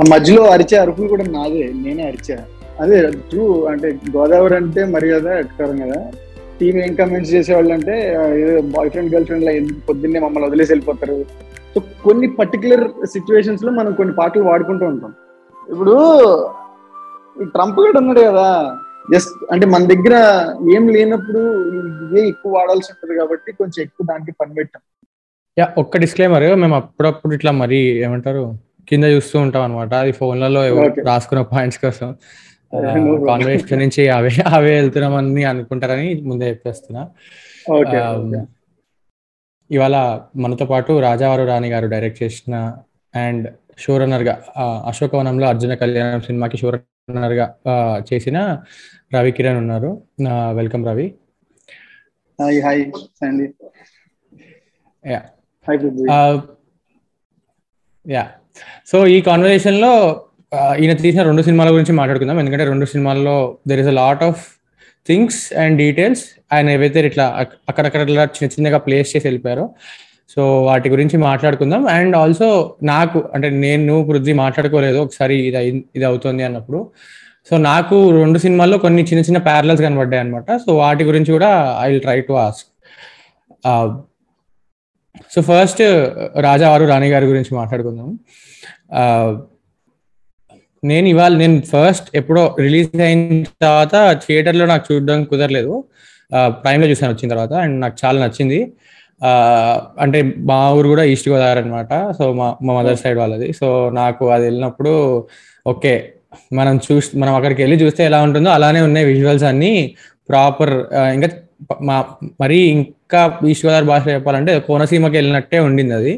ఆ మధ్యలో అరిచే అరుపులు కూడా నాదే నేనే అరిచా. అదే ట్రూ అంటే గోదావరి అంటే మర్యాద ఎట్కారం కదా. టీం ఏం కమెంట్స్ చేసేవాళ్ళు అంటే ఏదో బాయ్ ఫ్రెండ్ గర్ల్ ఫ్రెండ్ ఎందుకు పొద్దున్నే మమ్మల్ని వదిలేసి వెళ్ళిపోతారు. సో కొన్ని పర్టికులర్ సిచ్యువేషన్స్లో మనం కొన్ని పాటలు వాడుకుంటూ ఉంటాం. ఇప్పుడు ఈ ట్రంప్ గడు ఉన్నాడు కదా. జస్ట్ అంటే మన దగ్గర ఏం లేనప్పుడు ఇదే ఎక్కువ వాడాల్సి ఉంటుంది కాబట్టి కొంచెం ఎక్కువ దానికి పని పెట్టాం. యా ఒక్క డిస్క్లైమర్ మేము అప్పుడప్పుడు ఇట్లా మరి ఏమంటారు కింద చూస్తూ ఉంటాం అనమాట అది ఫోన్లలో. రాసుకున్న పాయింట్స్ కోసం. కాన్వర్సేషన్ నుంచి అవే అవే వెళ్తున్నామని అనుకుంటారని ముందే చెప్పేస్తున్నా. ఇవాళ మనతో పాటు రాజావారు రాణి గారు డైరెక్ట్ చేసిన అండ్ షో రన్నర్గా అశోకవనంలో అర్జున కళ్యాణం సినిమాకి షో రన్నర్గా చేసిన రవి కిరణ్ ఉన్నారు. Welcome Ravi. Hi hi Sandy yeah. Yeah. So ఈ కాన్వర్సేషన్లో ఈయన తీసిన రెండు సినిమాల గురించి మాట్లాడుకుందాం. ఎందుకంటే రెండు సినిమాల్లో there is a lot of things and details ఆయన ఏవైతే ఇట్లా అక్కడక్కడ చిన్న చిన్నగా ప్లేస్ చేసి వెళ్ళిపోయారో సో వాటి గురించి మాట్లాడుకుందాం. అండ్ ఆల్సో నాకు అంటే నేను వృద్ధి మాట్లాడుకోలేదు. ఒకసారి ఇది ఇది అవుతుంది అన్నప్పుడు. సో నాకు రెండు సినిమాల్లో కొన్ని చిన్న చిన్న ప్యారలల్స్ కనబడ్డాయి అనమాట సో వాటి గురించి కూడా I will try to ask so first Raja Vaaru Rani గారి గురించి మాట్లాడుకుందాం. Uh, నేను ఇవాళ నేను ఫస్ట్ ఎప్పుడో రిలీజ్ అయిన తర్వాత థియేటర్లో నాకు చూడడం కుదరలేదు. Uh, ప్రైమ్లో చూసాను వచ్చిన తర్వాత అండ్ నాకు చాలా నచ్చింది. Uh, అంటే మా ఊరు కూడా ఈస్ట్ గోదావరి అనమాట సో మా మా మదర్ సైడ్ వాళ్ళది. సో నాకు అది వెళ్ళినప్పుడు ఓకే మనం చూసి మనం అక్కడికి వెళ్ళి చూస్తే ఎలా ఉంటుందో అలానే ఉన్నాయి విజువల్స్ అన్ని. ప్రాపర్ ఇంకా మా మరీ ఇంకా ఈస్ట్ గోదావరి భాష చెప్పాలంటే కోనసీమకి వెళ్ళినట్టే ఉండింది అది.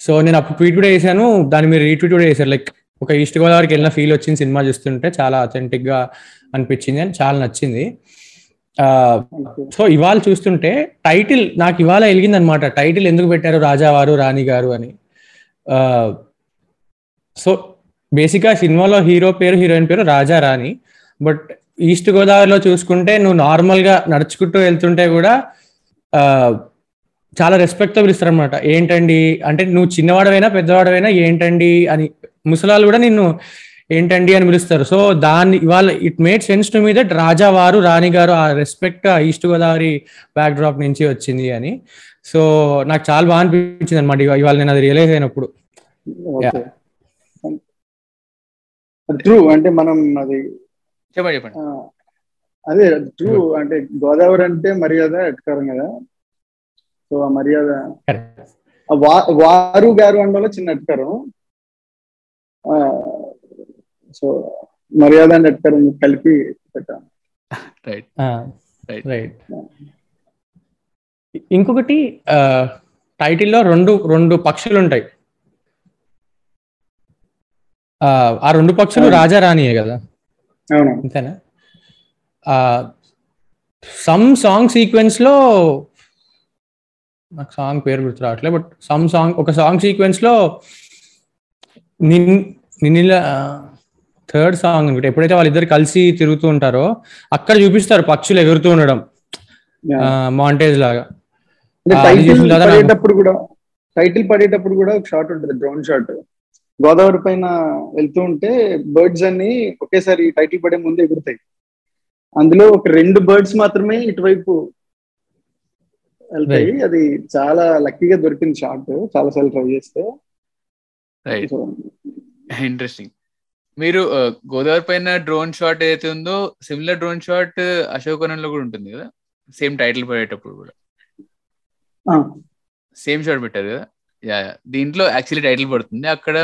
సో నేను అప్పుడు ట్వీట్ కూడా చేశాను దాన్ని మీరు రీట్వీట్ కూడా చేశారు. లైక్ ఒక ఈస్ట్ గోదావరికి వెళ్ళిన ఫీల్ వచ్చింది సినిమా చూస్తుంటే చాలా అథెంటిక్గా అనిపించింది అని చాలా నచ్చింది. సో ఇవాళ చూస్తుంటే టైటిల్ నాకు ఇవాళ వెలిగింది అనమాట టైటిల్ ఎందుకు పెట్టారు? రాజావారు రాణి గారు అని సో బేసిక్గా సినిమాలో హీరో పేరు హీరోయిన్ పేరు రాజా రాణి. బట్ ఈస్ట్ గోదావరిలో చూసుకుంటే నువ్వు నార్మల్గా నడుచుకుంటూ వెళ్తుంటే కూడా ఆ, చాలా రెస్పెక్ట్తో పిలుస్తారు అనమాట ఏంటండి? అంటే నువ్వు చిన్నవాడవైనా పెద్దవాడవైనా ఏంటండి అని ముసలాళ్ళు కూడా నిన్ను ఏంటండి అని పిలుస్తారు. సో దాన్ని ఇవాళ it made sense to me that Rajavaaru Rani Gaaru ఆ రెస్పెక్ట్ ఆ ఈస్ట్ గోదావరి బ్యాక్ డ్రాప్ నుంచి వచ్చింది అని. సో నాకు చాలా బాగా అనిపించింది అనమాట ఇవాళ నేను అది రియలైజ్ అయినప్పుడు. ట్రూ అంటే మనం అది చెప్పండి చెప్పండి. అదే ట్రూ అంటే గోదావరి అంటే మర్యాద ఎట్కారం కదా? సో ఆ మర్యాద. వారు గారు అనడంలో చిన్న ఎట్కారం ఆ, సో మర్యాద అండ్ ఎట్కారం కలిపి పెట్టాను రైట్ ఇంకొకటి టైటిల్లో రెండు రెండు పక్షులు ఉంటాయి. ఆ, ఆ రెండు పక్షులు అవును. రాజా రాణియే కదా? అంతేనా సమ్ సాంగ్ సీక్వెన్స్లో నాకు సాంగ్ పేరు గుర్తు రావట్లేదు బట్ సమ్ సాంగ్ ఒక సాంగ్ సీక్వెన్స్లో నిన్ నిన్న థర్డ్ సాంగ్ అనుకుంటే. ఎప్పుడైతే వాళ్ళిద్దరు కలిసి తిరుగుతూ ఉంటారో అక్కడ చూపిస్తారు పక్షులు ఎగురుతూ ఉండడం. మాంటేజ్ లాగా. టైటిల్ పడేటప్పుడు కూడా టైటిల్ పడేటప్పుడు కూడా ఒక షాట్ ఉంటుంది డ్రోన్ షాట్ గోదావరి పైన వెళ్తూ ఉంటే బర్డ్స్ అన్ని ఒకేసారి టైటిల్ పడే ముందు ఎగురుతాయి. అందులో ఒక రెండు బర్డ్స్ మాత్రమే ఇటువైపు వెళ్తాయి. అది చాలా లక్కీగా దొరికింది షాట్. చాలా సార్లు ట్రై చేస్తే. ఇంట్రెస్టింగ్ మీరు గోదావరి పైన డ్రోన్ షాట్ ఏదైతే ఉందో సిమిలర్ డ్రోన్ షాట్ అశోకవనంలో కూడా ఉంటుంది కదా? సేమ్ టైటిల్ పడేటప్పుడు కూడా. సేమ్ షాట్ పెట్టారు కదా? యా. దీంట్లో యాక్చువల్లీ టైటిల్ పడుతుంది. అక్కడ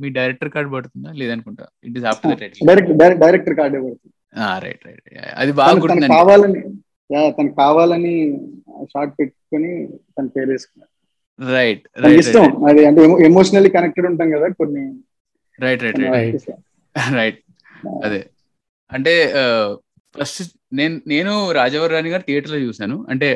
మీ డైరెక్టర్ కార్డ్ పడుతుందా? లేదనుకుంటా. It is after title direct direct- director కార్డే పడుతుంది. రైట్ రైట్ అది బాగా కావాలని యా, తనకు కావాలని షార్ట్ పెట్టుకొని తన పేరు వేసుకున్నాడు రైట్ ఇష్టం. అది అంటే ఎమోషనల్లీ కనెక్టెడ్ ఉంటాం కదా కొన్ని. Right right right. రైట్ అదే. అంటే ఫస్ట్ నేను నేను రాజవర్ రాణి గారు థియేటర్లో చూసాను అంటే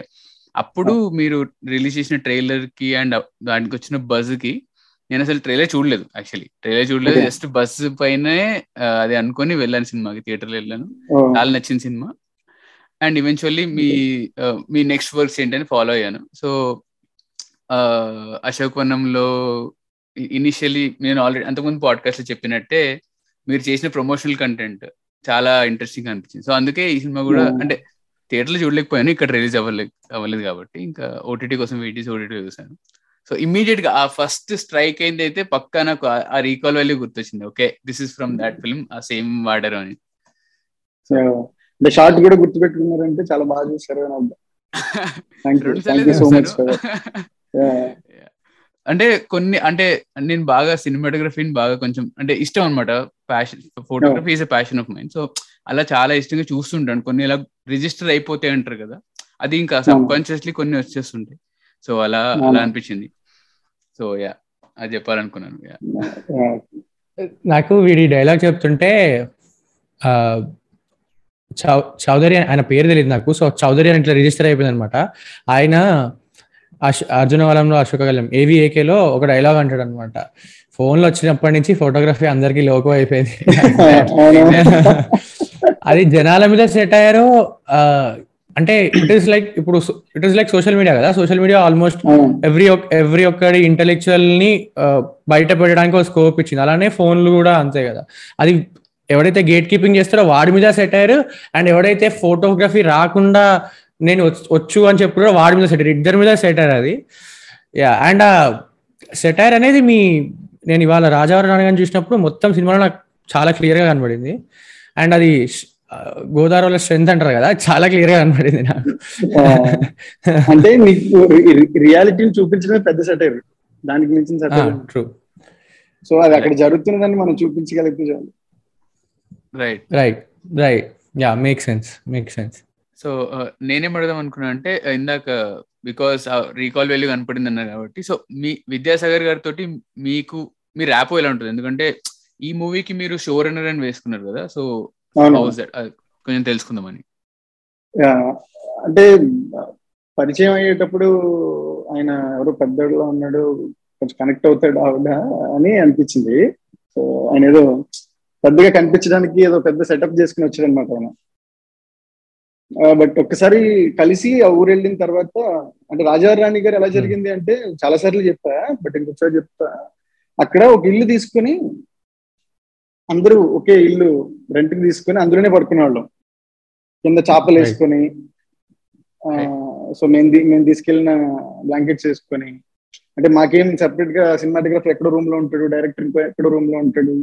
అప్పుడు మీరు రిలీజ్ చేసిన ట్రైలర్కి అండ్ దానికి వచ్చిన బజ్కి నేను అసలు ట్రైలర్ చూడలేదు యాక్చువల్లీ. ట్రైలర్ చూడలేదు. జస్ట్ బస్ పైనే అది అనుకొని వెళ్ళాను సినిమాకి థియేటర్లో వెళ్ళాను చాలా నచ్చిన సినిమా. అండ్ ఈవెన్చువల్లీ మీ మీ నెక్స్ట్ వర్క్స్ ఏంటని ఫాలో అయ్యాను. సో అశోక్ వనంలో ఇనిషియలీ నేను ఆల్రెడీ అంతకుముందు పాడ్కాస్ట్లో చెప్పినట్టే మీరు చేసిన ప్రమోషనల్ కంటెంట్ చాలా ఇంట్రెస్టింగ్ అనిపించింది. సో అందుకే ఈ సినిమా కూడా. అంటే థియేటర్లో చూడలేకపోయాను. ఇక్కడ రిలీజ్ అవ్వలేదు అవ్వలేదు కాబట్టి ఇంకా ఓటీటీ కోసం వెయిట్ చేసి ఓటీటీ చూసాను సో ఇమీడియట్గా ఆ ఫస్ట్ స్ట్రైక్ అయింది అయితే పక్కా నాకు ఆ- రీకాల్ వాల్యూ గుర్తొచ్చింది. Okay this is from that film ఆ సేమ్ వాడారు అని. సో అంటే షార్ట్ కూడా గుర్తుపెట్టుకున్నారంటే చాలా బాగా చూసారు అంటే కొన్ని అంటే నేను బాగా సినిమాటోగ్రఫీని బాగా కొంచెం అంటే ఇష్టం అనమాట passion photography is a passion of mind so అలా చాలా ఇష్టంగా చూస్తుంటాను. కొన్ని ఇలా రిజిస్టర్ అయిపోతాయి అంటారు కదా అది ఇంకా సబ్ కాన్షియస్లీ కొన్ని వచ్చేస్తుంటాయి. సో అలా అలా అనిపించింది. సో యా అది చెప్పాలనుకున్నాను యా నాకు వీడి డైలాగ్ చెప్తుంటే ఆ, చౌ- చౌదరి ఆయన పేరు తెలియదు నాకు. సో చౌదరి అని ఇట్లా రిజిస్టర్ అయిపోయింది అనమాట ఆయన అశ్- అర్జున వలంలో అశోక కళ్యాణ్ ఏవిఏకేలో ఒక డైలాగ్ అంటాడు అనమాట ఫోన్లో వచ్చినప్పటి నుంచి ఫోటోగ్రఫీ అందరికి లోకం అయిపోయింది. అది జనాల మీద సెట్ అయ్యారో అంటే ఇట్ ఈస్ లైక్ ఇప్పుడు it is like social media కదా. Social media almost every every ఒక్కడి ఇంటెలెక్చువల్ని బయట పెట్టడానికి ఒక స్కోప్ ఇచ్చింది. అలానే ఫోన్లు కూడా అంతే కదా. అది ఎవడైతే గేట్ కీపింగ్ చేస్తారో వాడి మీద సెట్ అయ్యారు. అండ్ ఎవడైతే ఫోటోగ్రఫీ రాకుండా నేను వచ్చు- అని చెప్పుడో వాడి మీద సెట్ అయ్యారు. ఇద్దరి మీద సెట్ అయ్యారు అది. యా అండ్ సెటైర్ అనేది మీ నేను ఇవాళ రాజావారి నాన్నగారిని చూసినప్పుడు మొత్తం సినిమాలో నాకు చాలా క్లియర్గా కనబడింది. అండ్ అది గోదావరిలో స్ట్రెంత్ అంటారు కదా చాలా క్లియర్గా కనబడింది నాకు. అంటే నీకు రియాలిటీని చూపించడమే పెద్ద సెటైర్. దానికి మించిన సెటైర్. ట్రూ సో అది అక్కడ జరుగుతున్నదని మనం చూపించగలిగితే చాలు. Right right right ya make sense make sense so నేనేం అడదాం అనుకున్నా అంటే uh, ఇందాక బికాస్ రీకాల్ వాల్యూ కనపడింది అన్నారు కాబట్టి సో మీ విద్యాసాగర్ గారితో మీకు మీ ర్యాప్ ఎలా ఉంటుంది? ఎందుకంటే ఈ మూవీకి మీరు షో రన్నర్ అని వేసుకున్నారు కదా సో కొంచెం తెలుసుకుందామని. అంటే పరిచయం అయ్యేటప్పుడు ఆయన ఎవరో పెద్దోడులో ఉన్నాడు కొంచెం కనెక్ట్ అవుతాడు ఆవిడ అని అనిపించింది. సో ఆయన ఏదో పెద్దగా కనిపించడానికి ఏదో పెద్ద సెటప్ చేసుకుని వచ్చాడు అనమాట ఆయన బట్ ఒక్కసారి కలిసి ఆ ఊరు వెళ్ళిన తర్వాత అంటే రాజావారి రాణి గారు ఎలా జరిగింది అంటే చాలా సార్లు చెప్పా బట్ ఇంకొకసారి చెప్తా. అక్కడ ఒక ఇల్లు తీసుకుని అందరూ ఒకే ఇల్లు రెంట్కి తీసుకుని అందులోనే పడుకునేవాళ్ళం. కింద చేపలు. వేసుకొని సో మేము మేము తీసుకెళ్ళిన బ్లాంకెట్స్ వేసుకొని అంటే మాకేం సెపరేట్గా సినిమాటోగ్రఫర్ ఎక్కడో రూమ్లో ఉంటాడు డైరెక్టర్ ఎక్కడో రూమ్లో ఉంటాడు.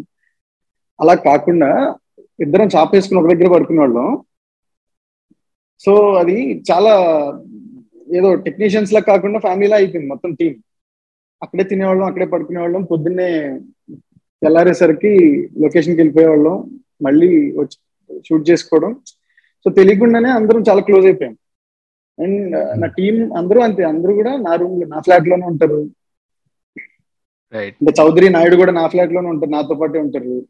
అలా కాకుండా ఇద్దరం చాప వేసుకుని ఒక దగ్గర పడుకునేవాళ్ళం. సో అది చాలా ఏదో టెక్నీషియన్స్ లా కాకుండా ఫ్యామిలీలా అయిపోయింది మొత్తం టీం అక్కడే తినేవాళ్ళం అక్కడే పడుకునేవాళ్ళం పొద్దున్నే తెల్లారేసరికి లొకేషన్కి వెళ్ళిపోయేవాళ్ళం. మళ్ళీ వచ్చి షూట్ చేసుకోవడం. సో తెలియకుండానే అందరం చాలా క్లోజ్ అయిపోయాం. అండ్ నా టీం అందరూ అంతే. అందరూ కూడా నా రూమ్ నా ఫ్లాట్లోనే ఉంటారు అంటే చౌదరి నాయుడు కూడా నా ఫ్లాట్లోనే ఉంటారు. నాతో పాటే ఉంటారు.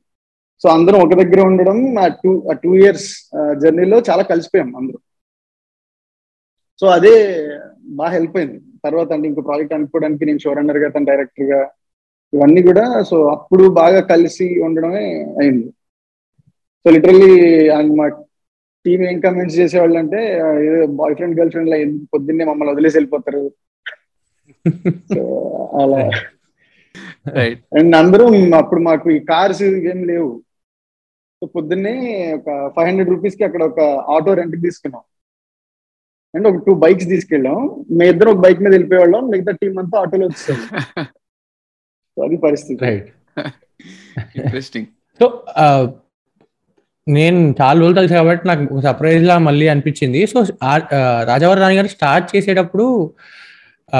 సో అందరం ఒక దగ్గర ఉండడం ఆ టూ ఆ టూ ఇయర్స్ జర్నీలో చాలా కలిసిపోయాం అందరూ. సో అదే బాగా హెల్ప్ అయింది. తర్వాత అంటే ఇంకో ప్రాజెక్ట్ అనుకోవడానికి నేను షో రన్నర్గా తన డైరెక్టర్గా ఇవన్నీ కూడా సో అప్పుడు బాగా కలిసి ఉండడమే అయింది. సో లిటరల్లీ మా టీం ఏం కమెంట్స్ చేసేవాళ్ళు అంటే ఏదో బాయ్ ఫ్రెండ్ గర్ల్ ఫ్రెండ్ పొద్దున్నే మమ్మల్ని వదిలేసి వెళ్ళిపోతారు? అలా. అండ్ అందరూ అప్పుడు మాకు ఈ కార్స్ ఏం లేవు. సో పొద్దున్నే ఒక ఫైవ్ హండ్రెడ్ రూపీస్కి అక్కడ ఒక ఆటో రెంట్ తీసుకున్నాం. అండ్ ఒక టూ బైక్స్ తీసుకెళ్ళాం. మీ ఇద్దరు ఒక బైక్ మీద వెళ్ళిపోయేవాళ్ళం. మిగతా టీం అంతా ఆటోలో వచ్చేసాం. అది పరిస్థితి. రైట్ ఇంట్రెస్టింగ్ సో నేను చాలా రోజులు కలిసి కాబట్టి నాకు సర్ప్రైజ్ లా మళ్ళీ అనిపించింది. సో రాజావారి రాణి గారు స్టార్ట్ చేసేటప్పుడు ఆ,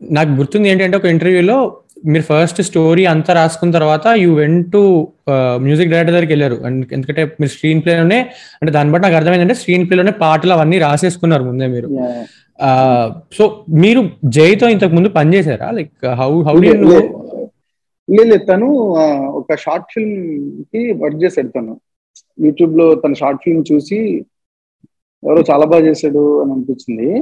నాకు గుర్తుంది ఏంటంటే ఒక ఇంటర్వ్యూలో మీరు ఫస్ట్ స్టోరీ అంతా రాసుకున్న తర్వాత you went to music director దగ్గరికి వెళ్ళారు. అండ్ ఎందుకంటే మీరు స్క్రీన్ ప్లేలోనే అంటే దాన్ని బట్టి నాకు అర్థమైందంటే స్క్రీన్ ప్లేలోనే పాటలు అవన్నీ రాసేసుకున్నారు ముందే మీరు. సో మీరు జైతో ఇంతకు ముందు పనిచేశారా? లైక్ హౌ హౌ డి లేదు తను ఒక షార్ట్ ఫిల్మ్కి వర్క్ చేశాడు తను. యూట్యూబ్లో తన షార్ట్ ఫిల్మ్ చూసి ఎవరో చాలా బాగా చేశాడు అని అనిపించింది.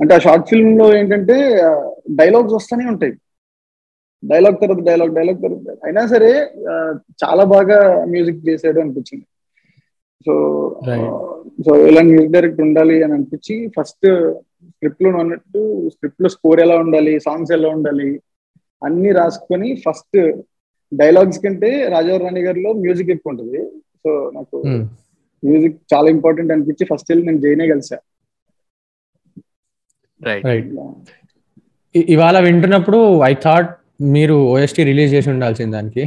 అంటే ఆ షార్ట్ ఫిల్మ్లో ఏంటంటే డైలాగ్స్ వస్తూనే ఉంటాయి. డైలాగ్ తర్వాత డైలాగ్ డైలాగ్ తర్వాత. అయినా సరే చాలా బాగా మ్యూజిక్ చేశాడు అనిపించింది. సో. సో ఇలా మ్యూజిక్ డైరెక్టర్ ఉండాలి అని అనిపించి ఫస్ట్ స్క్రిప్ట్లో అన్నట్టు స్క్రిప్ట్లో స్కోర్ ఎలా ఉండాలి సాంగ్స్ ఎలా ఉండాలి అన్ని రాసుకొని ఫస్ట్ డైలాగ్స్ కంటే రాజారావు రాణి గారిలో మ్యూజిక్ ఎక్కువ ఉంటుంది. సో నాకు Hmm. మ్యూజిక్ చాలా ఇంపార్టెంట్ అనిపించి ఫస్ట్ వెళ్ళి నేను జైనే కలిసా. రైట్ రైట్ ఇ- ఇవాళ వింటున్నప్పుడు ఐ థాట్ మీరు ఓఎస్టీ రిలీజ్ చేసి ఉండాల్సింది దానికి.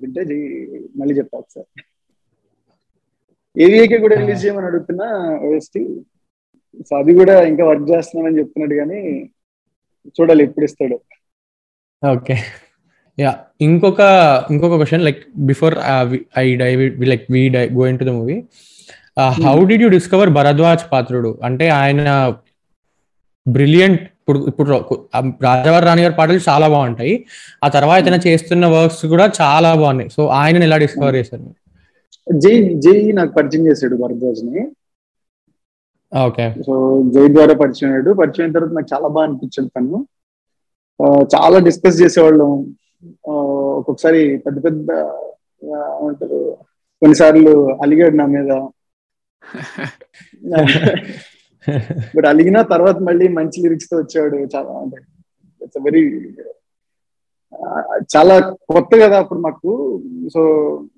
వింటే మళ్ళీ చెప్తా సార్. ఏవిఏకే కూడా రిలీజ్ చేయమని అడుగుతున్నా ఓఎస్టీ సో అది కూడా ఇంకా వర్క్ చేస్తున్నానని చెప్తున్నాడు కానీ చూడాలి ఎప్పుడు ఇస్తాడు. ఓకే. యా ఇంకొక ఇంకొక question like before I die like we die go into the movie how did you discover Bharadwaj Patrudu అంటే ఆయన బ్రిలియంట్ ఇప్పుడు ఇప్పుడు రాజావారి రాణి గారి పాటలు చాలా బాగుంటాయి. ఆ తర్వాత ఆయన చేస్తున్న వర్క్స్ కూడా చాలా బాగున్నాయి. సో ఆయనని ఎలా డిస్కవర్ చేశారు? జై జై నాకు పరిచయం చేశాడు భరద్వాజ్ని. ఓకే సో జై ద్వారా పరిచయం అయ్యాడు. పరిచయం అయిన తర్వాత నాకు చాలా బాగా అనిపించాడు తను. చాలా డిస్కస్ చేసేవాళ్ళం. ఒక్కొక్కసారి పెద్ద పెద్ద ఏమంటారు కొన్నిసార్లు అలిగాడు నా మీద. బట్ అలిగిన తర్వాత మళ్ళీ మంచి లిరిక్స్తో వచ్చాడు చాలా అంటే ఇట్స్ వెరీ చాలా కొత్త కదా అప్పుడు మాకు. So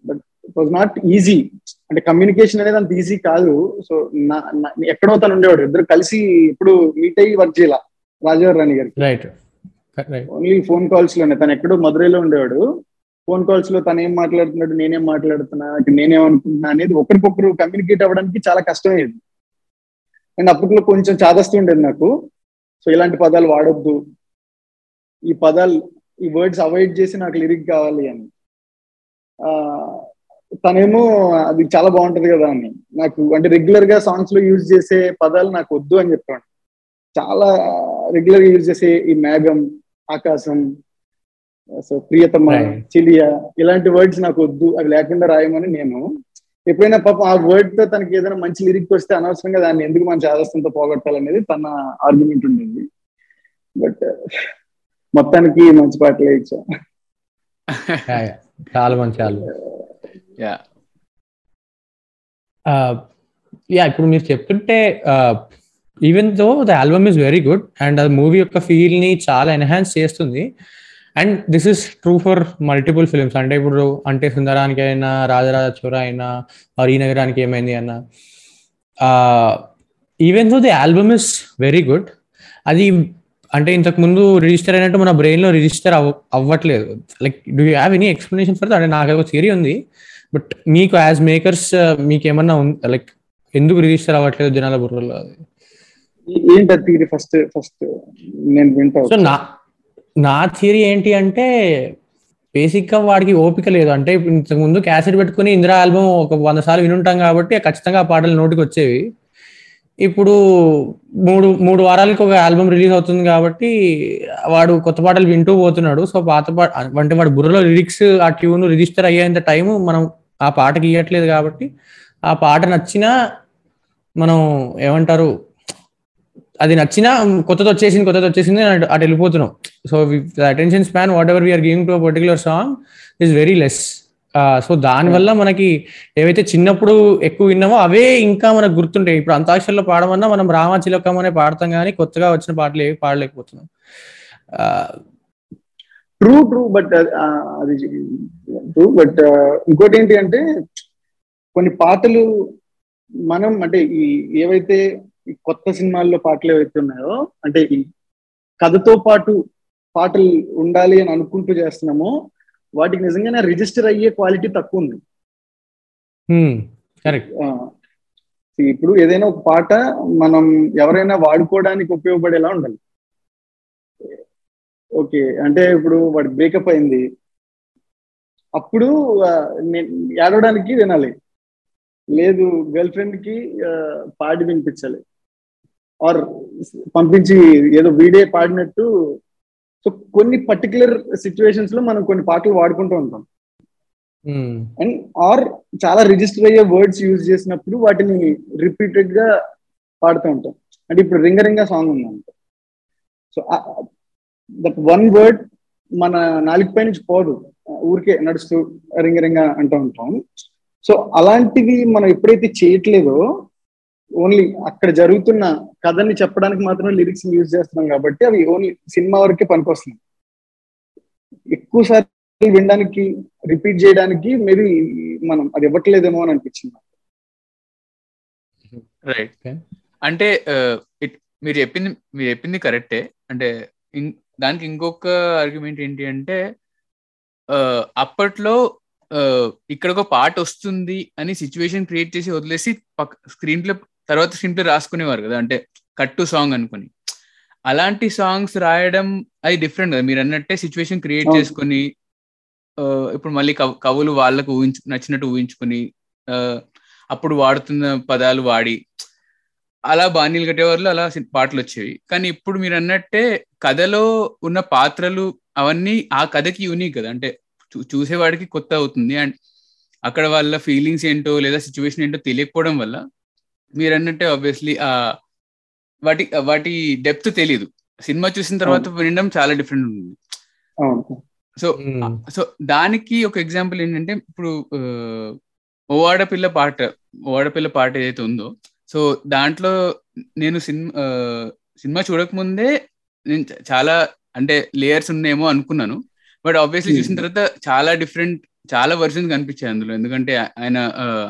but it was not easy అంటే కమ్యూనికేషన్ అనేది అంత ఈజీ కాదు. సో నా ఎక్కడో తను ఉండేవాడు. ఇద్దరు కలిసి ఇప్పుడు మీట్ అయ్యి వర్క్ చేయాల? రాజావారి రాణి గారికి. రైట్ ఓన్లీ ఫోన్ కాల్స్లోనే. తను ఎక్కడో మధురైలో ఉండేవాడు. ఫోన్ కాల్స్లో తను ఏం మాట్లాడుతున్నాడు నేనేం మాట్లాడుతున్నా నేనేమనుకుంటున్నా అనేది ఒకరికొకరు కమ్యూనికేట్ అవ్వడానికి చాలా కష్టమయ్యేది. అండ్ అప్పట్లో కొంచెం చాదస్తూ ఉండేది నాకు. సో ఇలాంటి పదాలు వాడొద్దు. ఈ పదాలు ఈ వర్డ్స్ అవాయిడ్ చేసి నాకు లిరిక్ కావాలి అని. ఆ, తనేమో అది చాలా బాగుంటది కదా అని. నాకు అంటే రెగ్యులర్గా సాంగ్స్లో యూజ్ చేసే పదాలు నాకు వద్దు అని చెప్పాను చాలా రెగ్యులర్గా యూజ్ చేసే ఈ మేఘం ఆకాశం సో ప్రియతమ. చిలియా ఇలాంటి వర్డ్స్ నాకు వద్దు అవి లేకుండా రాయమని నేను ఎప్పుడైనా పాపం ఆ వర్డ్తో తనకి ఏదైనా మంచి లిరిక్ వస్తే అనవసరంగా దాన్ని ఎందుకు మన చాదస్తంతో పోగొట్టాలనేది తన ఆర్గ్యుమెంట్ ఉండేది. బట్ మొత్తానికి మంచి పాటలే ఇచ్చా చాలా మంచి చాలా యా యా uh, ఇప్పుడు మీరు చెప్తుంటే even though the album is very good and అది మూవీ యొక్క ఫీల్ని చాలా ఎన్హాన్స్ చేస్తుంది and this is true for multiple films అంటే ఇప్పుడు అంటే సుందరానికి అయినా రాజరాజ చోర అయినా ఆర్ ఈ నగరానికి ఏమైంది అన్న even though the album is very good అది అంటే ఇంతకు ముందు రిజిస్టర్ అయినట్టు మన బ్రెయిన్లో రిజిస్టర్ అవ్ అవ్వట్లేదు. Like do you have any explanation for అంటే నాకు ఒక థియరీ ఉంది. బట్ మీకు యాజ్ మేకర్స్ మీకు ఏమన్నా లైక్ ఎందుకు రిజిస్టర్ అవ్వట్లేదు జనాల బుర్రలో అది? ఏంటి ఫస్ట్ ఫస్ట్ నేను వింటా సో నా నా థియరీ ఏంటి అంటే బేసిక్గా వాడికి ఓపిక లేదు. అంటే ఇంతకు ముందు క్యాసెట్ పెట్టుకుని ఇందిరా ఆల్బమ్ ఒక వంద సార్లు వినుంటాం కాబట్టి ఖచ్చితంగా ఆ పాటలు నోటికి వచ్చేవి. ఇప్పుడు మూడు మూడు వారాలకు ఒక ఆల్బమ్ రిలీజ్ అవుతుంది కాబట్టి వాడు కొత్త పాటలు వింటూ పోతున్నాడు. సో పాత పాట అంటే వాడు బుర్రలో లిరిక్స్ ఆ ట్యూన్ రిజిస్టర్ అయ్యేంత టైం మనం ఆ పాటకి ఇవ్వట్లేదు కాబట్టి ఆ పాట నచ్చినా మనం ఏమంటారు అది నచ్చినా కొత్తది వచ్చేసింది కొత్తది వచ్చేసింది అటు వెళ్ళిపోతున్నాం. So attention span whatever we're giving to particular song is very less so దానివల్ల మనకి ఏవైతే చిన్నప్పుడు ఎక్కువ విన్నామో అవే ఇంకా మనకు గుర్తుంటాయి. ఇప్పుడు అంతాక్షరిలో పాడమన్నా మనం రామాచిలకం అనే పాడతాం కానీ కొత్తగా వచ్చిన పాటలు ఏవి పాడలేకపోతున్నాం. ట్రూ ట్రూ బట్ అది ట్రూ బట్ ఇంకోటి ఏంటి అంటే కొన్ని పాటలు మనం అంటే ఈ ఏవైతే కొత్త సినిమాల్లో పాటలు ఏవైతే ఉన్నాయో అంటే ఈ కథతో పాటు పాటలు ఉండాలి అని అనుకుంటూ చేస్తున్నామో వాటికి నిజంగానే రిజిస్టర్ అయ్యే క్వాలిటీ తక్కువ ఉంది. ఇప్పుడు ఏదైనా ఒక పాట మనం ఎవరైనా వాడుకోవడానికి ఉపయోగపడేలా ఉండాలి. ఓకే అంటే ఇప్పుడు వాడి బ్రేకప్ అయింది. అప్పుడు ఏడవడానికి వినాలి. లేదు గర్ల్ ఫ్రెండ్కి పాడి వినిపించాలి. ఆర్ పంపించి ఏదో వీడే పాడినట్టు. సో కొన్ని పర్టికులర్ సిచ్యువేషన్స్లో మనం కొన్ని పాటలు వాడుకుంటూ ఉంటాం. అండ్ ఆర్ చాలా రిజిస్టర్ అయ్యే వర్డ్స్ యూజ్ చేసినప్పుడు వాటిని రిపీటెడ్గా పాడుతూ ఉంటాం. అంటే ఇప్పుడు రింగ రింగ సాంగ్ ఉందంట. సో దట్ వన్ వర్డ్ మన నాలుగు పై నుంచి పోదు. ఊరికే నడుస్తూ రింగ రింగ అంటూ ఉంటాం. సో అలాంటివి మనం ఎప్పుడైతే చేయట్లేదో ఓన్లీ అక్కడ జరుగుతున్న కథని చెప్పడానికి మాత్రమే లిరిక్స్ యూజ్ చేస్తున్నాం కాబట్టి అవి ఓన్లీ సినిమా వరకే పనికొస్తుంది ఎక్కువ సార్లు వినడానికి రిపీట్ చేయడానికి మేబీ మనం అది ఇవ్వట్లేదేమో అని అనిపించింది రైట్. అంటే ఇట్ మీరు చెప్పింది మీరు చెప్పింది కరెక్టే అంటే దానికి ఇంకొక ఆర్గ్యుమెంట్ ఏంటి అంటే అప్పట్లో ఇక్కడ ఒక పాట వస్తుంది అని సిచ్యువేషన్ క్రియేట్ చేసి వదిలేసి పక్క స్క్రీన్ ప్లే తర్వాత స్క్రీన్ ప్లే రాసుకునేవారు కదా అంటే కట్టు సాంగ్ అనుకుని అలాంటి సాంగ్స్ రాయడం అది డిఫరెంట్ కదా మీరు అన్నట్టే సిచ్యువేషన్ క్రియేట్. చేసుకుని ఇప్పుడు మళ్ళీ కవ్- కవులు వాళ్ళకు ఊహించు నచ్చినట్టు ఊహించుకుని అప్పుడు వాడుతున్న పదాలు వాడి అలా బాణీలు కట్టేవాళ్ళు అలా పాటలు వచ్చేవి కానీ ఇప్పుడు మీరు అన్నట్టే కథలో ఉన్న పాత్రలు అవన్నీ ఆ కథకి యూనిక్ కదా. అంటే చూసేవాడికి కొత్త అవుతుంది. అండ్ అక్కడ వాళ్ళ ఫీలింగ్స్ ఏంటో లేదా సిచ్యువేషన్ ఏంటో తెలియకపోవడం వల్ల మీరు అన్నట్టే ఆబ్వియస్లీ ఆ వాటి వాటి డెప్త్ తెలియదు సినిమా చూసిన తర్వాత వినడం చాలా డిఫరెంట్ ఉంటుంది. సో. సో దానికి ఒక ఎగ్జాంపుల్ ఏంటంటే ఇప్పుడు ఆడపిల్ల పాట ఓ ఆడపిల్ల పాట ఏదైతే ఉందో సో దాంట్లో నేను సినిమా సినిమా చూడకముందే నేను చాలా అంటే లేయర్స్ ఉన్నాయేమో అనుకున్నాను. But obviously Hmm. చూసిన తర్వాత చాలా డిఫరెంట్ చాలా వర్షన్స్ కనిపించాయి అందులో. ఎందుకంటే ఆయన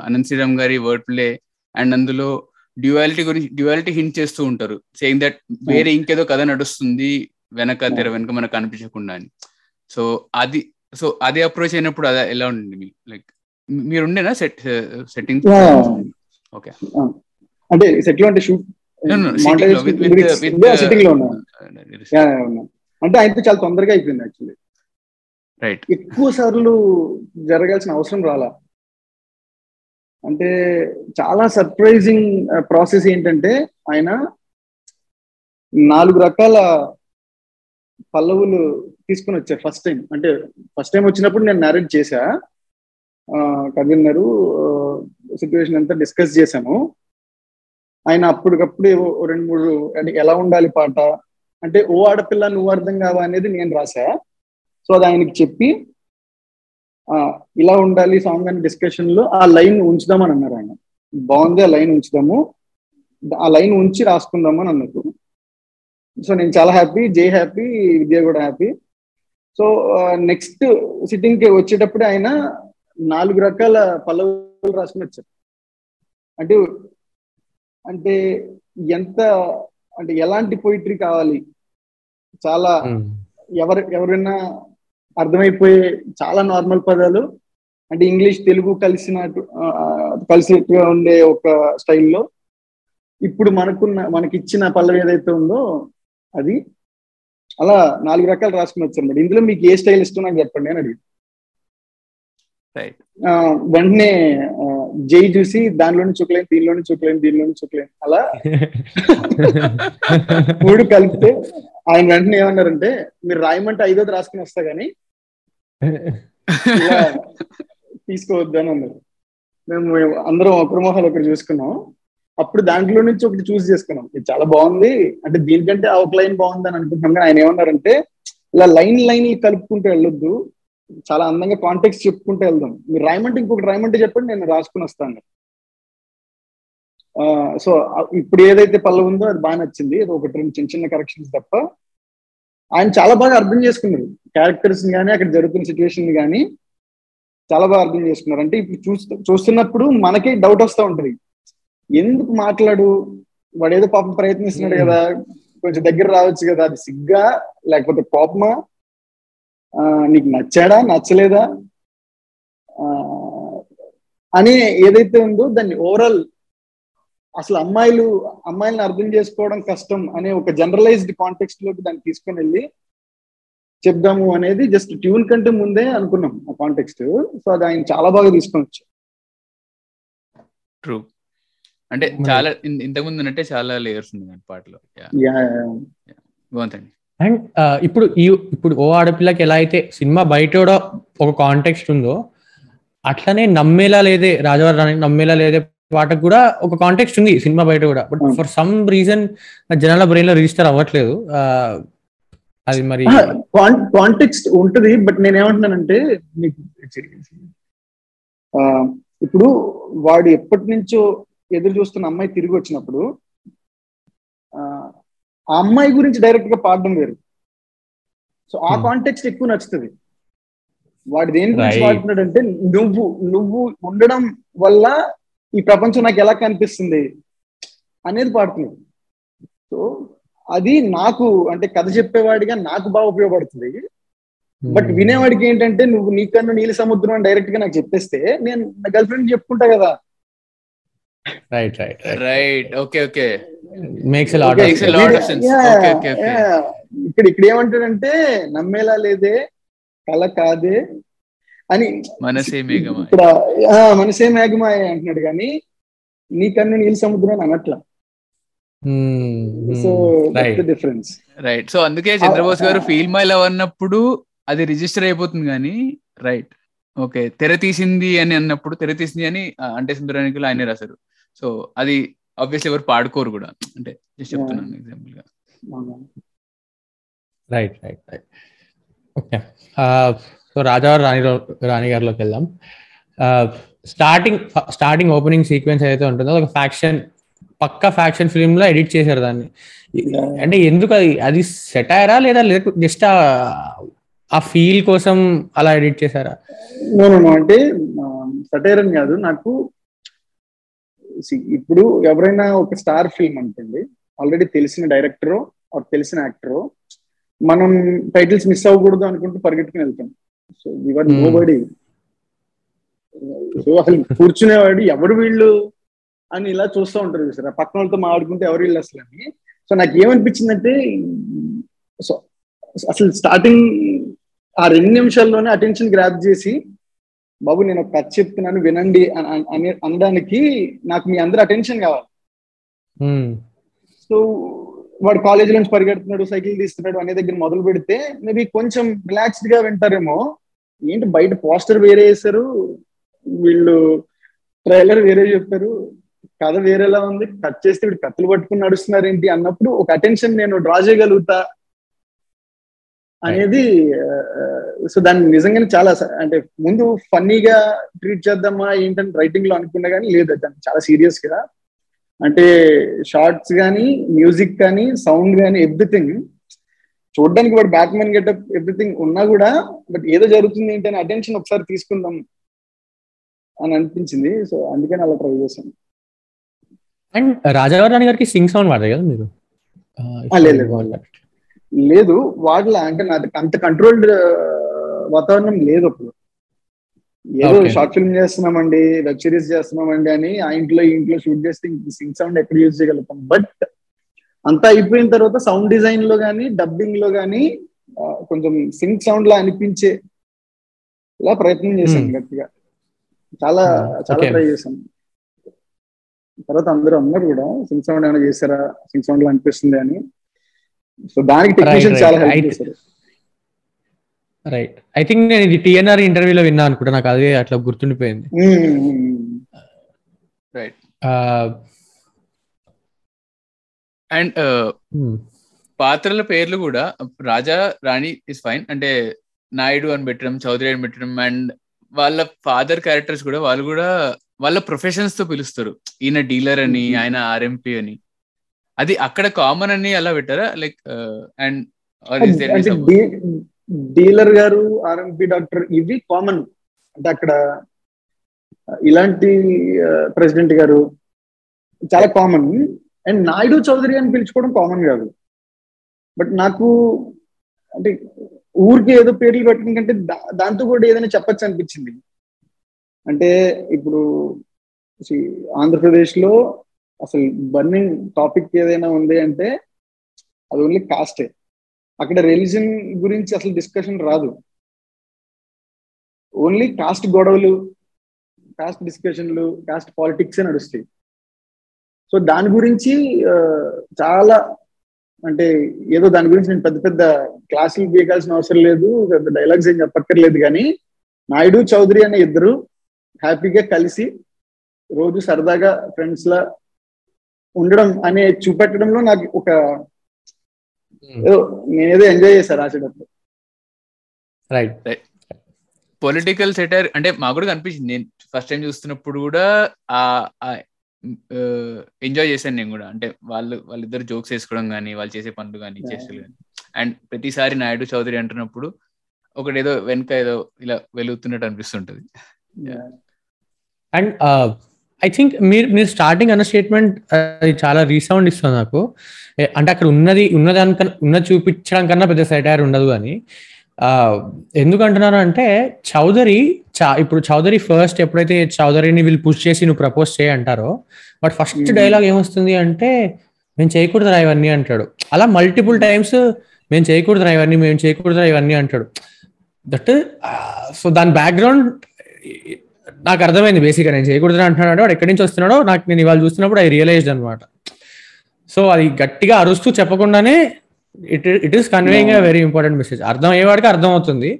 అనంత్ శ్రీరామ్ గారి వర్డ్ ప్లే అండ్ అందులో డ్యువాలిటీ గురించి డ్యువాలిటీ హింట్ చేస్తూ ఉంటారు. సేయింగ్ దట్ వేరే ఇంకేదో కథ నడుస్తుంది వెనక తెర వెనక మనకు కనిపించకుండా అని. సో అది సో అదే అప్రోచ్ అయినప్పుడు అదే ఎలా ఉండింది మీ లైక్ మీరు ఉండేనా సెట్ సెట్టింగ్. ఓకే అంటే సెట్లో అంటే షూట్ సిట్టింగ్లో ఉన్నా. అంటే ఆయనతో చాలా తొందరగా అయిపోయింది యాక్చువల్లీ రైట్ ఎక్కువ సార్లు జరగాల్సిన అవసరం రాలా. అంటే చాలా సర్ప్రైజింగ్ ప్రాసెస్ ఏంటంటే ఆయన నాలుగు రకాల పల్లవులు తీసుకుని వచ్చారు ఫస్ట్ టైం అంటే ఫస్ట్ టైం వచ్చినప్పుడు నేను narrate చేశా. కథ విన్నారు సిచ్యువేషన్ అంతా డిస్కస్ చేశాను ఆయన అప్పటికప్పుడు రెండు మూడు అంటే ఎలా ఉండాలి పాట? అంటే ఓ ఆడపిల్ల నువ్వు అర్థం కావా అనేది నేను రాసా సో అది ఆయనకి చెప్పి ఇలా ఉండాలి సాంగ్ అని డిస్కషన్లో ఆ లైన్ ఉంచుదామని అన్నారు ఆయన. బాగుంది ఆ లైన్ ఉంచుదాము. ఆ లైన్ ఉంచి రాసుకుందాము అని అన్నారు. సో నేను చాలా హ్యాపీ జై హ్యాపీ విద్య కూడా హ్యాపీ. సో నెక్స్ట్ సిట్టింగ్కి వచ్చేటప్పుడు ఆయన నాలుగు రకాల పల్లవులు రాసుకుని వచ్చారు. అంటే అంటే ఎంత అంటే ఎలాంటి పోయిటరీ కావాలి? చాలా ఎవరు ఎవరైనా అర్థమైపోయే చాలా నార్మల్ పదాలు. అంటే ఇంగ్లీష్ తెలుగు కలిసినట్టు కలిసినట్టుగా ఉండే ఒక స్టైల్లో ఇప్పుడు మనకున్న మనకి ఇచ్చిన పల్లవి ఏదైతే ఉందో అది అలా నాలుగు రకాలు రాసుకుని వచ్చారు మరి ఇందులో మీకు ఏ స్టైల్ ఇష్టం నాకు చెప్పండి అని అడిగి వెంటనే ఆ, జై చూసి దానిలోని చుక్కలేని దీనిలోని చుక్కలేని దీనిలోని చుక్కలేని అలా మూడు కలిపితే ఆయన వెంటనే ఏమన్నారంటే మీరు రాయమంటే ఐదోది రాసుకుని వస్తా గానీ తీసుకోవద్దు అని అన్నారు. మేము అందరం ఒకరి మొహాలు ఒకరు చూసుకున్నాం. అప్పుడు దాంట్లో నుంచి ఒకటి చూస్ చేసుకున్నాం. ఇది చాలా బాగుంది. అంటే దీనికంటే ఒక లైన్ బాగుంది అని అనుకుంటున్నాం. కానీ ఆయన ఏమన్నారంటే ఇలా లైన్ లైన్ కలుపుకుంటూ వెళ్ళొద్దు. చాలా అందంగా కాంటెక్స్ట్ చెప్పుకుంటూ వెళ్దాం. మీరు రాయమంటే ఇంకొకటి రాయమంటే చెప్పండి నేను రాసుకుని వస్తాను. సో ఇప్పుడు ఏదైతే పల్లవి ఉందో అది బాగా నచ్చింది. అది ఒకటి రెండు చిన్న చిన్న కరెక్షన్స్ తప్ప. ఆయన చాలా బాగా అర్థం చేసుకున్నారు. క్యారెక్టర్స్ కానీ అక్కడ జరుగుతున్న సిచ్యువేషన్ కానీ చాలా బాగా అర్థం చేసుకున్నారు. అంటే ఇప్పుడు చూస్తూ చూస్తున్నప్పుడు మనకే డౌట్ వస్తూ ఉంటది. ఎందుకు మాట్లాడు? వాడు ఏదో పాపం ప్రయత్నిస్తున్నాడు కదా. కొంచెం దగ్గర రావచ్చు కదా. అది సిగ్గా లేకపోతే కోపమా? నీకు నచ్చాడా? నచ్చలేదా? ఆ, అని ఏదైతే ఉందో దాన్ని ఓవరాల్ అసలు అమ్మాయిలు అమ్మాయిలను అర్థం చేసుకోవడం కష్టం అనే ఒక జనరలైజ్డ్ కాంటెక్స్ట్లోకి దాన్ని తీసుకొని వెళ్ళి చెప్దాము అనేది జస్ట్ ట్యూన్ కంటే ముందే అనుకున్నాం ఆ కాంటెక్స్ట్ సో అది ఆయన చాలా బాగా తీసుకొని వచ్చారు. ట్రూ అంటే చాలా ఇంతకుముందు అంటే చాలా లేయర్స్ ఉంది దాని పాటలో. Yeah, బాగుందండి అండ్ ఇప్పుడు ఈ ఇప్పుడు ఓ ఆడపిల్లకి ఎలా అయితే సినిమా బయట కూడా ఒక కాంటెక్స్ట్ ఉందో అట్లనే నమ్మేలా లేదే రాజవారి రాణి నమ్మేలా లేదే పాటకు కూడా ఒక కాంటెక్స్ట్ ఉంది సినిమా బయట కూడా. బట్. ఫర్ సమ్ రీజన్ జనాల బ్రెయిన్లో రిజిస్టర్ అవ్వట్లేదు అది మరి కాంటెక్స్ట్ ఉంటది బట్ నేను ఏమంటున్నానంటే మీకు ఇప్పుడు వాడు ఎప్పటి నుంచో ఎదురు చూస్తున్న అమ్మాయి తిరిగి వచ్చినప్పుడు ఆ అమ్మాయి గురించి డైరెక్ట్గా పాడడం వేరు. సో ఆ Hmm. కాంటెక్స్ట్ ఎక్కువ నచ్చుతుంది. వాడు దేని గురించి. వాడుతున్నాడంటే నువ్వు నువ్వు ఉండడం వల్ల ఈ ప్రపంచం నాకు ఎలా కనిపిస్తుంది అనేది పాడుతున్నాడు. సో అది నాకు అంటే కథ చెప్పేవాడిగా నాకు బాగా ఉపయోగపడుతుంది. బట్ వినేవాడికి ఏంటంటే నువ్వు నీకన్నా నీలి సముద్రం అని డైరెక్ట్గా నాకు చెప్పేస్తే నేను నా గర్ల్ ఫ్రెండ్ చెప్పుకుంటా కదా. Right right right okay okay makes lot Okay, Makes a lot of sense. Yeah, Okay, okay, okay. yeah. ఇక్కడ ఇక్కడ ఏమంటాడంటే నమ్మేలా లేదే కళ కాదే అని మనసే మేఘమా ఇక్కడ ఆ, మనసే మేఘమాయ అంటున్నాడు కానీ నీకన్నా నీలి సముద్రం అని అనట్లా. సో డిఫరెన్స్ రైట్ సో అందుకే చంద్రబోస్ గారు ఫీల్ మై లవ్ అన్నప్పుడు అది రిజిస్టర్ అయిపోతుంది కానీ రైట్ ఓకే తెర తీసింది అని అన్నప్పుడు తెర తీసింది అని అంటే సుందరానికి ఆయనే రాశారు. సో అది ఆబ్వియస్లీ ఎవరు పాడుకోరు కూడా. అంటే just చెప్తున్నాను ఎగ్జాంపుల్గా. Right right right okay so Rajavaari Rani Rani గారిలోకి వెళ్దాం. స్టార్టింగ్ స్టార్టింగ్ ఓపెనింగ్ సీక్వెన్స్ ఏదైతే ఉంటుందో ఒక ఫ్యాక్షన్ పక్క ఫ్యాక్షన్ ఫిల్మ్లో ఎడిట్ చేశారు దాన్ని. అంటే ఎందుకు అది అది సెటైరా లేదా జస్ట్ ఆ ఫీల్ కోసం అలా ఎడిట్ చేశారా? అంటే సటైర్ అని కాదు. నాకు ఇప్పుడు ఎవరైనా ఒక స్టార్ ఫిల్మ్ అనుకోండి ఆల్రెడీ తెలిసిన డైరెక్టరో ఆర్ తెలిసిన యాక్టరో మనం టైటిల్స్ మిస్ అవ్వకూడదు అనుకుంటూ పరిగెట్టుకుని వెళ్తాం. So your. No body so అసలు కూర్చునేవాడు ఎవరు వీళ్ళు అని ఇలా చూస్తూ ఉంటారు చూసారా? పక్కన వాళ్ళతో మాట్లాడుకుంటే ఎవరు వీళ్ళు అసలు అని. సో నాకు ఏమనిపించిందంటే సో అసలు స్టార్టింగ్ ఆ రెండు నిమిషాల్లోనే అటెన్షన్ గ్రాప్ చేసి బాబు నేను ఒక కథ చెప్తున్నాను వినండి అని అని- అనడానికి నాకు మీ అందరి అటెన్షన్ కావాలి. సో వాడు కాలేజీ నుంచి పరిగెడుతున్నాడు సైకిల్ తీస్తున్నాడు అనే దగ్గర మొదలు పెడితే మేబీ కొంచెం రిలాక్స్డ్గా వింటారేమో ఏంటి బయట పోస్టర్ వేరే వేశారు వీళ్ళు ట్రైలర్ వేరే చెప్పారు కథ వేరేలా ఉంది కట్ చేస్తే వీడు కత్తులు పట్టుకుని నడుస్తున్నారు ఏంటి అన్నప్పుడు ఒక అటెన్షన్ నేను డ్రా చేయగలుగుతా అనేది సో దాన్ని నిజంగానే చాలా అంటే ముందు ఫన్నీగా ట్రీట్ చేద్దామా ఏంటని రైటింగ్లో అనుకున్నా కానీ లేదు దాన్ని చాలా సీరియస్గా అంటే షార్ట్స్ కానీ మ్యూజిక్ కానీ సౌండ్ కానీ ఎవ్రీథింగ్. చూడడానికి వాడు బ్యాట్మెన్ గెటప్ ఎవ్రీథింగ్ ఉన్నా కూడా బట్ ఏదో జరుగుతుంది ఏంటి అని అటెన్షన్ ఒకసారి తీసుకుందాం అని అనిపించింది. సో అందుకని అలా ట్రై చేశాను. అండ్ రాజావారి రాణి గారికి సింగ్ సౌండ్ వాడతారు కదా మీరు? లేదు, లేదు. వాళ్ళ అంటే నాకు అంత కంట్రోల్డ్ వాతావరణం లేదు అప్పుడు ఏదో. షార్ట్ ఫిల్మ్ చేస్తున్నామండి వెబ్ సిరీస్ చేస్తున్నామండి అని ఆ ఇంట్లో ఈ ఇంట్లో షూట్ చేస్తే సింగ్ సౌండ్ ఎక్కడ యూజ్ చేయగలుగుతాం బట్ అంతా అయిపోయిన తర్వాత సౌండ్ డిజైన్లో కానీ డబ్బింగ్లో కానీ కొంచెం సింగ్ సౌండ్ లా అనిపించే ఇలా ప్రయత్నం చేశాను Hmm. గట్టిగా చాలా Hmm. చాలా. ట్రై చేశాను తర్వాత అందరూ అన్నారు కూడా సింగ్ సౌండ్ ఏమైనా చేశారా సింగ్ సౌండ్లో అనిపిస్తుంది అని సో దానికి టెక్నీషియన్ right. చాలా హెల్ప్ చేశారు రైట్ ఐ థింక్ నేను ఇది టిఎన్ఆర్ ఇంటర్వ్యూలో విన్నా అనుకుంటా నాకు అదే అట్లా గుర్తుండిపోయింది Hmm. Right Uh, and hmm. పాత్రల పేర్లు కూడా రాజా రాణి ఇస్ ఫైన్ అంటే నాయుడు అని పెట్టడం చౌదరి అని పెట్టడం అండ్ వాళ్ళ ఫాదర్ క్యారెక్టర్స్ కూడా వాళ్ళు కూడా వాళ్ళ ప్రొఫెషన్స్తో పిలుస్తారు ఈయన డీలర్ అని Mhm. ఆయన ఆర్ఎంపీ అని అది అక్కడ కామన్ అని అలా పెట్టారా? లైక్ అండ్ అంటే డీలర్ గారు ఆర్ఎంపీ డాక్టర్ ఇవి కామన్ అంటే అక్కడ ఇలాంటి ప్రెసిడెంట్ గారు చాలా కామన్ అండ్ నాయుడు చౌదరి అని పిలుచుకోవడం కామన్ కాదు. బట్ నాకు అంటే ఊరికి ఏదో పేర్లు పెట్టడం కంటే దా- దాంతో కూడా ఏదైనా చెప్పచ్చు అనిపించింది. అంటే ఇప్పుడు ఆంధ్రప్రదేశ్లో అసలు బర్నింగ్ టాపిక్ ఏదైనా ఉంది అంటే అది ఓన్లీ కాస్టే అక్కడ రిలీజన్ గురించి అసలు డిస్కషన్ రాదు. ఓన్లీ కాస్ట్ గొడవలు కాస్ట్ డిస్కషన్లు కాస్ట్ పాలిటిక్స్ నడుస్తాయి. సో దాని గురించి చాలా అంటే ఏదో దాని గురించి నేను పెద్ద పెద్ద క్లాసులు గీకాల్సిన అవసరం లేదు పెద్ద డైలాగ్స్ ఏం చెప్పక్కర్లేదు కానీ నాయుడు చౌదరి అనే ఇద్దరు హ్యాపీగా కలిసి రోజు సరదాగా ఫ్రెండ్స్ లా ఉండడం అనే చూపెట్టడంలో నాకు ఒక ఏదో నేనేదో ఎంజాయ్ చేశాను రాసేటప్పుడు. రైట్ పొలిటికల్ సెటర్ అంటే మాకు కూడా కనిపించింది. నేను ఫస్ట్ టైం చూస్తున్నప్పుడు కూడా ఆ ఎంజాయ్ చేశాను నేను కూడా. అంటే వాళ్ళు వాళ్ళిద్దరు జోక్స్ వేసుకోవడం కానీ వాళ్ళు చేసే పనులు కానీ. చేష్టలు కానీ అండ్ ప్రతిసారి నాయుడు చౌదరి అంటున్నప్పుడు ఒకటేదో వెనక ఏదో ఇలా వెలుగుతున్నట్టు అనిపిస్తుంటది. అండ్ ఐ థింక్ మీరు మీరు స్టార్టింగ్ అన్న స్టేట్మెంట్ అది చాలా రీసౌండ్ ఇస్తుంది నాకు. అంటే అక్కడ ఉన్నది ఉన్నదానికన్నా ఉన్నది చూపించడం కన్నా పెద్ద సెటైర్ ఉండదు అని. ఎందుకు అంటున్నాను అంటే చౌదరి చా ఇప్పుడు చౌదరి ఫస్ట్ ఎప్పుడైతే చౌదరిని వీళ్ళు పుష్ చేసి నువ్వు ప్రపోజ్ చేయి అంటారో బట్ ఫస్ట్. డైలాగ్ ఏమొస్తుంది అంటే మేము చేయకూడదురా ఇవన్నీ అంటాడు. అలా మల్టిపుల్ టైమ్స్ మేము చేయకూడదురా ఇవన్నీ మేము చేయకూడదురా ఇవన్నీ అంటాడు. దట్ సో దాని బ్యాక్గ్రౌండ్ నాకు అర్థమైంది బేసిక్గా నేను చేయకూడదు అంటున్నాడు. వాడు ఎక్కడి నుంచి వస్తున్నాడో నాకు నేను ఇవాళ చూస్తున్నప్పుడు ఐ రియలైజ్డ్ అనమాట సో అది గట్టిగా అరుస్తూ చెప్పకుండానే it it is conveying very important message అర్థం అయ్యేవాడికి అర్థం అవుతుంది.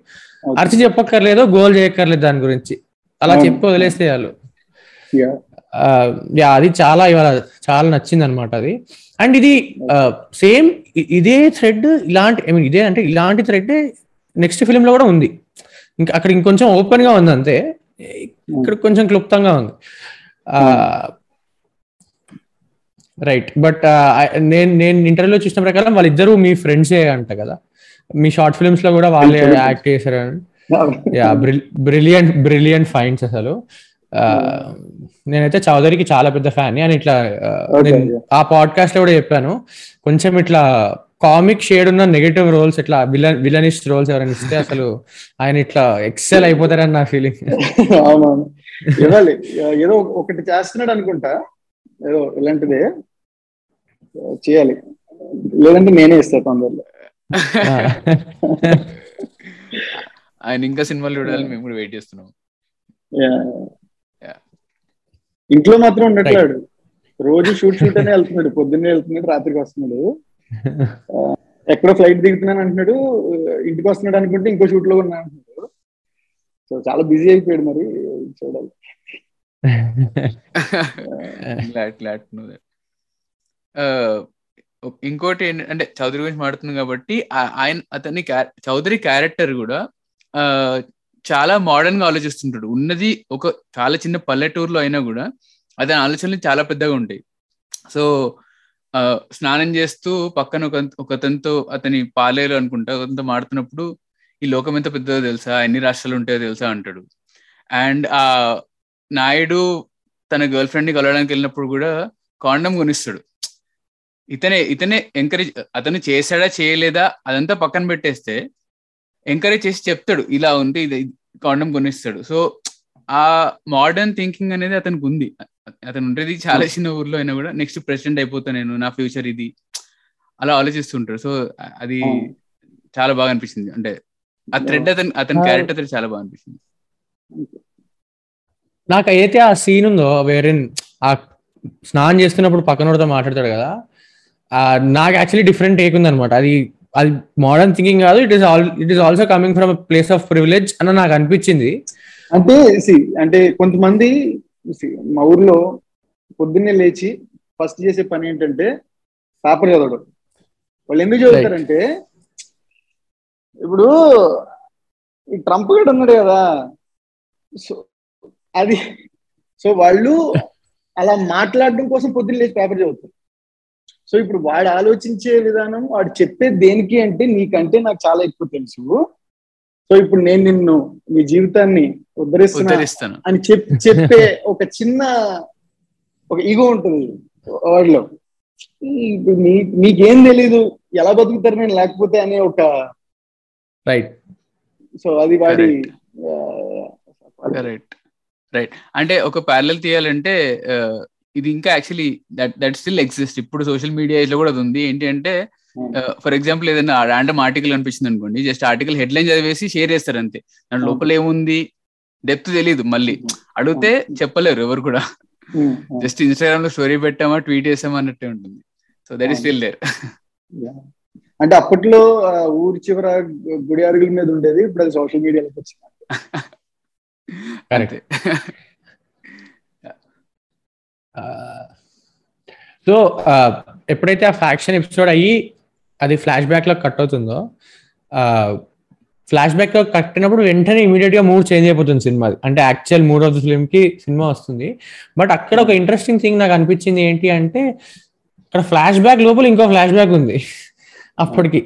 అరిచి చెప్పక్కర్లేదు గోల్ చేయక్కర్లేదు దాని గురించి. అలా. చెప్పి వదిలేస్తే Yeah. యా అది చాలా ఇవాళ చాలా నచ్చింది అనమాట అది. అండ్ ఇది సేమ్ ఇదే థ్రెడ్ ఇలాంటి ఐ మీన్ ఇదే అంటే ఇలాంటి థ్రెడ్ నెక్స్ట్ ఫిలిం లో కూడా ఉంది. ఇంకా అక్కడ ఇంకొంచెం ఓపెన్గా ఉంది అంతే. ఇక్కడ కొంచెం క్లుప్తంగా ఉంది. రైట్. బట్ నేను నేను ఇంటర్వ్యూలో చూసిన ప్రకారం వాళ్ళిద్దరూ మీ ఫ్రెండ్సే అంట కదా. మీ షార్ట్ ఫిల్మ్స్లో కూడా వాళ్ళే యాక్ట్ చేశారని యా బ్రిలియంట్ బ్రిలియంట్ ఫైండ్స్ అసలు. నేనైతే చౌదరికి చాలా పెద్ద ఫ్యాన్ అని ఇట్లా. ఆ పాడ్కాస్ట్లో కూడా చెప్పాను. కొంచెం ఇట్లా కామిక్ షేడ్ ఉన్న నెగటివ్ రోల్స్ ఇట్లా విలన్ విలనిస్ట్ రోల్స్ ఎవరైనా ఇస్తే అసలు ఆయన ఇట్లా ఎక్సెల్ అయిపోతారని నా ఫీలింగ్ అవునవును. ఇవ్వాలి. ఏదో ఒకటి చేస్తున్నాడు అనుకుంటా. ఏదో ఇలాంటిదే. చేయాలి. లేదంటే నేనే ఇస్తా తొందరలో. ఆయన ఇంకా సినిమాలు చూడాలని మేము కూడా వెయిట్ చేస్తున్నాం. ఇంట్లో మాత్రం ఉండట్లేడు రోజు షూట్ షూట్ అనే వెళ్తున్నాడు. పొద్దున్నే వెళ్తున్నాడు రాత్రికి వస్తున్నాడు. ఎక్కడో ఫ్లైట్ దిగుతున్నాను అంటున్నాడు. ఇంటికి వస్తున్నాడు అనుకుంటే ఇంకో షూట్లో ఉన్నా అంటున్నాడు. సో చాలా బిజీ అయిపోయాడు మరి చూడాలి. ఇంకోటి అంటే చౌదరి గురించి మాడుతుంది కాబట్టి ఆయన అతని చౌదరి క్యారెక్టర్ కూడా చాలా మోడర్న్గా ఆలోచిస్తుంటాడు. ఉన్నది ఒక చాలా చిన్న పల్లెటూరులో అయినా కూడా అతని ఆలోచనలు చాలా పెద్దగా ఉంటాయి. సో స్నానం చేస్తూ పక్కన ఒక ఒకతనితో అతని పాలేరు అనుకుంటా అతనితో మాడుతున్నప్పుడు ఈ లోకం ఎంత పెద్దదో తెలుసా? ఎన్ని రాష్ట్రాలు ఉంటాయో తెలుసా అంటాడు. అండ్ ఆ నాయుడు తన గర్ల్ ఫ్రెండ్ని కలవడానికి వెళ్ళినప్పుడు కూడా కాండం కొనిస్తాడు. ఇతనే ఇతనే ఎంకరేజ్ అతను చేశాడా చేయలేదా? అదంతా పక్కన పెట్టేస్తే ఎంకరేజ్ చేసి చెప్తాడు ఇలా ఉంది ఇది కాండం కొనిస్తాడు. సో ఆ మోడర్న్ థింకింగ్ అనేది అతనికి ఉంది. అతను ఉండేది చాలా చిన్న ఊర్లో అయినా కూడా నెక్స్ట్ ప్రెసిడెంట్ అయిపోతా నేను నా ఫ్యూచర్ ఇది. అలా ఆలోచిస్తుంటాడు సో అది. చాలా బాగా అనిపించింది అంటే ఆ థ్రెడ్ అతని అతని. క్యారెక్టర్ చాలా బాగా అనిపించింది నాకు అయితే ఆ సీన్ ఉందో వేరే ఆ స్నానం చేస్తున్నప్పుడు పక్కనోడితో మాట్లాడతాడు కదా ఆ, నాకు యాక్చువల్లీ డిఫరెంట్ టేక్ ఉంది అనమాట అది అది మోడర్న్ థింకింగ్ కాదు it is all it is also coming from place of privilege అని నాకు అనిపించింది. అంటే అంటే కొంతమంది మా ఊర్లో పొద్దున్నే లేచి ఫస్ట్ చేసే పని ఏంటంటే పేపర్ చదవడం. వాళ్ళు ఎందుకు చదువుతారంటే ఇప్పుడు ఈ ట్రంప్ గడు ఉన్నాడు కదా సో అది సో వాళ్ళు అలా మాట్లాడడం కోసం పొద్దున్న లేచి పేపర్ చదువుతారు. సో ఇప్పుడు వాడు ఆలోచించే విధానం వాడు చెప్పే దేనికి అంటే నీకంటే నాకు చాలా ఎక్కువ తెలుసు. సో ఇప్పుడు నేను నిన్ను నీ జీవితాన్ని ఉద్ధరిస్తాను. అని చెప్పి చెప్పే ఒక చిన్న ఒక ఈగో ఉంటుంది వాడిలో నీకేం తెలీదు ఎలా బతుకుతారు నేను లేకపోతే అనే ఒక రైట్ సో అది వాడి రైట్ రైట్ అంటే ఒక ప్యారల్ తీయాలంటే ఇది ఇంకా actually that that still exist ఇప్పుడు సోషల్ మీడియా లో కూడా అది ఉంది. ఏంటి అంటే ఫర్ ఎగ్జాంపుల్ ఏదైనా ర్యాండమ్ ఆర్టికల్ అనిపించింది అనుకోండి జస్ట్ ఆర్టికల్ హెడ్లైన్ చదివేసి షేర్ చేస్తారు అంతే. దాని లోపల ఏముంది? డెప్త్ తెలియదు మళ్ళీ. అడిగితే చెప్పలేరు ఎవరు కూడా. జస్ట్ ఇన్స్టాగ్రామ్లో స్టోరీ పెట్టామా ట్వీట్ చేసామా అన్నట్టే ఉంటుంది. So that is still there అంటే అప్పట్లో ఊరి చివర గుడి అరుగుల మీద ఉండేది ఇప్పుడు అది సోషల్ మీడియాలోకి వచ్చింది. అంతే సో ఎప్పుడైతే ఆ ఫ్యాక్షన్ ఎపిసోడ్ అయ్యి అది ఫ్లాష్ బ్యాక్లో కట్ అవుతుందో ఫ్లాష్ బ్యాక్లో కట్టినప్పుడు వెంటనే ఇమీడియట్గా మూడ్ చేంజ్ అయిపోతుంది సినిమా. అంటే యాక్చువల్ మూడ్ ఆఫ్ ద ఫిల్మ్కి సినిమా వస్తుంది. బట్ అక్కడ ఒక ఇంట్రెస్టింగ్ థింగ్ నాకు అనిపించింది ఏంటి అంటే అక్కడ ఫ్లాష్ బ్యాక్ లోపల ఇంకో ఫ్లాష్ బ్యాక్ ఉంది. అప్పటికి.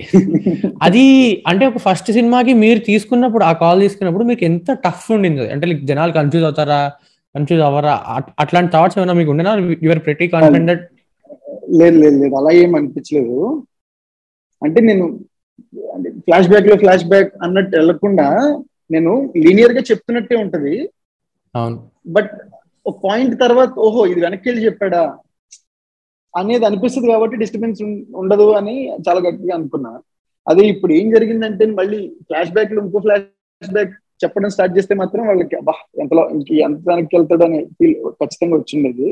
అది అంటే ఒక ఫస్ట్ సినిమాకి మీరు తీసుకున్నప్పుడు ఆ కాల్ తీసుకున్నప్పుడు మీకు ఎంత టఫ్ ఉండింది అంటే లైక్ జనాలు కన్ఫ్యూజ్ అవుతారా? కన్ఫ్యూజ్ అవ్వరా? అట్లాంటి థాట్స్ ఏమైనా మీకు ఉండేనా? యువర్ ప్రెటీ కాన్ఫిడెంట్ లేదు లేదు లేదు. అలా ఏం అనిపించలేదు. అంటే నేను ఫ్లాష్ బ్యాక్లో ఫ్లాష్ బ్యాక్ అన్నట్టు వెళ్ళకుండా నేను లీనియర్గా చెప్తున్నట్టే ఉంటది. అవును. బట్ ఒక పాయింట్ తర్వాత ఓహో ఇది వెనక్కి వెళ్ళి చెప్పాడా? అనేది అనిపిస్తుంది కాబట్టి డిస్టర్బెన్స్ ఉండదు అని చాలా గట్టిగా అనుకున్నా. అదే ఇప్పుడు ఏం జరిగిందంటే మళ్ళీ ఫ్లాష్ బ్యాక్లో ఇంకో ఫ్లాష్ బ్యాక్ చెప్పడం స్టార్ట్ చేస్తే మాత్రం వాళ్ళకి అబ్బా ఎంతలో ఇంక ఎంత వెనక్కి వెళ్తాడు అనే ఫీల్ ఖచ్చితంగా వచ్చిండేది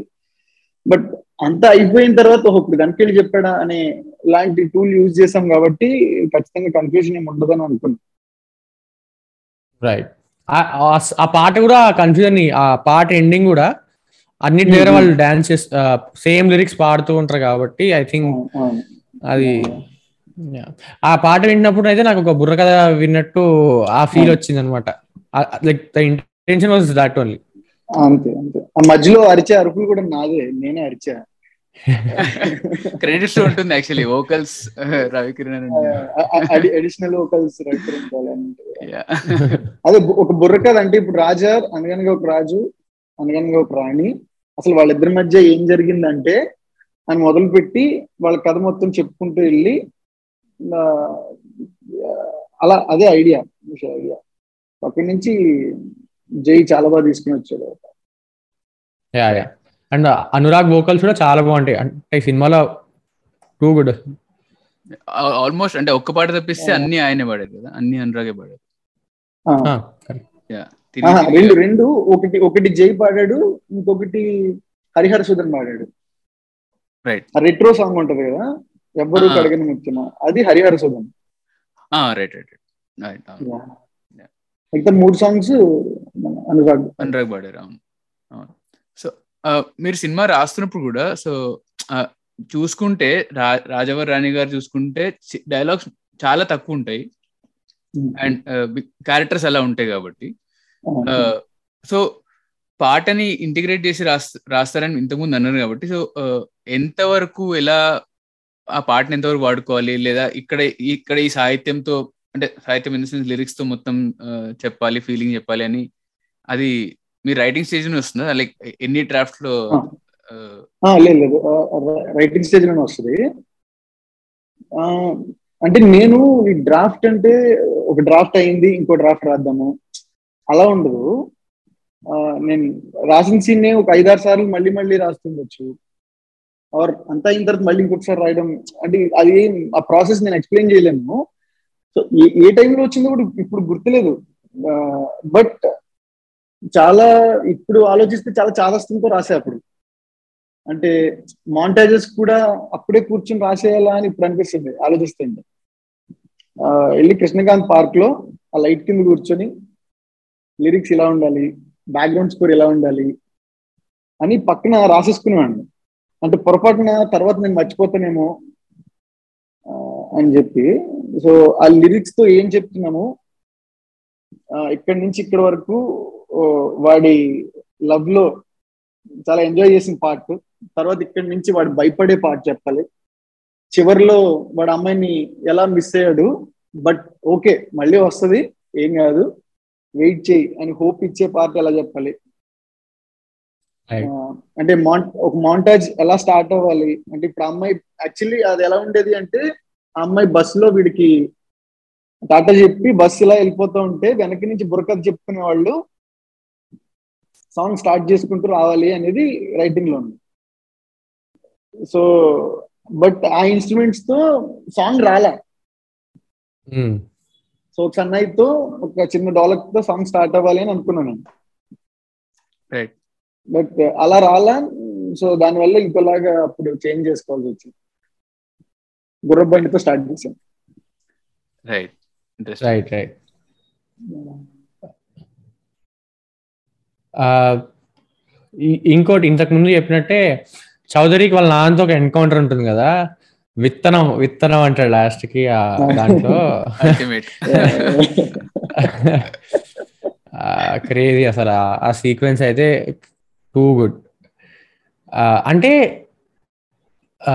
బట్ అంతా అయిపోయిన తర్వాత ఇప్పుడు వెళ్ళి చెప్పాడా అనే ఇలాంటి టూల్ యూజ్ చేసాం కాబట్టి ఖచ్చితంగా కన్ఫ్యూజన్ ఏమి ఉండదని అనుకున్నా రైట్ ఆ పాట కూడా కన్ఫ్యూజన్ ఆ పాట ఎండింగ్ కూడా అన్నిటి దగ్గర Mhm. వాళ్ళు డాన్స్ సేమ్ లిరిక్స్ పాడుతూ ఉంటారు కాబట్టి ఐ థింక్. అది. ఆ పాట విన్నప్పుడు అయితే నాకు ఒక బుర్ర కథ విన్నట్టు ఆ ఫీల్ Hmm. వచ్చింది అనమాట like the intention was that only అంతే అంతే. ఆ మధ్యలో అరిచే అరుపులు కూడా నాదే నేనే అరిచా. క్రెడిట్స్ ఉంటుంది actually vocals Ravikiran additional vocals అదే బు- ఒక బుర్ర కథ అంటే ఇప్పుడు రాజా అనగనగా ఒక రాజు అనగనగా ఒక రాణి అసలు వాళ్ళిద్దరి మధ్య ఏం జరిగిందంటే అని మొదలుపెట్టి వాళ్ళ కథ మొత్తం చెప్పుకుంటూ వెళ్ళి అలా అదే ఐడియా ఐడియా అక్కడి నుంచి జై చాలా బాగా తీసుకుని వచ్చాడు. Ya ya. And Anurag vocals కూడా చాలా బాగుంటాయి. అంటే ఈ సినిమాలో టూ గుడ్. ఆల్మోస్ట్ అంటే ఒక్క పాట తప్పిస్తే అన్ని ఆయనే పాడారు కదా? అన్ని అనురాగే తిరిగి- రెండు రెండు. ఒకటి ఒకటి జై పాడాడు ఇంకొకటి హరిహర సుధన్ పాడాడు. Right. రెట్రో సాంగ్ ఉంటది కదా? ఎవ్వరు. కడగని ముఖ్యమ అది హరిహర సుధన్. ఆ, రైట్ రైట్ రైట్. మిగతా మూడు సాంగ్స్ అనురాగ్. అనురాగ్ పాడారు అవును. సో మీరు సినిమా రాస్తున్నప్పుడు కూడా సో చూసుకుంటే రా రాజవర్ రాణి గారు చూసుకుంటే డైలాగ్స్ చాలా తక్కువ ఉంటాయి. అండ్ క్యారెక్టర్స్ అలా ఉంటాయి కాబట్టి. సో పాటని ఇంటిగ్రేట్ చేసి రాస్ రాస్తారని ఇంతకుముందు అన్నారు కాబట్టి సో ఎంతవరకు ఎలా ఆ పాటని ఎంతవరకు వాడుకోవాలి? లేదా ఇక్కడ ఇక్కడ ఈ సాహిత్యంతో అంటే సాహిత్యం ఇన్ సెన్స్ లిరిక్స్తో మొత్తం చెప్పాలి ఫీలింగ్ చెప్పాలి అని అది మీ రైటింగ్ స్టేజ్ వస్తుందా? లైక్ ఎన్ని డ్రాఫ్ట్లో లేదు లేదు. రైటింగ్ స్టేజ్లోనే వస్తుంది. అంటే నేను ఈ డ్రాఫ్ట్ అంటే ఒక డ్రాఫ్ట్ అయింది ఇంకో డ్రాఫ్ట్ రాద్దాము. అలా ఉండదు. ఆ, నేను రాసిన సీన్ ఒక ఐదారు సార్లు మళ్ళీ మళ్ళీ రాస్తుండొచ్చు. ఆర్ అంతా అయిన తర్వాత మళ్ళీ ఇంకొకసారి రాయడం. అంటే అది ఆ ప్రాసెస్ నేను ఎక్స్ప్లెయిన్ చేయలేను. సో ఏ ఏ టైంలో వచ్చిందో కూడా ఇప్పుడు గుర్తులేదు. బట్ చాలా ఇప్పుడు ఆలోచిస్తే చాలా చాదస్తంతో రాసే అప్పుడు. అంటే మాంటేజెస్ కూడా అప్పుడే కూర్చొని రాసేయాలా అని ఇప్పుడు అనిపిస్తుంది ఆలోచిస్తుంది ఆ, వెళ్ళి కృష్ణకాంత్ పార్క్లో ఆ లైట్ కింద కూర్చొని లిరిక్స్ ఇలా ఉండాలి బ్యాక్గ్రౌండ్ స్కోర్ ఇలా ఉండాలి అని పక్కన రాసేసుకునేవాడిని. అంటే పొరపాటున తర్వాత నేను మర్చిపోతానేమో ఆ, అని చెప్పి. సో ఆ లిరిక్స్తో ఏం చెప్తున్నాము ఇక్కడ ఇక్కడి నుంచి ఇక్కడి వరకు వాడి లవ్లో చాలా ఎంజాయ్ చేసిన పార్ట్. తర్వాత ఇక్కడి నుంచి వాడు భయపడే పార్ట్ చెప్పాలి. చివరిలో వాడు అమ్మాయిని ఎలా మిస్ అయ్యాడు బట్ ఓకే మళ్ళీ వస్తది ఏం కాదు వెయిట్ చేయి అని హోప్ ఇచ్చే పార్ట్ ఎలా చెప్పాలి? అంటే ఒక మాంటాజ్ ఎలా స్టార్ట్ అవ్వాలి? అంటే ఇప్పుడు అమ్మాయి యాక్చువల్లీ అది ఎలా ఉండేది అంటే ఆ అమ్మాయి బస్లో వీడికి టాటా చెప్పి బస్ ఇలా వెళ్ళిపోతూ ఉంటే వెనక నుంచి బుర్రకథ చెప్పుకునే వాళ్ళు సాంగ్ స్టార్ట్ చేసుకుంటూ రావాలి అనేది రైటింగ్లో ఉంది. సో బట్ ఆ ఇన్స్ట్రుమెంట్స్తో సాంగ్ రాలా. సో ఒక సన్నాయితో ఒక చిన్న డోలక్తో సాంగ్ స్టార్ట్ అవ్వాలి అని అనుకున్నాను బట్ అలా రాలా సో దానివల్ల ఇంకోలాగా అప్పుడు చేంజ్ చేసుకోవాల్సి వచ్చింది. గుర్రబండితో స్టార్ట్ చేశాను. రైట్ రైట్ రైట్ ఇంకోటి ఇంతకు ముందు చెప్పినట్టే చౌదరికి వాళ్ళ నాన్నతో ఒక ఎన్కౌంటర్ ఉంటుంది కదా విత్తనం విత్తనం అంటాడు లాస్ట్కి ఆ దాంట్లో. క్రేజీ అసలు ఆ- సీక్వెన్స్ అయితే టూ గుడ్. అంటే ఆ,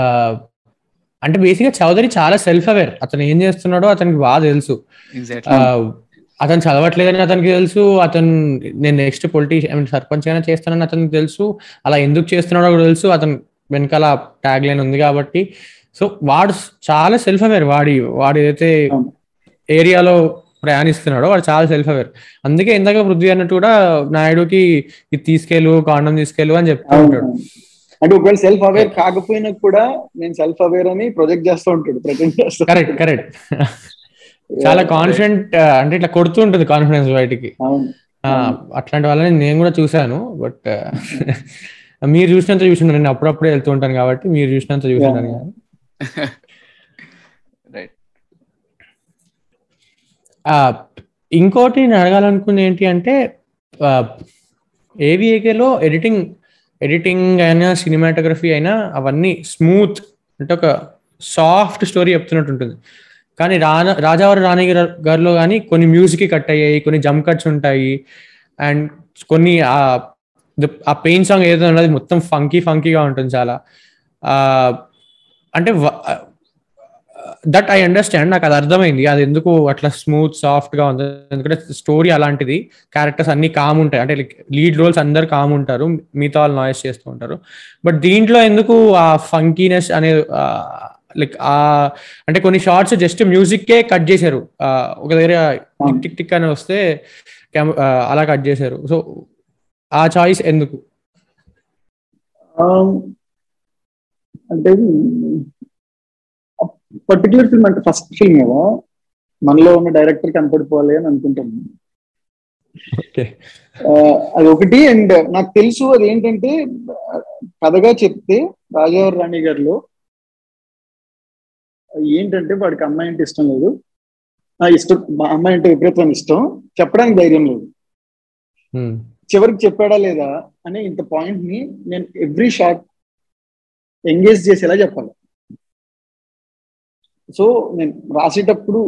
అంటే బేసిక్గా చౌదరి చాలా సెల్ఫ్ అవేర్ అతను ఏం చేస్తున్నాడో అతనికి బాగా తెలుసు. అతను చదవట్లేదని అతనికి తెలుసు అతను నేను నెక్స్ట్ పొలిటీషియన్ సర్పంచ్ అయినా చేస్తానని అతనికి తెలుసు అలా ఎందుకు చేస్తున్నాడో కూడా తెలుసు అతను వెనకాల ట్యాగ్ లైన్ ఉంది కాబట్టి. సో వాడు చాలా సెల్ఫ్ అవేర్ వాడి వాడు ఏదైతే. ఏరియాలో ప్రయాణిస్తున్నాడో వాడు చాలా సెల్ఫ్ అవేర్ అందుకే ఇందాక పృథ్వీ అన్నట్టు కూడా నాయుడుకి ఇది తీసుకెళ్ళు కాండం తీసుకెళ్ళు అని చెప్తూ ఉంటాడు. అంటే ఒకవేళ సెల్ఫ్ అవేర్ కాకపోయినా కూడా నేను సెల్ఫ్ అవేర్ అని ప్రొజెక్ట్ చేస్తూ ఉంటాడు ప్రజెంట్ చేస్తూ కరెక్ట్ కరెక్ట్ చాలా కాన్ఫిడెంట్ అంటే ఇట్లా కొడుతూ ఉంటుంది కాన్ఫిడెన్స్ బయటికి. అట్లాంటి వాళ్ళని నేను కూడా చూశాను బట్ మీరు చూసినంత చూసినాను నేను అప్పుడప్పుడే వెళ్తూ ఉంటాను కాబట్టి మీరు చూసినంత చూసినాను కానీ. ఇంకోటి నేను అడగాలనుకుంది ఏంటి అంటే ఏవిఏకేలో ఎడిటింగ్ ఎడిటింగ్ అయినా సినిమాటోగ్రఫీ అయినా అవన్నీ స్మూత్ అంటే ఒక సాఫ్ట్ స్టోరీ చెప్తున్నట్టు ఉంటుంది. కానీ రానా రాజావారి రాణి గారిలో కానీ కొన్ని మ్యూజిక్ కట్ అయ్యాయి కొన్ని జంప్ కట్స్ ఉంటాయి. అండ్ కొన్ని ఆ పెయిన్ సాంగ్ ఏదో ఉన్నది మొత్తం ఫంకీ ఫంకీగా ఉంటుంది చాలా. అంటే దట్ ఐ అండర్స్టాండ్ నాకు అది అర్థమైంది. అది ఎందుకు అట్లా స్మూత్ సాఫ్ట్గా ఉంది? ఎందుకంటే స్టోరీ అలాంటిది క్యారెక్టర్స్ అన్ని కామ్ ఉంటాయి. అంటే లీడ్ రోల్స్ అందరు కామ్ ఉంటారు మిగతా వాళ్ళు నాయిస్ చేస్తూ ఉంటారు. బట్ దీంట్లో ఎందుకు ఆ ఫంకీనెస్ అనే లైక్ ఆ అంటే కొన్ని షార్ట్స్ జస్ట్ మ్యూజిక్ కే కట్ చేశారు. ఒక దగ్గర టిక్ టిక్ అని వస్తే అలా కట్ చేశారు. సో ఆ చాయిస్ ఎందుకు? అంటే పర్టికులర్ ఫిల్మ్ అంటే ఫస్ట్ ఫిల్మ్ కదా మనలో ఉన్న డైరెక్టర్ కనపడిపోవాలి అని ఆ, అది ఒకటి అండ్ నాకు తెలుసు అది ఏంటంటే కథగా చెప్తే రాజావారి రాణి గారిలో ఏంటంటే వాడికి అమ్మాయి అంటే ఇష్టం లేదు. ఆ ఇష్టం మా అమ్మాయి అంటే విపరీతం ఇష్టం. చెప్పడానికి ధైర్యం లేదు. చివరికి చెప్పాడా లేదా అనే ఇంత పాయింట్ని నేను ఎవ్రీ షాట్ ఎంగేజ్ చేసేలా చెప్పాలి. సో నేను రాసేటప్పుడు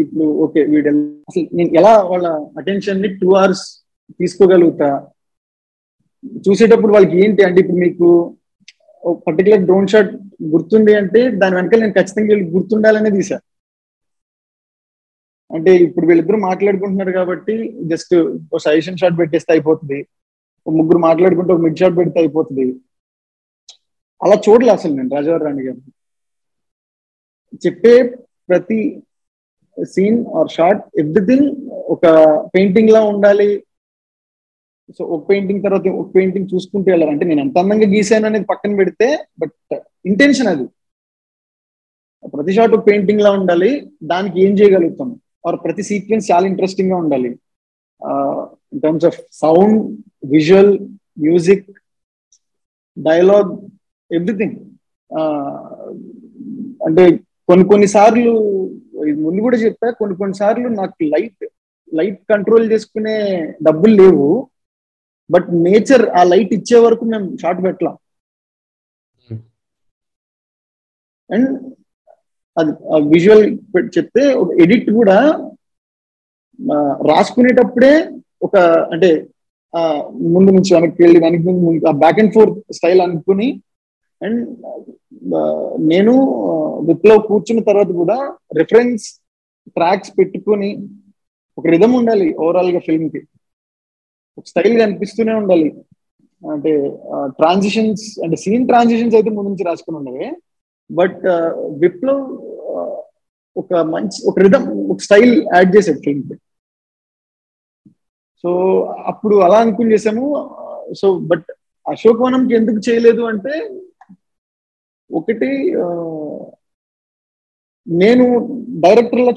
ఇప్పుడు ఓకే వీడు అసలు నేను ఎలా వాళ్ళ అటెన్షన్ని టూ అవర్స్ తీసుకోగలుగుతా? చూసేటప్పుడు వాళ్ళకి ఏంటి? అంటే ఇప్పుడు మీకు పర్టికులర్ డ్రోన్ షాట్ గుర్తుంది అంటే దాని వెనక నేను ఖచ్చితంగా వీళ్ళు గుర్తుండాలనే తీసా అంటే ఇప్పుడు వీళ్ళిద్దరు మాట్లాడుకుంటున్నారు కాబట్టి జస్ట్ ఒక సజెషన్ షాట్ పెట్టేస్తే అయిపోతుంది. ఒక ముగ్గురు మాట్లాడుకుంటే ఒక మిడ్ షాట్ పెడితే అయిపోతుంది. అలా చూడలే అసలు నేను రాజావారి రాణి గారు చెప్పే ప్రతి సీన్ ఆర్ షార్ట్ ఎవ్రీథింగ్ ఒక పెయింటింగ్ లా ఉండాలి సో ఒక పెయింటింగ్ తర్వాత ఒక పెయింటింగ్ చూసుకుంటూ వెళ్ళాలి. అంటే నేను ఎంత అందంగా గీసాను అనేది పక్కన పెడితే బట్ ఇంటెన్షన్ అది. ప్రతి షాట్ ఒక పెయింటింగ్ లా ఉండాలి. దానికి ఏం చేయగలుగుతాం? ఆర్ ప్రతి సీక్వెన్స్ చాలా ఇంట్రెస్టింగ్గా ఉండాలి. In terms of sound visual music dialogue everything అంటే కొన్ని కొన్ని సార్లు ముందు కూడా చెప్పా కొన్ని కొన్ని సార్లు నాకు లైట్ లైట్ కంట్రోల్ చేసుకునే డబ్బులు లేవు. బట్ నేచర్ ఆ లైట్ ఇచ్చే వరకు మేము షార్ట్ పెట్టలాం. అండ్ అది విజువల్ చెప్తే ఒక ఎడిట్ కూడా రాసుకునేటప్పుడే ఒక అంటే ముందు నుంచి వెనక్కి వెళ్ళి వెనక్కి ముందు ఆ బ్యాక్ అండ్ ఫోర్త్ స్టైల్ అనుకుని అండ్ నేను ఆ, విప్లవ్ కూర్చున్న తర్వాత కూడా రిఫరెన్స్ ట్రాక్స్ పెట్టుకొని ఒక రిధం ఉండాలి ఓవరాల్గా ఫిల్మ్కి ఒక స్టైల్ కనిపిస్తూనే ఉండాలి. అంటే ట్రాన్సిషన్స్ అంటే సీన్ ట్రాన్సిషన్స్ అయితే ముందు నుంచి రాసుకుని ఉండవే. బట్ విప్లవ్ ఒక మంచి ఒక రిధమ్ ఒక స్టైల్ యాడ్ చేసాడు ఫిల్మ్ సో అప్పుడు అలా అనుకుని చేసాము సో బట్ అశోక్ వనంకి ఎందుకు చేయలేదు అంటే ఒకటి నేను డైరెక్టర్ లా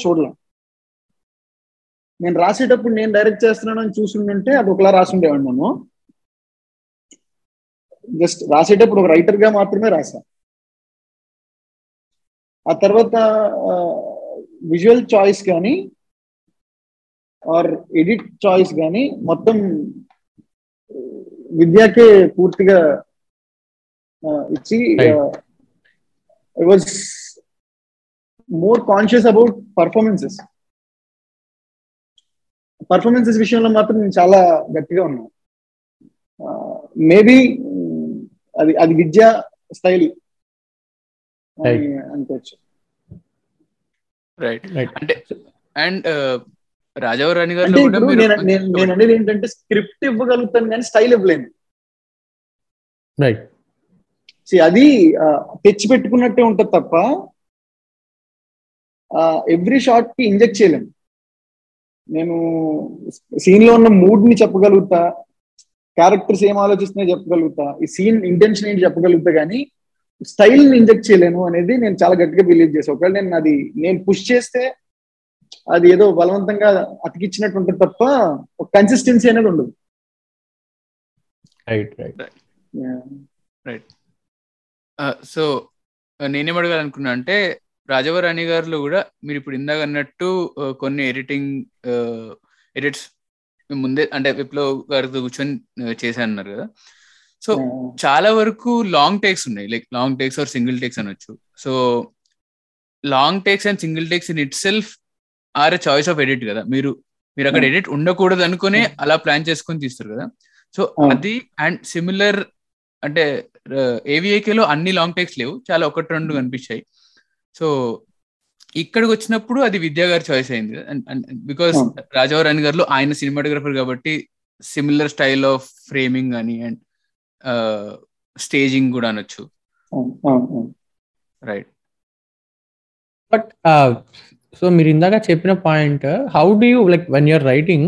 నేను రాసేటప్పుడు నేను డైరెక్ట్ చేస్తున్నాను అని చూసుంటే అది ఒకలా రాసుండేవాడిని నేను. జస్ట్ రాసేటప్పుడు ఒక రైటర్గా మాత్రమే రాసా ఆ తర్వాత విజువల్ చాయిస్ కానీ ఆర్ ఎడిట్ చాయిస్ కానీ మొత్తం విద్యాకే పూర్తిగా ఇచ్చి. I was more conscious about performances performances విషయంలో మాత్రం నేను చాలా గట్టిగా ఉన్నాను. మేబీ అది అది విద్య స్టైల్. అనుకోవచ్చు. రైట్ అంటే అండ్ రాజావరాణి గారు నేను అనేది ఏంటంటే స్క్రిప్ట్ ఇవ్వగలుగుతాను కానీ స్టైల్ ఇవ్వలేను. రైట్ అది తెచ్చి పెట్టుకున్నట్టే ఉంటది తప్ప ఎవ్రీ షాట్కి ఇంజెక్ట్ చేయలేను నేను సీన్లో ఉన్న మూడ్ని చెప్పగలుగుతా క్యారెక్టర్స్ ఏం ఆలోచిస్తున్నాయో చెప్పగలుగుతా ఈ సీన్ ఇంటెన్షన్ ఏంటి చెప్పగలుగుతా కానీ స్టైల్ని ఇంజెక్ట్ చేయలేను అనేది నేను చాలా గట్టిగా బిలీవ్ చేసాను ఒకవేళ నేను అది నేను పుష్ చేస్తే అది ఏదో బలవంతంగా అతికిచ్చినట్టు ఉంటుంది తప్ప ఒక కన్సిస్టెన్సీ అనేది ఉండదు. Right right Yeah. సో నేనేం అడగాలనుకున్నా అంటే రాజవరాణి గారిలో కూడా మీరు ఇప్పుడు ఇందాక అన్నట్టు కొన్ని ఎడిటింగ్ ఎడిట్స్ ముందే అంటే విప్లవ్ గారితో కూర్చొని చేశాను అన్నారు కదా. సో. చాలా వరకు లాంగ్ టేక్స్ ఉన్నాయి. Like long takes or single takes అనొచ్చు. So long takes and single takes in itself are a choice of edit కదా. మీరు మీరు అక్కడ. ఎడిట్ ఉండకూడదు అనుకునే అలా ప్లాన్ చేసుకొని తీస్తారు కదా. సో. అది అండ్ సిమిలర్ అంటే ఏవిఐకే లో అన్ని లాంగ్ టేక్స్ లేవు. చాలా ఒకటి రెండు కనిపించాయి. సో ఇక్కడికి వచ్చినప్పుడు అది విద్యా గారి చాయిస్ అయింది బికాస్. రాజావరాణి గారిలో ఆయన సినిమాటోగ్రఫర్ కాబట్టి సిమిలర్ స్టైల్ ఆఫ్ ఫ్రేమింగ్ అని అండ్ స్టేజింగ్ కూడా అనొచ్చు. రైట్ బట్ సో మీరు ఇందాక చెప్పిన point how do you like when you're writing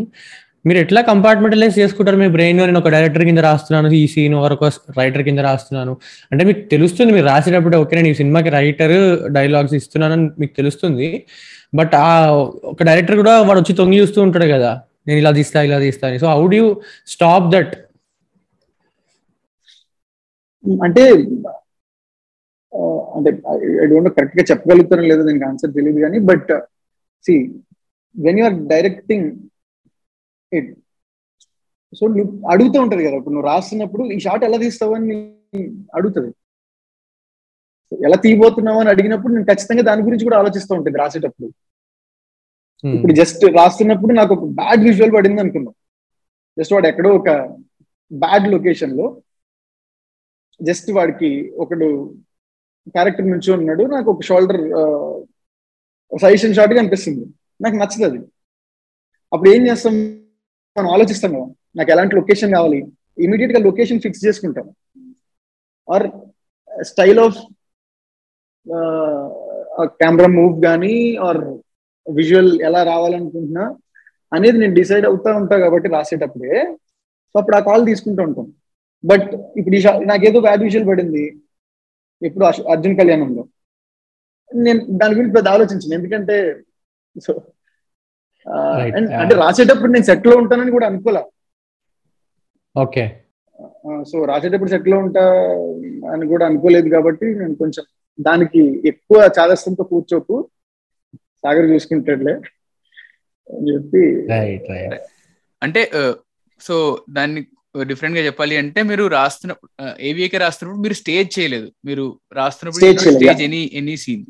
మీరు ఎట్లా కంపార్ట్మెంటలైజ్ చేసుకుంటారు మీ బ్రెయిన్ నేను ఒక డైరెక్టర్ కింద రాస్తున్నాను ఈ సీన్ ఒక రైటర్ కింద రాస్తున్నాను. అంటే మీకు తెలుస్తుంది మీరు రాసేటప్పుడు ఓకే నేను ఈ సినిమాకి రైటర్ డైలాగ్స్ ఇస్తున్నానని మీకు తెలుస్తుంది. బట్ ఆ ఒక డైరెక్టర్ కూడా వాడు వచ్చి తొంగి చూస్తూ ఉంటాడు కదా నేను ఇలా తీస్తా ఇలా తీస్తా అని. So how do you stop that అంటే అంటే ఐ డోంట్ కరెక్ట్గా చెప్పగలుగుతానో లేదో దీనికి ఆన్సర్ తెలియదు కానీ but see when you're directing it so నువ్వు అడుగుతూ ఉంటది కదా ఇప్పుడు నువ్వు రాస్తున్నప్పుడు ఈ షాట్ ఎలా తీస్తావు అని అడుగుతుంది ఎలా తీయబోతున్నావు అని అడిగినప్పుడు నేను ఖచ్చితంగా దాని గురించి కూడా ఆలోచిస్తూ ఉంటుంది రాసేటప్పుడు. ఇప్పుడు జస్ట్ రాస్తున్నప్పుడు నాకు ఒక బ్యాడ్ విజువల్ పడింది అనుకున్నాం. జస్ట్ వాడు ఎక్కడో ఒక బ్యాడ్ లొకేషన్లో జస్ట్ వాడికి ఒకడు క్యారెక్టర్ నుంచి ఉన్నాడు. నాకు ఒక షోల్డర్ సజెషన్ షాట్గా అనిపిస్తుంది. నాకు నచ్చదు అది. అప్పుడు ఏం చేస్తాం? మనం ఆలోచిస్తాం కదా. నాకు ఎలాంటి లొకేషన్ కావాలి? ఇమీడియట్గా లొకేషన్ ఫిక్స్ చేసుకుంటాం. Or style of camera move కానీ ఆర్ విజువల్ ఎలా రావాలనుకుంటున్నా అనేది నేను డిసైడ్ అవుతా ఉంటా కాబట్టి రాసేటప్పుడే. సో అప్పుడు ఆ కాల్ తీసుకుంటూ ఉంటాం. బట్ ఇప్పుడు ఈ నాకేదో బ్యాడ్ విజువల్ పడింది. ఇప్పుడు అర్జున్ కళ్యాణంలో. నేను దాని గురించి పెద్ద ఆలోచించను. ఎందుకంటే సో అంటే రాసేటప్పుడు నేను సెట్లో ఉంటానని కూడా అనుకోలే. ఓకే. సో రాసేటప్పుడు సెట్లో ఉంటా అని కూడా అనుకోలేదు కాబట్టి నేను కొంచెం దానికి ఎక్కువ చాదస్తంతో కూర్చోకు సాగర్ చూసుకుంటాడులే అని చెప్పి రైట్ రైట్ అంటే సో దాన్ని డిఫరెంట్గా చెప్పాలి అంటే మీరు రాస్తున్న ఏవిఏకే రాస్తున్నప్పుడు మీరు స్టేజ్ చేయలేదు. మీరు రాస్తున్నప్పుడు stage any any scene.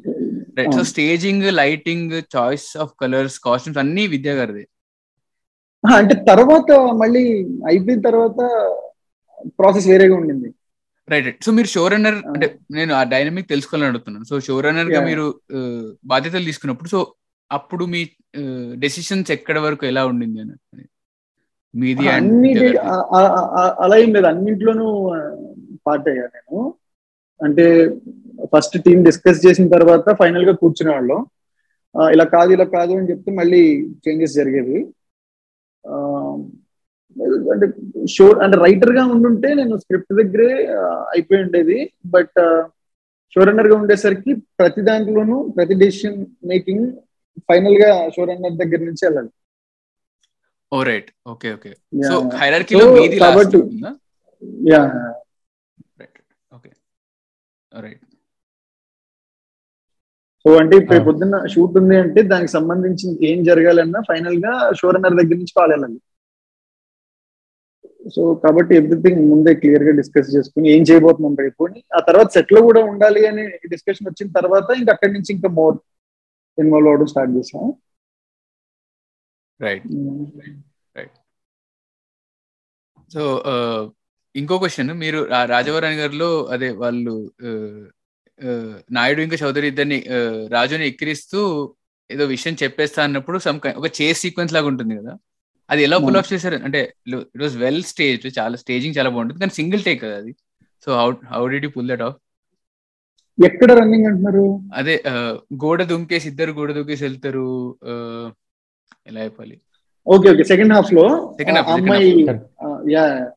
Right so. Staging lighting choice of colours costumes అన్ని విద్యా గారిది. అంటే తర్వాత మళ్ళీ అయిపోయిన తర్వాత ప్రాసెస్ వేరేగా ఉండింది. రైట్ రైట్ సో మీరు షో రన్నర్. అంటే నేను ఆ డైనమిక్ తెలుసుకోవాలని అడుగుతున్నాను. సో షో రన్నర్గా. మీరు బాధ్యతలు తీసుకున్నప్పుడు సో అప్పుడు మీ డెసిషన్స్ ఎక్కడ వరకు ఎలా ఉండింది అని? మీది అన్ని అలా ఏం లేదు. అన్నింట్లోనూ పార్ట్ అయ్యా నేను. అంటే ఫస్ట్ టీం డిస్కస్ చేసిన తర్వాత ఫైనల్గా కూర్చునే వాళ్ళం ఇలా కాదు ఇలా కాదు అని చెప్తే మళ్ళీ చేంజెస్ జరిగేవి. అంటే షో అంటే రైటర్గా ఉండుంటే నేను స్క్రిప్ట్ దగ్గరే అయిపోయి ఉండేది. బట్ షో రన్నర్గా ఉండేసరికి ప్రతి దాంట్లోనూ ప్రతి డెసిషన్ మేకింగ్ ఫైనల్గా షో రన్నర్ దగ్గర నుంచి వెళ్ళాలి. Oh right okay okay so. హైరార్కీలో మీది లాస్ట్ యా రైట్ సో అంటే ఇప్పుడు Ah. పొద్దున్న షూట్ ఉంది అంటే దానికి సంబంధించి ఏం జరగాలన్నా ఫైనల్గా షో రన్నర్ దగ్గర నుంచి కాల్ వెళ్ళాలి. సో కాబట్టి ఎవ్రీథింగ్ ముందే క్లియర్గా డిస్కస్ చేసుకుని ఏం చేయబోతున్నాం రేపు ఆ తర్వాత సెట్లో కూడా ఉండాలి అనే డిస్కషన్ వచ్చిన తర్వాత ఇంకా అక్కడి నుంచి ఇంకా మోర్ ఇన్వాల్వ్ అవ్వడం స్టార్ట్ చేసాం రైట్ సో ఇంకో క్వశ్చన్ మీరు రాజవరాణి గారిలో అదే వాళ్ళు నాయుడు ఇంకా చౌదరి ఇద్దరిని రాజుని ఎక్కిరిస్తూ ఏదో విషయం చెప్పేస్తా అన్నప్పుడు సమ్ ఒక చేస్ సీక్వెన్స్ లాగా ఉంటుంది కదా. అది ఎలా పుల్ ఆఫ్ చేశారు? అంటే ఇట్ వాస్ వెల్ స్టేజ్ చాలా స్టేజింగ్ చాలా బాగుంటుంది. కానీ సింగిల్ టేక్ కదా అది. So how how did you pull that off ఎక్కడ రన్నింగ్ అంటున్నారు? అదే గోడ దుంకేసి ఇద్దరు గోడ దుంకేసి వెళ్తారు ఎలా చెప్పాలి? Okay okay. సెకండ్ హాఫ్లో ఆ second అమ్మాయి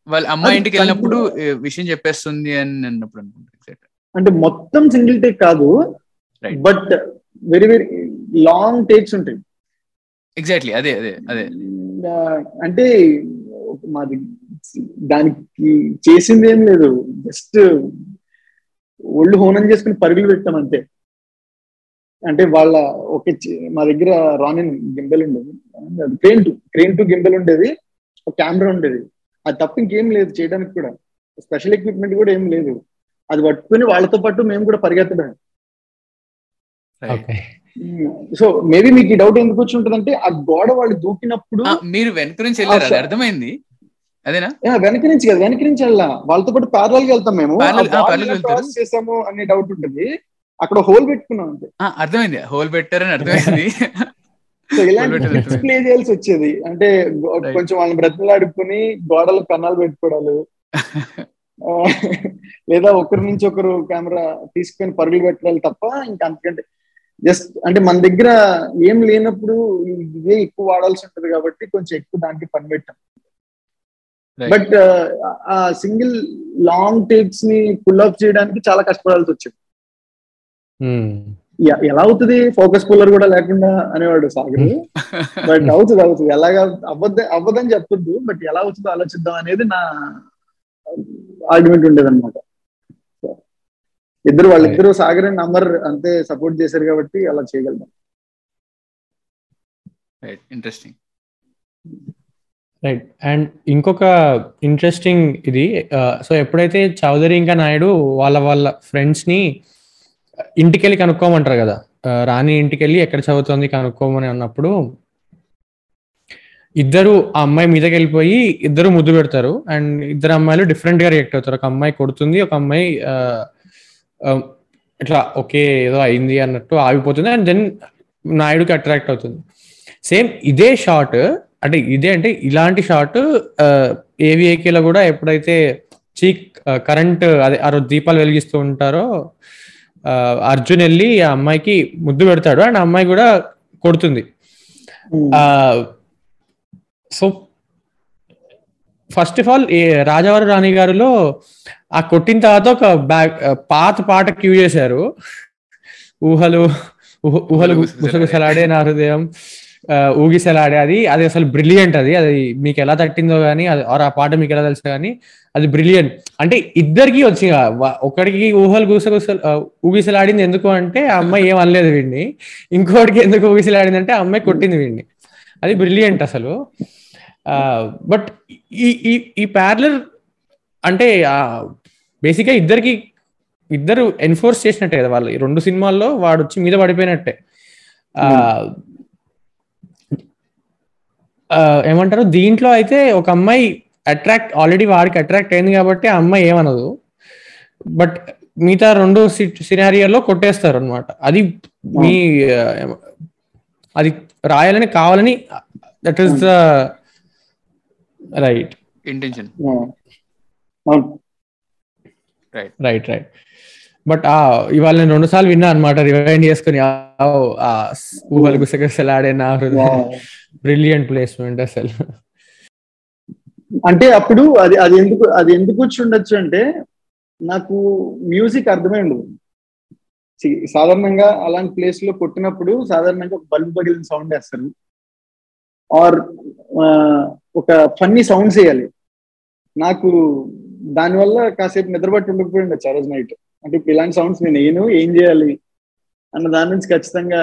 వాళ్ళ అమ్మాయి ఇంటికి వెళ్ళినప్పుడు విషయం చెప్పేస్తుంది అని అన్నప్పుడు అనుకుంటా ఎగ్జాక్ట్ అంటే మొత్తం సింగిల్ టేక్ కాదు. But very very long takes ఉంటాయి. ఎగ్జాక్ట్లీ అదే అదే అదే. అంటే మాది దానికి చేసింది ఏం లేదు. జస్ట్ ఒళ్ళు హోనం చేసుకుని పరుగులు పెట్టాం అంతే. అంటే వాళ్ళ ఒక మా దగ్గర రానిన్ గింబెల్ ఉండేది. Crane to crane to gimbal ఉండేది ఒక కెమెరా ఉండేది. అది తప్ప ఇంకేం లేదు చేయడానికి కూడా. స్పెషల్ ఎక్విప్మెంట్ కూడా ఏం లేదు. అది పట్టుకుని వాళ్ళతో పాటు మేము కూడా పరిగెత్తడం సో మేబీ మీకు ఈ డౌట్ ఎందుకు వచ్చి ఉంటుందంటే ఆ గోడ వాళ్ళు దూకినప్పుడు మీరు వెనక నుంచి వెళ్ళారు అది ఆ, అర్థమైంది. అదేనా? ఆ, వెనక నుంచి కదా వెనక నుంచి వెళ్ళా వాళ్ళతో పాటు ప్యారల్గా వెళ్తాం మేము. చేసాము అనే డౌట్ ఉంటుంది. అక్కడ హోల్ పెట్టుకున్నాం అంతే. ఆ, అర్థమైంది. హోల్ పెట్టారని అర్థమైంది. సో ఇలాంటి. ప్లే చేయాల్సి వచ్చేది అంటే. కొంచెం వాళ్ళని బ్రతిమలాడుకుని గోడలు కన్నాలు పెట్టుకోవడాలు లేదా ఒకరి నుంచి ఒకరు కెమెరా తీసుకొని పరుగులు పెట్టాలి తప్ప ఇంకా అంతకంటే జస్ట్ అంటే మన దగ్గర ఏం లేనప్పుడు ఇదే ఎక్కువ వాడాల్సి ఉంటుంది కాబట్టి కొంచెం ఎక్కువ దానికి పని పెట్టాం. బట్ ఆ సింగిల్ లాంగ్ టేక్స్ని పుల్ అప్ చేయడానికి చాలా కష్టపడాల్సి వచ్చింది ఎలా అవుతుంది? ఫోకస్ పుల్లర్ కూడా లేకుండా అనేవాడు సాగర్. బట్ అవుతుంది అవుతుంది. ఎలాగా అవ్వద్ద అవ్వదని చెప్పొద్దు బట్ ఎలా అవుతుందో ఆలోచిద్దాం అనేది నా ఆర్గ్యుమెంట్ ఉండేది అనమాట ఇద్దరు వాళ్ళిద్దరు సాగర్ అండ్ అమర్ అంతే సపోర్ట్ చేశారు కాబట్టి అలా చేయగలుగుతాం రైట్ ఇంట్రెస్టింగ్ రైట్ అండ్ ఇంకొక ఇంట్రెస్టింగ్ ఇది సో ఎప్పుడైతే చౌదరి ఇంకా నాయుడు వాళ్ళ వాళ్ళ ఫ్రెండ్స్ని ఇంటికెళ్ళి కనుక్కోమంటారు కదా. ఆ, రాణి ఇంటికెళ్ళి ఎక్కడ చదువుతుంది కనుక్కోమని అన్నప్పుడు ఇద్దరు ఆ అమ్మాయి మీదకి వెళ్ళిపోయి ఇద్దరు ముద్దు పెడతారు. అండ్ ఇద్దరు అమ్మాయిలు డిఫరెంట్గా రియాక్ట్ అవుతారు. ఒక అమ్మాయి కొడుతుంది ఒక అమ్మాయి ఇట్లా ఓకే ఏదో అయింది అన్నట్టు ఆగిపోతుంది. అండ్ దెన్ నాయుడుకి అట్రాక్ట్ అవుతుంది. సేమ్ ఇదే షాట్ అంటే ఇదే అంటే ఇలాంటి షాట్ ఏవిఏకేలో కూడా ఎప్పుడైతే చీక్ కరెంట్ అదే ఆ రోజు దీపాలు వెలిగిస్తూ ఉంటారో అర్జున్ వెళ్ళి ఆ అమ్మాయికి ముద్దు పెడతాడు అండ్ ఆ అమ్మాయి కూడా కొడుతుంది. So first of all Rajavaari Rani గారిలో ఆ కొట్టిన తర్వాత ఒక బ్యాక్ పాత పాట క్యూ చేశారు. ఊహలు ఊహ- ఊహలు గుసగుసలాడే నా హృదయం. ఊగిసలాడే అది అది అసలు బ్రిలియంట్ అది. అది మీకు ఎలా తట్టిందో కానీ అది ఆ పాట మీకు ఎలా తెలుసు కానీ అది బ్రిలియంట్ అంటే ఇద్దరికి వచ్చి ఒకడికి ఊహలు గుసగుస ఊగిసలాడింది ఎందుకు అంటే ఆ అమ్మాయి ఏం అనలేదు వీడిని. ఇంకోటికి ఎందుకు ఊగిసలాడింది అంటే ఆ అమ్మాయి కొట్టింది వీడిని. అది బ్రిలియంట్ అసలు. బట్ ఈ ఈ ఈ ప్యారలర్ అంటే బేసిక్గా ఇద్దరికి ఇద్దరు ఎన్ఫోర్స్ చేసినట్టే కదా వాళ్ళు. ఈ రెండు సినిమాల్లో వాడు వచ్చి మీద పడిపోయినట్టే. Hmm. ఏమంటారు? దీంట్లో అయితే ఒక అమ్మాయి అట్రాక్ట్ ఆల్రెడీ వాడికి అట్రాక్ట్ అయింది కాబట్టి ఆ అమ్మాయి ఏమనదు. బట్ మిగతా రెండు సినారియోలో కొట్టేస్తారు అనమాట అది మీ అది రాయాలని కావాలని that is the right intention అవును రైట్ రైట్ బట్ ఆ ఇవాళ నేను రెండు సార్లు విన్నా అనమాట రివైండ్ చేసుకుని ఊహలు గుసగుసలాడే నా Wow. బ్రిలియంట్ ప్లేస్మెంట్ అసలు. అంటే అప్పుడు అది అది ఎందుకు అది ఎందుకు వచ్చి ఉండొచ్చు అంటే నాకు మ్యూజిక్ అర్థమై ఉండదు సాధారణంగా అలాంటి ప్లేస్లో కొట్టినప్పుడు సాధారణంగా ఒక బల్బు పగిలిన సౌండ్ వేస్తారు. ఆర్ ఒక ఫన్నీ సౌండ్స్ వేయాలి. నాకు దానివల్ల కాసేపు నిద్రపట్టి ఉండకపోయి ఆ రోజు నైట్ అంటే ఇప్పుడు ఇలాంటి సౌండ్స్ నేను నేను ఏం చేయాలి అన్న దాని నుంచి ఖచ్చితంగా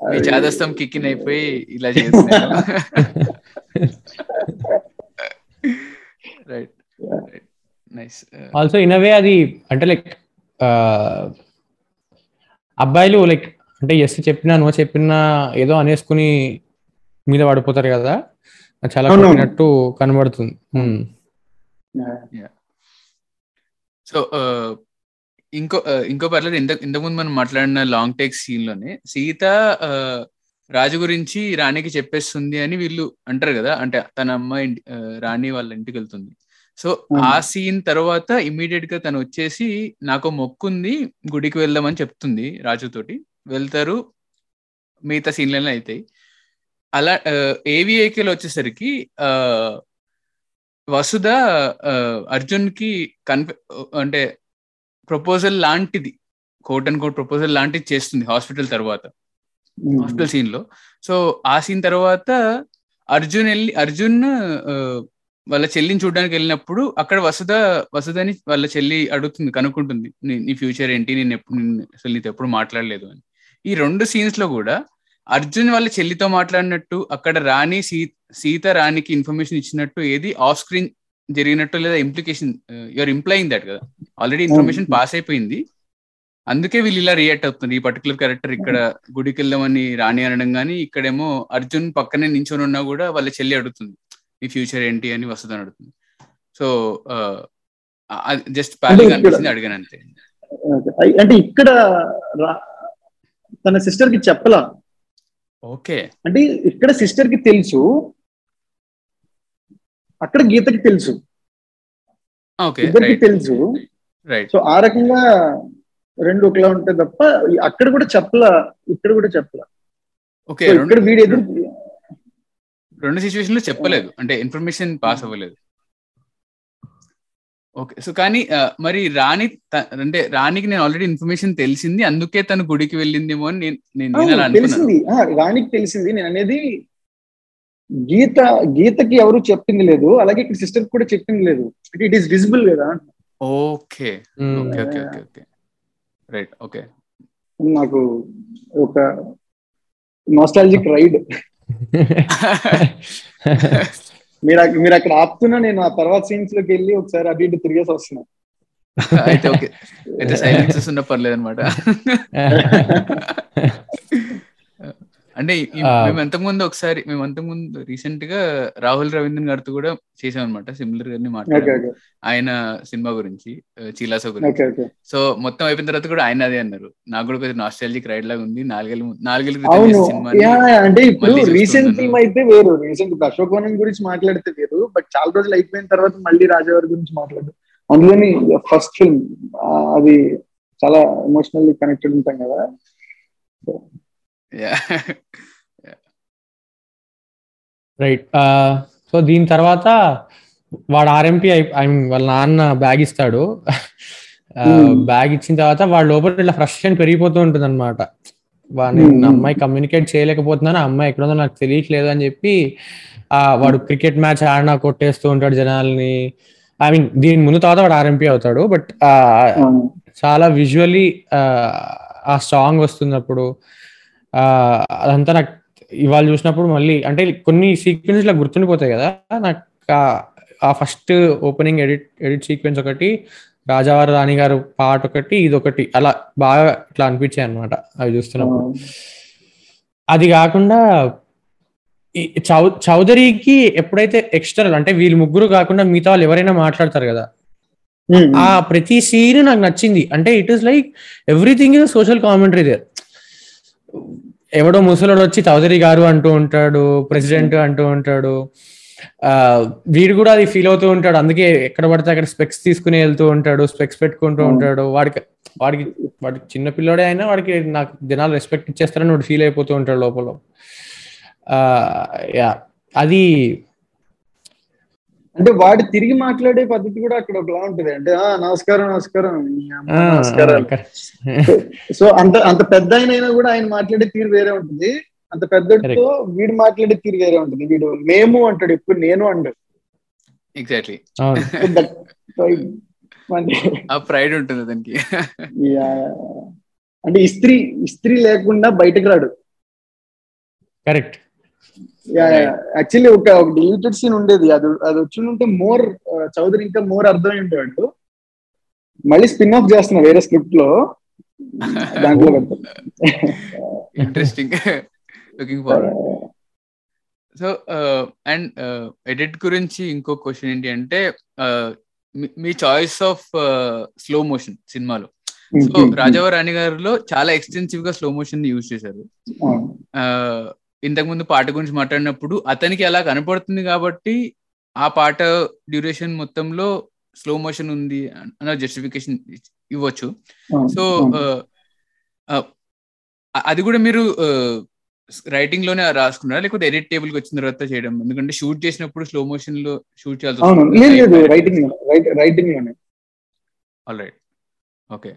మీ చాదస్తం కిక్కిన్ అయిపోయి ఇలా right nice also in a way అది అంటే లైక్ అబ్బాయిలు లైక్ అంటే ఎస్ చెప్పినా నో చెప్పినా ఏదో అనేసుకుని మీద పడిపోతారు కదా? చాలా. కొట్టినట్టు కనబడుతుంది. సో ఇంకో ఇంకో పర్లేదు. ఇంత ఇంతకుముందు మనం మాట్లాడిన లాంగ్ టేక్ సీన్లోనే సీత రాజు గురించి రాణికి చెప్పేస్తుంది అని వీళ్ళు అంటారు కదా. అంటే తన ఆ, రాణి వాళ్ళ ఇంటికి వెళ్తుంది. సో. ఆ సీన్ తర్వాత ఇమీడియట్గా తను వచ్చేసి నాకు మొక్కుంది గుడికి వెళ్దామని చెప్తుంది రాజుతోటి. వెళ్తారు. మిగతా సీన్లనే అవుతాయి అలా ఏవిఐకేలో వచ్చేసరికి ఆ వసుధ అర్జున్కి కన్ఫ అంటే ప్రపోజల్ లాంటిది కోట్ అండ్ కోట్ ప్రపోజల్ లాంటిది చేస్తుంది హాస్పిటల్ తర్వాత. హాస్పిటల్ సీన్లో సో ఆ సీన్ తర్వాత అర్జున్ వెళ్ళి అర్జున్ వాళ్ళ చెల్లిని చూడడానికి వెళ్ళినప్పుడు అక్కడ వసుధ వసుధని వాళ్ళ చెల్లి అడుగుతుంది కనుక్కుంటుంది నీ- ఫ్యూచర్ ఏంటి? నేను ఎప్పుడు అసలు నీతో ఎప్పుడు మాట్లాడలేదు అని. ఈ రెండు సీన్స్లో కూడా అర్జున్ వాళ్ళ చెల్లితో మాట్లాడినట్టు అక్కడ రాణి సీ సీత రాణికి ఇన్ఫర్మేషన్ ఇచ్చినట్టు ఏది ఆఫ్ స్క్రీన్ జరిగినట్టు లేదా ఇంప్లికేషన్ యూఆర్ ఇంప్లాయింగ్ దట్ కదా. ఆల్రెడీ ఇన్ఫర్మేషన్ పాస్ అయిపోయింది. అందుకే వీళ్ళు ఇలా రియాక్ట్ అవుతుంది ఈ పర్టికులర్ క్యారెక్టర్ ఇక్కడ గుడికి వెళ్ళమని రాణి అనడం కానీ ఇక్కడేమో అర్జున్ పక్కనే నించొని ఉన్నా కూడా వాళ్ళ చెల్లి అడుగుతుంది. ఈ ఫ్యూచర్ ఏంటి అని వస్తుందని అడుగుతుంది. సో జస్ట్ ప్యాలింగ్ అనిపించింది అడిగాను అంతే. అంటే ఇక్కడ తన సిస్టర్కి చెప్పలా? ఓకే. అంటే ఇక్కడ సిస్టర్కి తెలుసు అక్కడ గీతకి తెలుసు. ఇద్దరికి తెలుసు. రైట్ సో ఆ రకంగా రెండు ఒకలా ఉంటాయి తప్ప అక్కడ కూడా చెప్పలా ఇక్కడ కూడా చెప్పలా. ఓకే ఇక్కడ వీడు ఎదురు రెండు సిచ్యువేషన్లో చెప్పలేదు. అంటే ఇన్ఫర్మేషన్ పాస్ అవ్వలేదు. ఓకే సో కానీ మరి రాణి అంటే రాణికి నేను ఆల్రెడీ ఇన్ఫర్మేషన్ తెలిసింది అందుకే తను గుడికి వెళ్ళిందేమో అని నేను తెలిసింది. రాణికి తెలిసింది. నేను అనేది గీత గీతకి ఎవరు చెప్పింది లేదు అలాగే ఇక్కడ సిస్టర్ కూడా చెప్పింది లేదు. అంటే ఇట్ ఈస్ విజిబుల్ కదా. Okay. Um. Okay okay okay right okay. నాకు ఒక నాస్టాలజిక్ రైడ్ మీరు మీరు అక్కడ ఆపుతున్నా నేను ఆ తర్వాత సీన్స్లోకి వెళ్ళి ఒకసారి అటు ఇటు తిరిగేసి వస్తున్నా. అయితే ఓకే. అయితే సైలెన్సెస్ ఉన్న పర్లేదు అనమాట అంటే. మేము ఎంతకుముందు ఒకసారి మేము అంతకుముందు రీసెంట్గా రాహుల్ రవీంద్రన్ గారితో కూడా చేసాం అనమాట సిమిలర్ గారిని ఓకే ఆయన సినిమా గురించి చీలాసో గురించి. సో మొత్తం అయిపోయిన తర్వాత కూడా ఆయన అదే అన్నారు. నాకు కూడా కొంచెం నాస్టాలజిక్ రైడ్ లాగా ఉంది నాలుగేళ్ళు నాలుగేళ్ళ యా, అంటే ఇప్పుడు రీసెంట్. ఫిల్మ్ అయితే వేరు. రీసెంట్ అశోకవనం గురించి మాట్లాడితే వేరు బట్ చాలా రోజులు అయిపోయిన తర్వాత మళ్ళీ రాజావారి గురించి మాట్లాడు అందులోని ఫస్ట్ ఫిల్మ్ అది చాలా ఎమోషనల్లీ కనెక్టెడ్ ఉంటాం కదా. రైట్ సో దీని తర్వాత వాడు ఆర్ఎంపీ ఐ మీన్ వాళ్ళ నాన్న బ్యాగ్ ఇస్తాడు Hmm. బ్యాగ్ ఇచ్చిన తర్వాత వాడు లోపల ఇట్లా ఫ్రస్ట్రేషన్ పెరిగిపోతూ ఉంటుంది అనమాట నేను Hmm. అమ్మాయి కమ్యూనికేట్ చేయలేకపోతున్నాను అమ్మాయి ఎక్కడ ఉందో నాకు తెలియట్లేదు అని చెప్పి ఆ వాడు క్రికెట్ మ్యాచ్ ఆడినా కొట్టేస్తూ ఉంటాడు జనాల్ని ఐ మీన్ దీని ముందు తర్వాత వాడు ఆర్ఎంపీ అవుతాడు బట్ అవును. చాలా విజువల్లీ ఆ సాంగ్ వస్తున్నప్పుడు అదంతా నాకు ఇవాళ చూసినప్పుడు మళ్ళీ అంటే కొన్ని సీక్వెన్స్ ఇలా గుర్తుండిపోతాయి కదా నాకు ఆ- first opening edit edit sequence ఒకటి రాజావారి రాణి గారు పాట ఒకటి ఇది ఒకటి అలా బాగా ఇట్లా అనిపించాయి అనమాట అవి చూస్తున్నప్పుడు. అది కాకుండా చౌ చౌదరికి ఎప్పుడైతే ఎక్స్టర్నల్ అంటే వీళ్ళు ముగ్గురు కాకుండా మిగతా వాళ్ళు ఎవరైనా మాట్లాడతారు కదా ఆ ప్రతి సీన్ నాకు నచ్చింది. అంటే it is like everything is social commentary there ఎవడో ముసలోడు వచ్చి చౌదరి గారు అంటూ ఉంటాడు ప్రెసిడెంట్ అంటూ ఉంటాడు. ఆ వీడు కూడా అది ఫీల్ అవుతూ ఉంటాడు. అందుకే ఎక్కడ పడితే అక్కడ స్పెక్స్ తీసుకుని వెళ్తూ ఉంటాడు స్పెక్స్ పెట్టుకుంటూ. ఉంటాడు. వాడికి వాడికి వాడికి చిన్న పిల్లోడే అయినా వాడికి నాకు జనాలు రెస్పెక్ట్ ఇచ్చేస్తారని వాడు ఫీల్ అయిపోతూ ఉంటాడు లోపల. ఆ యా అది అంటే వాడు తిరిగి మాట్లాడే పద్ధతి కూడా అక్కడ ఒకలా ఉంటది. అంటే ఆ నమస్కారం నమస్కారం సో అంత అంత పెద్ద ఆయన అయినా కూడా ఆయన మాట్లాడే తీరు వేరే ఉంటుంది. అంత పెద్దతో వీడు మాట్లాడే తీరు వేరే ఉంటుంది. వీడు మేము అంటాడు ఎప్పుడు నేను అంటాడు ఎగ్జాక్ట్లీ ఆ ప్రైడ్ ఉంటుంది దానికి. అంటే ఇస్త్రీ ఇస్త్రీ లేకుండా బయటకు రాడు. కరెక్ట్ యాక్చువల్లీ ఒక డిలీటెడ్ సీన్ ఉండేది. అది అది వచ్చి ఉంటే మోర్ చౌదరి ఇంకా మోర్ అర్థమై ఉంటాడు మళ్ళీ స్పిన్ ఆఫ్ చేస్తున్నా వేరే స్క్రిప్ట్లో. దాంట్లో. Interesting looking far so and edit గురించి ఇంకో క్వశ్చన్ ఏంటి అంటే uh, మీ- చాయిస్ ఆఫ్ స్లో మోషన్ సినిమాలో. సో రాజావ రాణి గారిలో చాలా ఎక్స్టెన్సివ్గా స్లో మోషన్ యూజ్ చేశారు. ఇంతకు ముందు పాట గురించి మాట్లాడినప్పుడు అతనికి అలా కనపడుతుంది కాబట్టి ఆ పాట డ్యూరేషన్ మొత్తంలో స్లో మోషన్ ఉంది అన్న జస్టిఫికేషన్ ఇవ్వచ్చు. సో అది కూడా మీరు రైటింగ్లోనే రాసుకున్నారా? లేకపోతే ఎడిట్ టేబుల్కి వచ్చిన తర్వాత చేయడం? ఎందుకంటే షూట్ చేసినప్పుడు స్లో మోషన్లో షూట్ చేయాల్సి రైటింగ్ రైటింగ్లోనే ఆల్ రైట్. ఓకే.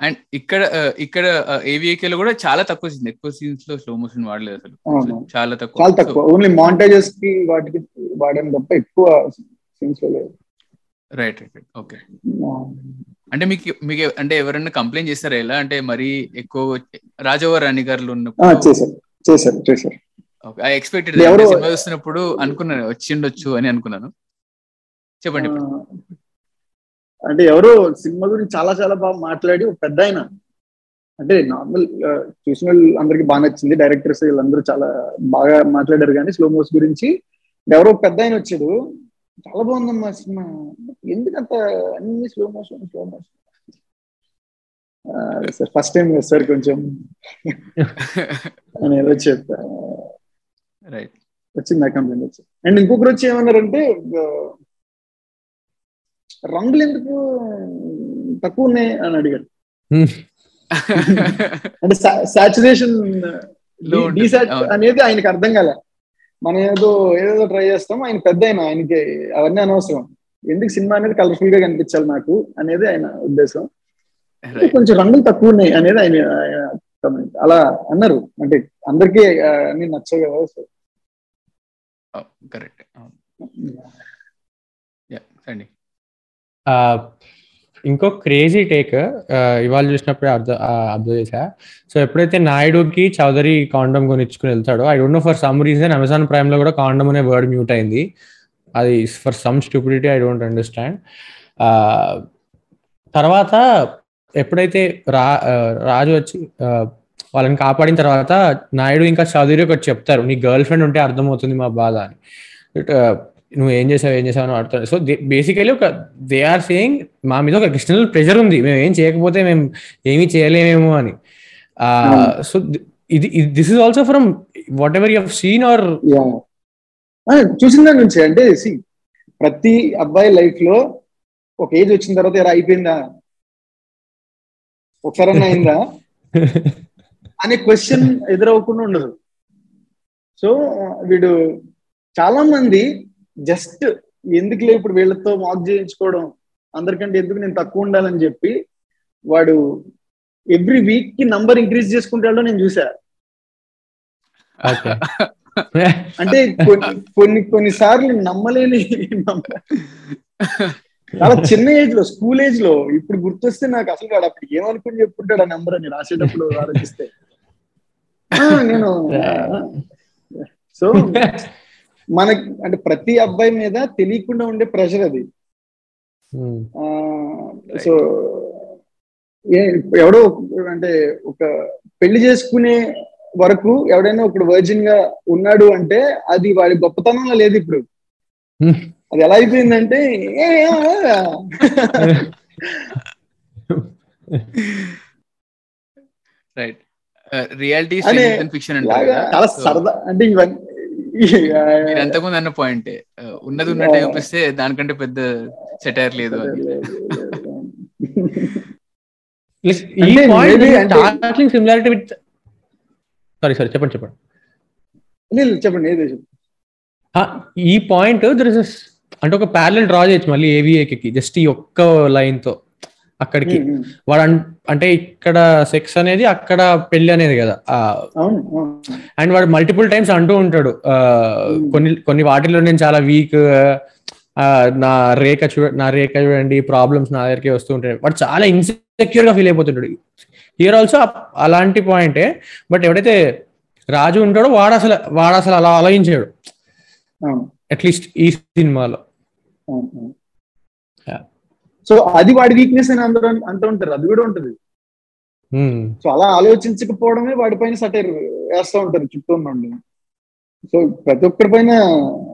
అండ్ ఇక్కడ ఇక్కడ ఏవిఏకే లో కూడా చాలా తక్కువ సీన్స్ ఎక్కువ సీన్స్లో స్లో మోషన్ వాడలేదు అసలు. చాలా తక్కువ. చాలా తక్కువ. ఓన్లీ మాంటేజెస్కి వాటికి వాడడం తప్ప ఎక్కువ సీన్స్లో లేదు రైట్ రైట్ ఓకే అంటే మీకు మీకు అంటే ఎవరైనా కంప్లైంట్ చేస్తారా ఎలా? అంటే మరీ ఎక్కువ రాజవర్ రాణి గారు ఉన్నప్పుడు చేశారు. చేశారు చేశారు. ఐ ఎక్స్పెక్టెడ్ సినిమా చూస్తున్నప్పుడు అనుకున్నాను వచ్చిండొచ్చు అని అనుకున్నాను. చెప్పండి. అంటే ఎవరో సినిమా గురించి చాలా చాలా బాగా మాట్లాడి ఒక పెద్ద ఆయన. అంటే నార్మల్ చూసిన వాళ్ళు అందరికి బాగా నచ్చింది. డైరెక్టర్స్ వీళ్ళందరూ చాలా బాగా మాట్లాడారు కానీ స్లో మోస్ గురించి. ఎవరో ఒక పెద్ద ఆయన వచ్చాడు. చాలా బాగుందమ్మా సినిమా. ఎందుకంత అన్ని slow motion slow motion sir first time sir కొంచెం అని ఏదో చెప్పా. రైట్ వచ్చింది కంప్లైంట్ వచ్చింది అండ్ ఇంకొకరు వచ్చి ఏమన్నారంటే ఆ, రంగులు ఎందుకు తక్కువ ఉన్నాయి అని అడిగాడు. అంటే సాచురేషన్. అనేది ఆయనకి అర్థం కాలే. మనం ఏదో ఏదో ట్రై చేస్తాం ఆయన పెద్ద ఆయన ఆయనకి అవన్నీ అనవసరం. ఎందుకు సినిమా అనేది కలర్ఫుల్గా కనిపించాలి నాకు అనేది ఆయన ఉద్దేశం. కొంచెం రంగులు తక్కువ ఉన్నాయి అనేది ఆయన. అలా అన్నారు. అంటే అందరికీ అన్ని నచ్చవు కదా సో కరెక్ట్ యా ఇంకో క్రేజీ టేక్ ఇవాళ చూసినప్పుడే అర్థం అబ్జర్వ్ చేశా. సో ఎప్పుడైతే నాయుడుకి చౌదరి కాండమ్ కొనిచ్చుకుని వెళ్తాడో I don't know for some reason Amazon ప్రైమ్లో కూడా కాండమ్ అనే వర్డ్ మ్యూట్ అయింది. అది for some stupidity I don't understand తర్వాత ఎప్పుడైతే రా రాజు వచ్చి వాళ్ళని కాపాడిన తర్వాత నాయుడు ఇంకా చౌదరి ఒకటి చెప్తారు నీ గర్ల్ ఫ్రెండ్ ఉంటే అర్థమవుతుంది మా బాధ అని. నువ్వు ఏం చేసావు ఏం చేసావు అని అడుగుతాడు సో బేసికలీ ఒక దే ఆర్ సేయింగ్ మా మీద ఒక ఎక్స్టర్నల్ ప్రెషర్ ఉంది. మేము ఏం చేయకపోతే మేము ఏమీ చేయలేమేమో అని. సో ఇది this is also from whatever you seen are చూసిన దాని నుంచి అంటే ప్రతి అబ్బాయి లైఫ్లో ఒక ఏజ్ వచ్చిన తర్వాత ఎలా అయిపోయిందా? ఒకసారి అయిందా? అనే క్వశ్చన్ ఎదురవ్వకుండా ఉండదు. సో వీడు చాలా మంది జస్ట్ ఎందుకులే ఇప్పుడు వీళ్ళతో మాక్ చేయించుకోవడం? అందరికంటే ఎందుకు నేను తక్కువ ఉండాలని చెప్పి వాడు ఎవ్రీ వీక్కి నంబర్ ఇంక్రీజ్ చేసుకుంటాడో నేను చూసా. అంటే కొన్ని కొన్ని కొన్ని సార్లు నమ్మలేని నమ్మ- చాలా చిన్న ఏజ్లో స్కూల్ ఏజ్లో ఇప్పుడు గుర్తొస్తే నాకు అసలు వాడు అప్పుడు ఏమనుకుని చెప్పుకుంటాడు ఆ నెంబర్ అని రాసేటప్పుడు ఆలోచిస్తే. ఆ, నేను సో మనకి అంటే ప్రతి అబ్బాయి మీద తెలియకుండా ఉండే ప్రెషర్ అది. సో ఎవడో అంటే ఒక పెళ్ళి చేసుకునే వరకు ఎవడైనా ఒకడు వర్జిన్గా ఉన్నాడు అంటే అది వాడి గొప్పతనంలో లేదు ఇప్పుడు. అది ఎలా అయిపోయిందంటే. రైట్ రియాలిటీ ఫిక్షన్ చాలా సరదా అంటే ఇవన్నీ మీరు అంతకుముందు అన్న పాయింట్ ఉన్నది ఉన్నట్టు చూపిస్తే దానికంటే పెద్ద సెటైర్ లేదు అని. సిమిలారిటీ విత్ సారీ సారీ చెప్పండి చెప్పండి. చెప్పండి ఈ పాయింట్ దర్ ఇస్ అంటే ఒక ప్యారల్ డ్రా చేయొచ్చు మళ్ళీ ఏవిఏకి జస్ట్ ఈ ఒక్క లైన్తో. అక్కడికి. వాడు అంటే ఇక్కడ సెక్స్ అనేది అక్కడ పెళ్ళి అనేది కదా అండ్ వాడు మల్టిపుల్ టైమ్స్ అంటూ ఉంటాడు కొన్ని కొన్ని వాటిలో నేను చాలా వీక్ నా రేఖ చూ నా రేఖ చూడండి ప్రాబ్లమ్స్ నా దగ్గరికి వస్తూ ఉంటాయి. వాడు చాలా ఇన్సెక్యూర్గా ఫీల్ అయిపోతుంటాడు. హియర్ ఆల్సో అలాంటి పాయింటే బట్ ఎవడైతే రాజు ఉంటాడో వాడు అసలు వాడు అసలు అలా ఆలోచించాడు. అట్లీస్ట్ ఈ సినిమాలో. సో అది వాడి వీక్నెస్ అని అందరూ అంటూ ఉంటారు. అది కూడా ఉంటది. సో అలా ఆలోచించకపోవడమే వాడిపైన సటైర్ వేస్తూ ఉంటారు చుట్టూ నుండి సో ప్రతి ఒక్కరి పైన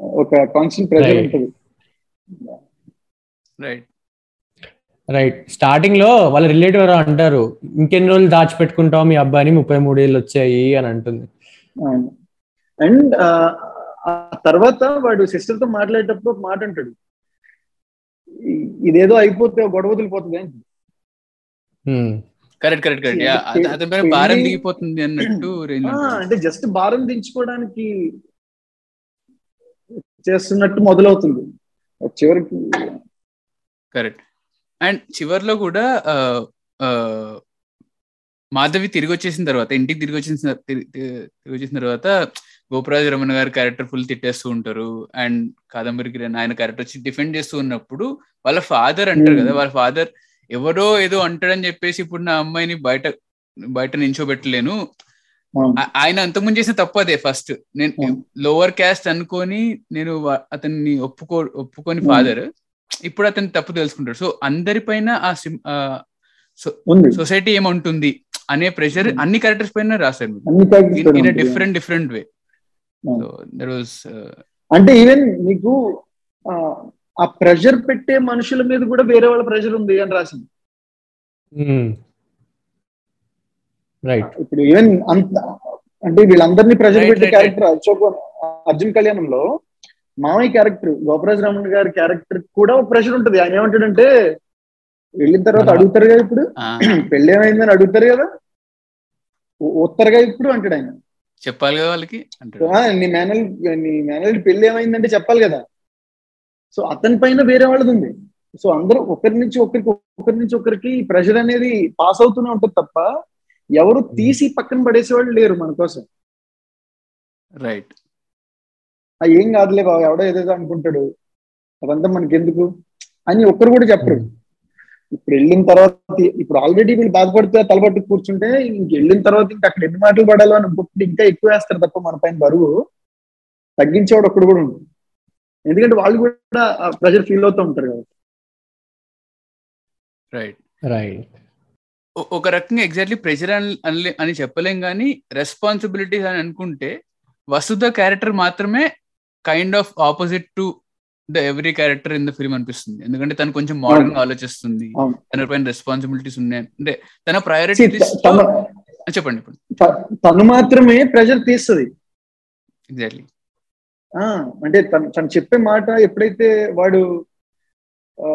ఒక కాన్స్టెంట్ ప్రెషర్ Right. ఉంటుంది. రైట్ రైట్ స్టార్టింగ్లో వాళ్ళ రిలేటివ్ ఎవరో అంటారు ఇంకెన్ని రోజులు దాచిపెట్టుకుంటావు మీ అబ్బాయిని? ముప్పై మూడేళ్ళు వచ్చాయి అని అంటుంది. అండ్ ఆ తర్వాత వాడు సిస్టర్తో మాట్లాడేటప్పుడు ఒక మాట అంటాడు. "ఇ- ఇదేదో అయిపోతే గొడవ వదిలిపోతుంది కరెక్ట్ కరెక్ట్ కరెక్ట్. భారం దిగిపోతుంది అన్నట్టు range ఆ, ఉంటుంది. అంటే జస్ట్ భారం దించుకోవడానికి చేస్తున్నట్టు మొదలవుతుంది. చివరికి కరెక్ట్. అండ్ చివర్లో కూడా మాధవి తిరిగి వచ్చేసిన తర్వాత ఇంటికి తిరిగి వచ్చేసిన తిరిగి తిరిగి వచ్చేసిన తర్వాత గోపరాజు రమణ గారి క్యారెక్టర్ ఫుల్ తిట్టేస్తూ ఉంటారు అండ్ కాదంబరి కిరణ్ ఆయన క్యారెక్టర్ వచ్చి డిఫెండ్ చేస్తూ ఉన్నప్పుడు వాళ్ళ ఫాదర్ అంటారు Hmm. కదా వాళ్ళ ఫాదర్ ఎవరో ఏదో అంటాడని చెప్పేసి ఇప్పుడు నా అమ్మాయిని బయట బయట నించోబెట్టలేను ఆయన అంతకుముందు చేసిన తప్పు అదే ఫస్ట్ నేను Hmm. లోవర్ క్యాస్ట్ అనుకొని నేను అతన్ని ఒప్పుకో ఒప్పుకొని Hmm. ఫాదర్ ఇప్పుడు అతను తప్పు తెలుసుకుంటాడు సో అందరిపైన ఆ సొసైటీ ఏమంటుంది అనే ప్రెషర్ Hmm. అన్ని క్యారెక్టర్స్ పైన రాశారు in. Different different way Hmm. So there was అంటే ఈవెన్ మీకు ఆ, ప్రెషర్ పెట్టే మనుషుల మీద కూడా వేరే వాళ్ళ ప్రెషర్ ఉంది అని రాసింది. రైట్ ఇప్పుడు ఈవెన్ అంత అంటే వీళ్ళందరినీ ప్రెషర్ Right, పెట్టే క్యారెక్టర్ అశోక్ అర్జున్ కళ్యాణంలో మామయ్య క్యారెక్టర్ గోపరాజ్ రమణ గారి క్యారెక్టర్ కూడా ఒక ప్రెషర్ ఉంటుంది. ఆయన ఏమంటాడంటే వెళ్ళిన తర్వాత మన- అడుగుతారు కదా ఇప్పుడు? పెళ్ళి ఏమైందని అడుగుతారు కదా? ఉత్తరుగా ఇప్పుడు అంటాడు ఆయన. చెప్పాలి కదా వాళ్ళకి? నీ మేనల్ నీ మేనల్ పెళ్ళి ఏమైందంటే చెప్పాలి కదా. సో అతని పైన వేరే వాళ్ళది ఉంది. సో అందరూ ఒకరి నుంచి ఒకరికి ఒకరి నుంచి ఒకరికి ప్రెషర్ అనేది పాస్ అవుతూనే ఉంటుంది తప్ప ఎవరు తీసి పక్కన పడేసే వాళ్ళు లేరు మన కోసం. రైట్ ఏం కాదులే బాబు ఎవడో ఏదేదో అనుకుంటాడు. అదంతా మనకెందుకు? అని ఒక్కరు కూడా చెప్పరు. ఇప్పుడు వెళ్ళిన తర్వాత ఇప్పుడు ఆల్రెడీ వీళ్ళు బాధపడితే తలబట్టి కూర్చుంటే ఇంక వెళ్ళిన తర్వాత ఇంకా అక్కడ ఎన్ని మాటలు పడాలో అని ఇంకొకటి ఇంకా ఎక్కువ వేస్తారు తప్ప మన పైన బరువు తగ్గించేవాడు ఒక్కడు కూడా ఉండదు ఎందుకంటే వాళ్ళు కూడా ప్రెషర్ ఫీల్ అవుతూ ఉంటారు కదా రైట్ రైట్ ఒక రకంగా ఎగ్జాక్ట్లీ ప్రెషర్ అని అని చెప్పలేం కానీ రెస్పాన్సిబిలిటీస్ అని అనుకుంటే వసుధ క్యారెక్టర్ మాత్రమే kind of opposite to the every character in the film అనిపిస్తుంది. ఎందుకంటే తను కొంచెం మోడర్న్గా ఆలోచిస్తుంది. తన పైన రెస్పాన్సిబిలిటీస్ ఉన్నాయి. అంటే తన ప్రయారిటీ తను చెప్పండి ఇప్పుడు తను మాత్రమే ప్రెషర్ తీస్తుంది. ఎగ్జాక్ట్లీ ఆ అంటే తను తను చెప్పే మాట ఎప్పుడైతే వాడు ఆ,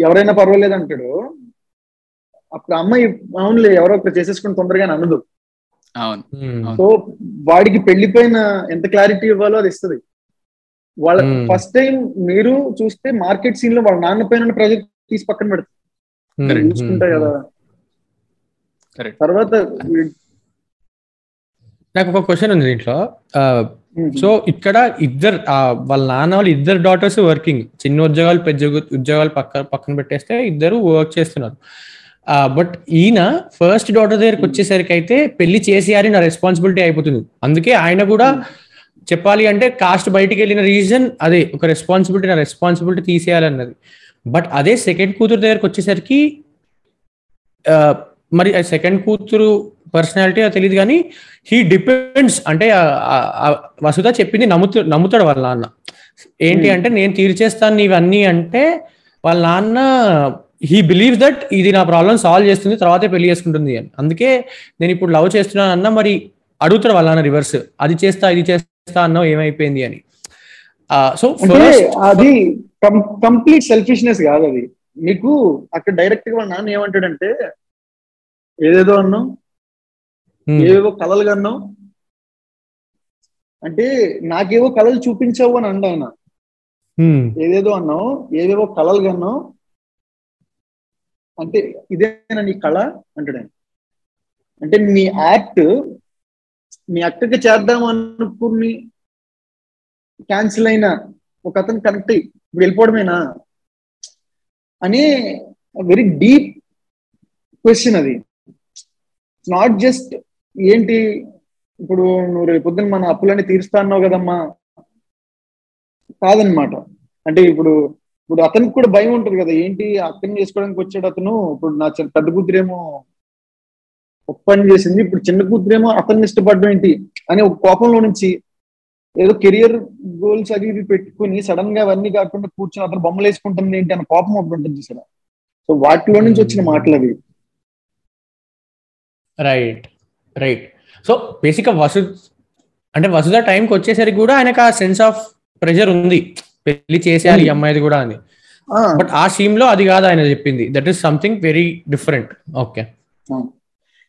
ఎవరైనా పర్వాలేదు అంటాడు అప్పుడు అమ్మాయి అవునులే ఎవరో ఒకరు చేసేసుకుని తొందరగా అనదు అవును. సో వాడికి పెళ్ళిపైన ఎంత క్లారిటీ ఇవ్వాలో అది ఇస్తుంది. వాళ్ళ. ఫస్ట్ టైం మీరు చూస్తే మార్కెట్ సీన్లో వాళ్ళ నాన్న పైన ప్రెజర్ తీసి పక్కన పెడతారు. చూసుకుంటాయి కదా. కరెక్ట్ తర్వాత నాకు ఒక క్వశ్చన్ ఉంది దీంట్లో. సో ఇక్కడ ఇద్దరు వాళ్ళ నాన్న వాళ్ళు ఇద్దరు డాటర్స్ వర్కింగ్ చిన్న ఉద్యోగాలు పెద్ద ఉద్యోగ- ఉద్యోగాలు పక్క పక్కన పెట్టేస్తే ఇద్దరు వర్క్ చేస్తున్నారు. బట్ ఈయన ఫస్ట్ డాటర్ దగ్గరికి వచ్చేసరికి అయితే పెళ్ళి చేసేయాలి నా రెస్పాన్సిబిలిటీ అయిపోతుంది. అందుకే ఆయన కూడా చెప్పాలి అంటే కాస్ట్ బయటికి వెళ్ళిన రీజన్ అదే ఒక రెస్పాన్సిబిలిటీ నా రెస్పాన్సిబిలిటీ తీసేయాలన్నది. బట్ అదే సెకండ్ కూతురు దగ్గరికి వచ్చేసరికి మరి సెకండ్ కూతురు పర్సనాలిటీ తెలియదు కానీ హీ డిపెండ్స్ అంటే వసుధ చెప్పింది నమ్ముతూ నమ్ముతాడు వాళ్ళ నాన్న. ఏంటి Hmm. అంటే నేను తీర్చేస్తాను ఇవన్నీ అంటే వాళ్ళ నాన్న హీ బిలీవ్ దట్ ఇది నా ప్రాబ్లం సాల్వ్ చేస్తుంది తర్వాతే పెళ్ళి చేసుకుంటుంది అని. అందుకే నేను ఇప్పుడు లవ్ చేస్తున్నాను అన్న మరి అడుగుతాడు వాళ్ళ నాన్న రివర్స్ అది చేస్తా ఇది చేస్తా అన్నావు ఏమైపోయింది అని. సో అది కంప్లీట్ సెల్ఫిష్నెస్ కాదు అది. మీకు అక్కడ డైరెక్ట్గా నాన్న ఏమంటాడంటే ఏదేదో అన్నావు? ఏవేవో కలలు కన్నావు అంటే నాకేవో కళలు చూపించావు అని అండ ఆయన. ఏదేదో అన్నావు? ఏవేవో కళలు కన్నావు అంటే ఇదేనా నీ కళ? అంటాడు అంటే నీ యాక్ట్ మీ అక్కకి చేద్దాం అనుకుని క్యాన్సిల్ అయిన ఒక అతను కనెక్ట్ అయ్యి ఇప్పుడు వెళ్ళిపోవడమేనా? అని వెరీ డీప్ క్వశ్చన్ అది. నాట్ జస్ట్ ఏంటి ఇప్పుడు నువ్వు రేపు పొద్దున్న మన అప్పులన్నీ తీరుస్తా అన్నావు కదమ్మా? కాదనమాట అంటే ఇప్పుడు ఇప్పుడు అతనికి కూడా భయం ఉంటుంది కదా ఏంటి అక్కని చేసుకోవడానికి వచ్చాడు అతను ఇప్పుడు నా చిన్న పెద్ద కూతురేమో ఒక పని చేసింది. ఇప్పుడు చిన్న కూతురేమో అతన్ని ఇష్టపడడం ఏంటి అనే ఒక కోపంలో నుంచి ఏదో కెరియర్ గోల్స్ అవి ఇవి పెట్టుకుని సడన్గా అవన్నీ కాకుండా కూర్చొని అతను బొమ్మలు వేసుకుంటుంది ఏంటి అన్న కోపం ఒకటి ఉంటుంది చూసారా? సో వాటిలో నుంచి వచ్చిన మాటలు అవి. Right right so basic Vasu అంటే వసుధ టైంకి వచ్చేసరికి కూడా ఆయనకు ఆ సెన్స్ ఆఫ్ ప్రెషర్ ఉంది. పెళ్ళి చేసేయాలి అమ్మాయిది కూడా అని. బట్ ఆ సీన్లో అది కాదు ఆయన చెప్పింది. That is something very different okay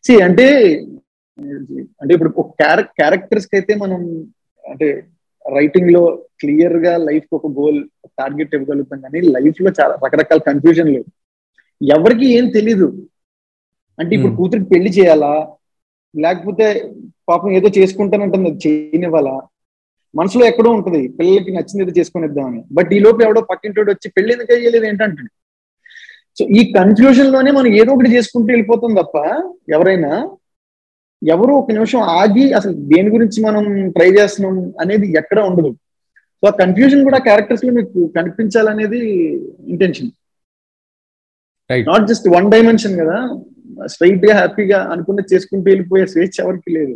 see అంటే అంటే ఇప్పుడు ఒక క్యారెక్టర్స్కి అయితే మనం అంటే రైటింగ్లో క్లియర్గా లైఫ్ ఒక గోల్ టార్గెట్ ఇవ్వగలుగుతాం కానీ లైఫ్లో చాలా రకరకాల కన్ఫ్యూజన్ లేవు ఎవరికి ఏం తెలీదు. అంటే ఇప్పుడు Hmm. కూతురికి పెళ్ళి చేయాలా? లేకపోతే పాపం ఏదో చేసుకుంటానంటుంది అది చేయనివ్వాలా? మనసులో ఎక్కడో ఉంటది పిల్లలకి నచ్చింది ఏదో చేసుకునిద్దామని. బట్ ఈ లోపు ఎవడో పక్కింటోడు వచ్చి పెళ్ళి ఎందుకు అయ్యలేదు ఏంటంటాడు సో ఈ కన్ఫ్యూజన్లోనే మనం ఏదో ఒకటి చేసుకుంటూ వెళ్ళిపోతాం తప్ప ఎవరైనా ఎవరు ఒక నిమిషం ఆగి అసలు దేని గురించి మనం ట్రై చేస్తున్నాం అనేది ఎక్కడ ఉండదు. సో ఆ కన్ఫ్యూజన్ కూడా క్యారెక్టర్స్లో మీకు కనిపించాలనేది intention. Not just one dimension కదా స్ట్రైట్గా హ్యాపీగా అనుకున్న చేసుకుంటూ వెళ్ళిపోయే స్వేచ్ఛ ఎవరికి లేదు.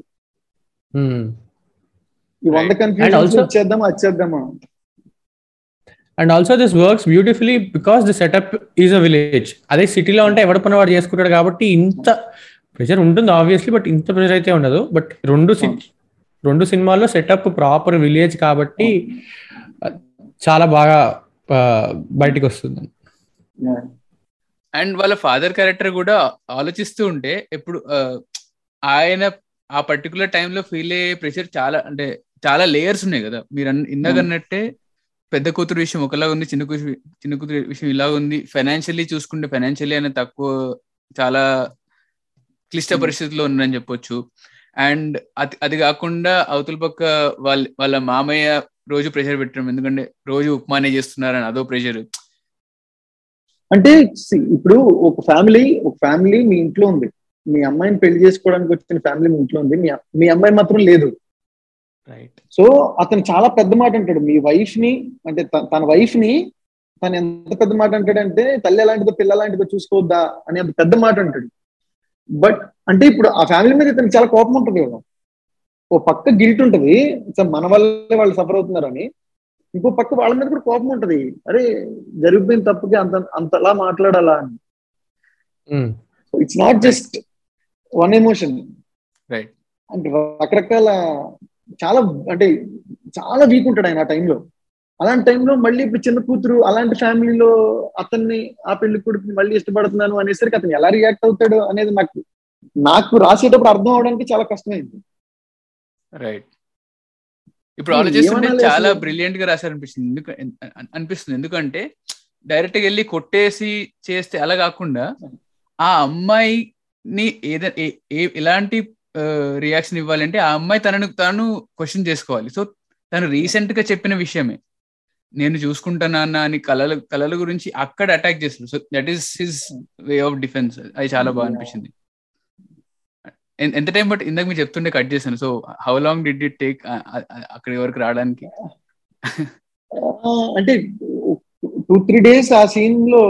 ఈ వంద. కన్ఫ్యూజన్ వచ్చేద్దామా వచ్చేద్దామా? And also this works beautifully because the setup is a village అదే సిటీలో ఉంటే ఎవడ పని వాడు చేసుకుంటాడు కాబట్టి ఇంత ప్రెషర్ ఉంటుంది ఆబ్వియస్లీ బట్ ఇంత ప్రెషర్ అయితే ఉండదు. బట్ రెండు రెండు సినిమాల్లో సెటప్ ప్రాపర్ విలేజ్ కాబట్టి చాలా బాగా బయటికి వస్తుంది. అండ్ వాళ్ళ ఫాదర్ క్యారెక్టర్ కూడా ఆలోచిస్తూ ఉంటే ఎప్పుడు ఆయన ఆ పర్టికులర్ టైంలో ఫీల్ అయ్యే ప్రెషర్ చాలా అంటే చాలా లేయర్స్ ఉన్నాయి కదా. మీరు ఇందాక. అన్నట్టే పెద్ద కూతురు విషయం ఒకలా ఉంది చిన్న కూతురు చిన్న కూతురు విషయం ఇలా ఉంది. ఫైనాన్షియల్లీ చూసుకుంటే ఫైనాన్షియల్లీ అనేది తక్కువ చాలా క్లిష్ట Hmm. పరిస్థితుల్లో ఉందని చెప్పొచ్చు. అండ్ అది అది కాకుండా అవతల పక్క వాళ్ళ వాళ్ళ మామయ్య రోజు ప్రెషర్ పెట్టడం. ఎందుకంటే రోజు ఉప్మానే చేస్తున్నారని అదో ప్రెషర్ అంటే ఇప్పుడు ఒక ఫ్యామిలీ ఒక ఫ్యామిలీ మీ ఇంట్లో ఉంది. మీ అమ్మాయిని పెళ్ళి చేసుకోవడానికి వచ్చిన ఫ్యామిలీ మీ ఇంట్లో ఉంది. మీ అమ్మాయి మాత్రం లేదు. సో అతను చాలా పెద్ద మాట అంటాడు. మీ వైఫ్ని అంటే తన వైఫ్ని తను ఎంత పెద్ద మాట అంటాడంటే తల్లి ఎలాంటిదో పిల్ల ఎలాంటిదో చూసుకోవద్దా అనే అంత పెద్ద మాట అంటాడు. బట్ అంటే ఇప్పుడు ఆ ఫ్యామిలీ మీద ఇతనికి చాలా కోపం ఉంటుంది కదా. ఓ పక్క గిల్ట్ ఉంటది. మన వల్లే వాళ్ళు సఫర్ అవుతున్నారని. ఇంకో పక్క వాళ్ళ మీద కూడా కోపం ఉంటది. అరే జరిగిపోయిన తప్పుకి అంత అంతలా మాట్లాడాలా అని. So it's not just one emotion right అంటే రకరకాల చాలా అంటే చాలా వీక్ ఉంటాడు ఆయన ఆ టైంలో అలాంటి టైంలో మళ్ళీ ఇప్పుడు చిన్న కూతురు అలాంటి ఫ్యామిలీలో అతన్ని ఆ పెళ్ళి కొడుకుని మళ్ళీ ఇష్టపడుతున్నాను అనేసరికి అతను ఎలా రియాక్ట్ అవుతాడు అనేది నాకు నాకు రాసేటప్పుడు అర్థం అవడానికి చాలా కష్టమైంది. రైట్ ఇప్పుడు ఆలోచిస్తుంటే చాలా? బ్రిలియంట్గా రాశారు అనిపిస్తుంది ఎందుకు అన్- అన్- అనిపిస్తుంది. ఎందుకంటే డైరెక్ట్గా వెళ్ళి కొట్టేసి చేస్తే అలా కాకుండా ఆ అమ్మాయిని ఏదైనా ఎలాంటి రియాక్షన్ ఇవ్వాలంటే ఆ అమ్మాయి తనను తాను క్వశ్చన్ చేసుకోవాలి. సో తను రీసెంట్గా చెప్పిన విషయమే. నేను చూసుకుంటానా అని కళల కళల గురించి అక్కడ అటాక్ చేస్తారు so that is his way of defence అది చాలా బాగా Yeah. అనిపించింది. ఎంత టైం బట్ ఇందాక మీరు చెప్తుంటే కట్ చేశాను. So how long did it take అక్కడి వరకు రావడానికి? అంటే టూ త్రీ డేస్ ఆ సీన్లో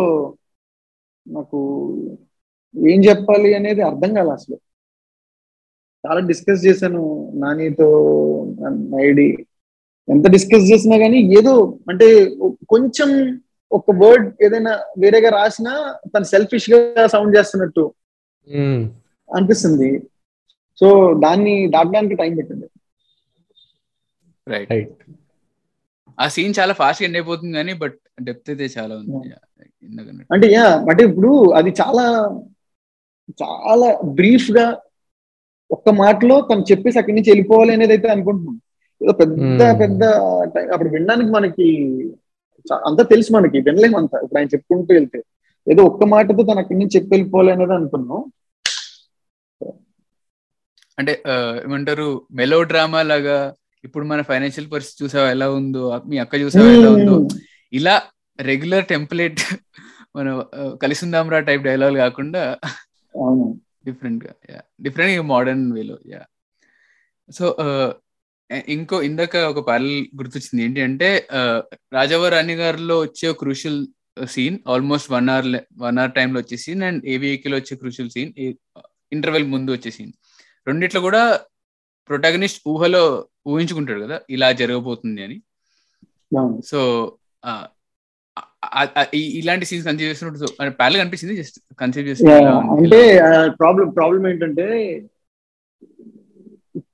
నాకు ఏం చెప్పాలి అనేది అర్థం కాలే అసలు. చాలా డిస్కస్ చేశాను నానితో ఐడి. ఎంత డిస్కస్ చేసినా కానీ ఏదో అంటే కొంచెం ఒక వర్డ్ ఏదైనా వేరేగా రాసినా తను సెల్ఫిష్గా సౌండ్ చేస్తున్నట్టు అనిపిస్తుంది. సో దాన్ని దాటడానికి టైం పెట్టింది రైట్ రైట్ ఆ సీన్ చాలా ఫాస్ట్ ఎండ్ అయిపోతుంది కానీ బట్ డెప్త్ అయితే చాలా ఉంది. అంటే యా అంటే ఇప్పుడు అది చాలా చాలా బ్రీఫ్గా ఒక్క మాటలో తను చెప్పేసి అక్కడి నుంచి వెళ్ళిపోవాలి అనేది అయితే అనుకుంటున్నాం. ఏదో పెద్ద. పెద్ద అప్పుడు వినడానికి మనకి అంతా తెలుసు మనకి వినలేము అంతా. ఇప్పుడు ఆయన చెప్పుకుంటూ వెళ్తే. ఏదో ఒక్క మాటతో తను అక్కడి నుంచి చెప్పి వెళ్ళిపోవాలి అనేది అనుకున్నాం. అంటే ఏమంటారు మెలో డ్రామా లాగా ఇప్పుడు మన ఫైనాన్షియల్ పరిస్థితి చూసావా ఎలా ఉందో మీ అక్క చూసావా ఎలా ఉందో? ఇలా రెగ్యులర్ టెంప్లెట్ మనం ఆ, కలిసి ఉందాంరా టైప్ డైలాగ్ కాకుండా అవును. డిఫరెంట్గా యా డిఫరెంట్ మోడర్న్ వేలో యా సో ఇంకో ఇందాక ఒక ప్యారల్ గుర్తొచ్చింది. ఏంటి అంటే రాజావర్ రాణి గారిలో వచ్చే crucial scene almost one hour one hour టైంలో వచ్చే సీన్ అండ్ ఏవిఏకి లో వచ్చే క్రూషియల్ సీన్ ఇంటర్వెల్ ముందు వచ్చే సీన్ రెండిట్లో కూడా ప్రొటాగనిస్ట్ ఊహలో ఊహించుకుంటాడు కదా ఇలా జరగబోతుంది అని. సో ఇలాంటి సీన్స్ కన్సీవ్ చేస్తున్నప్పుడు ప్యారల్ అనిపించింది జస్ట్ కన్సీవ్ చేస్తున్నా అంటే ప్రాబ్లం ప్రాబ్లం ఏంటంటే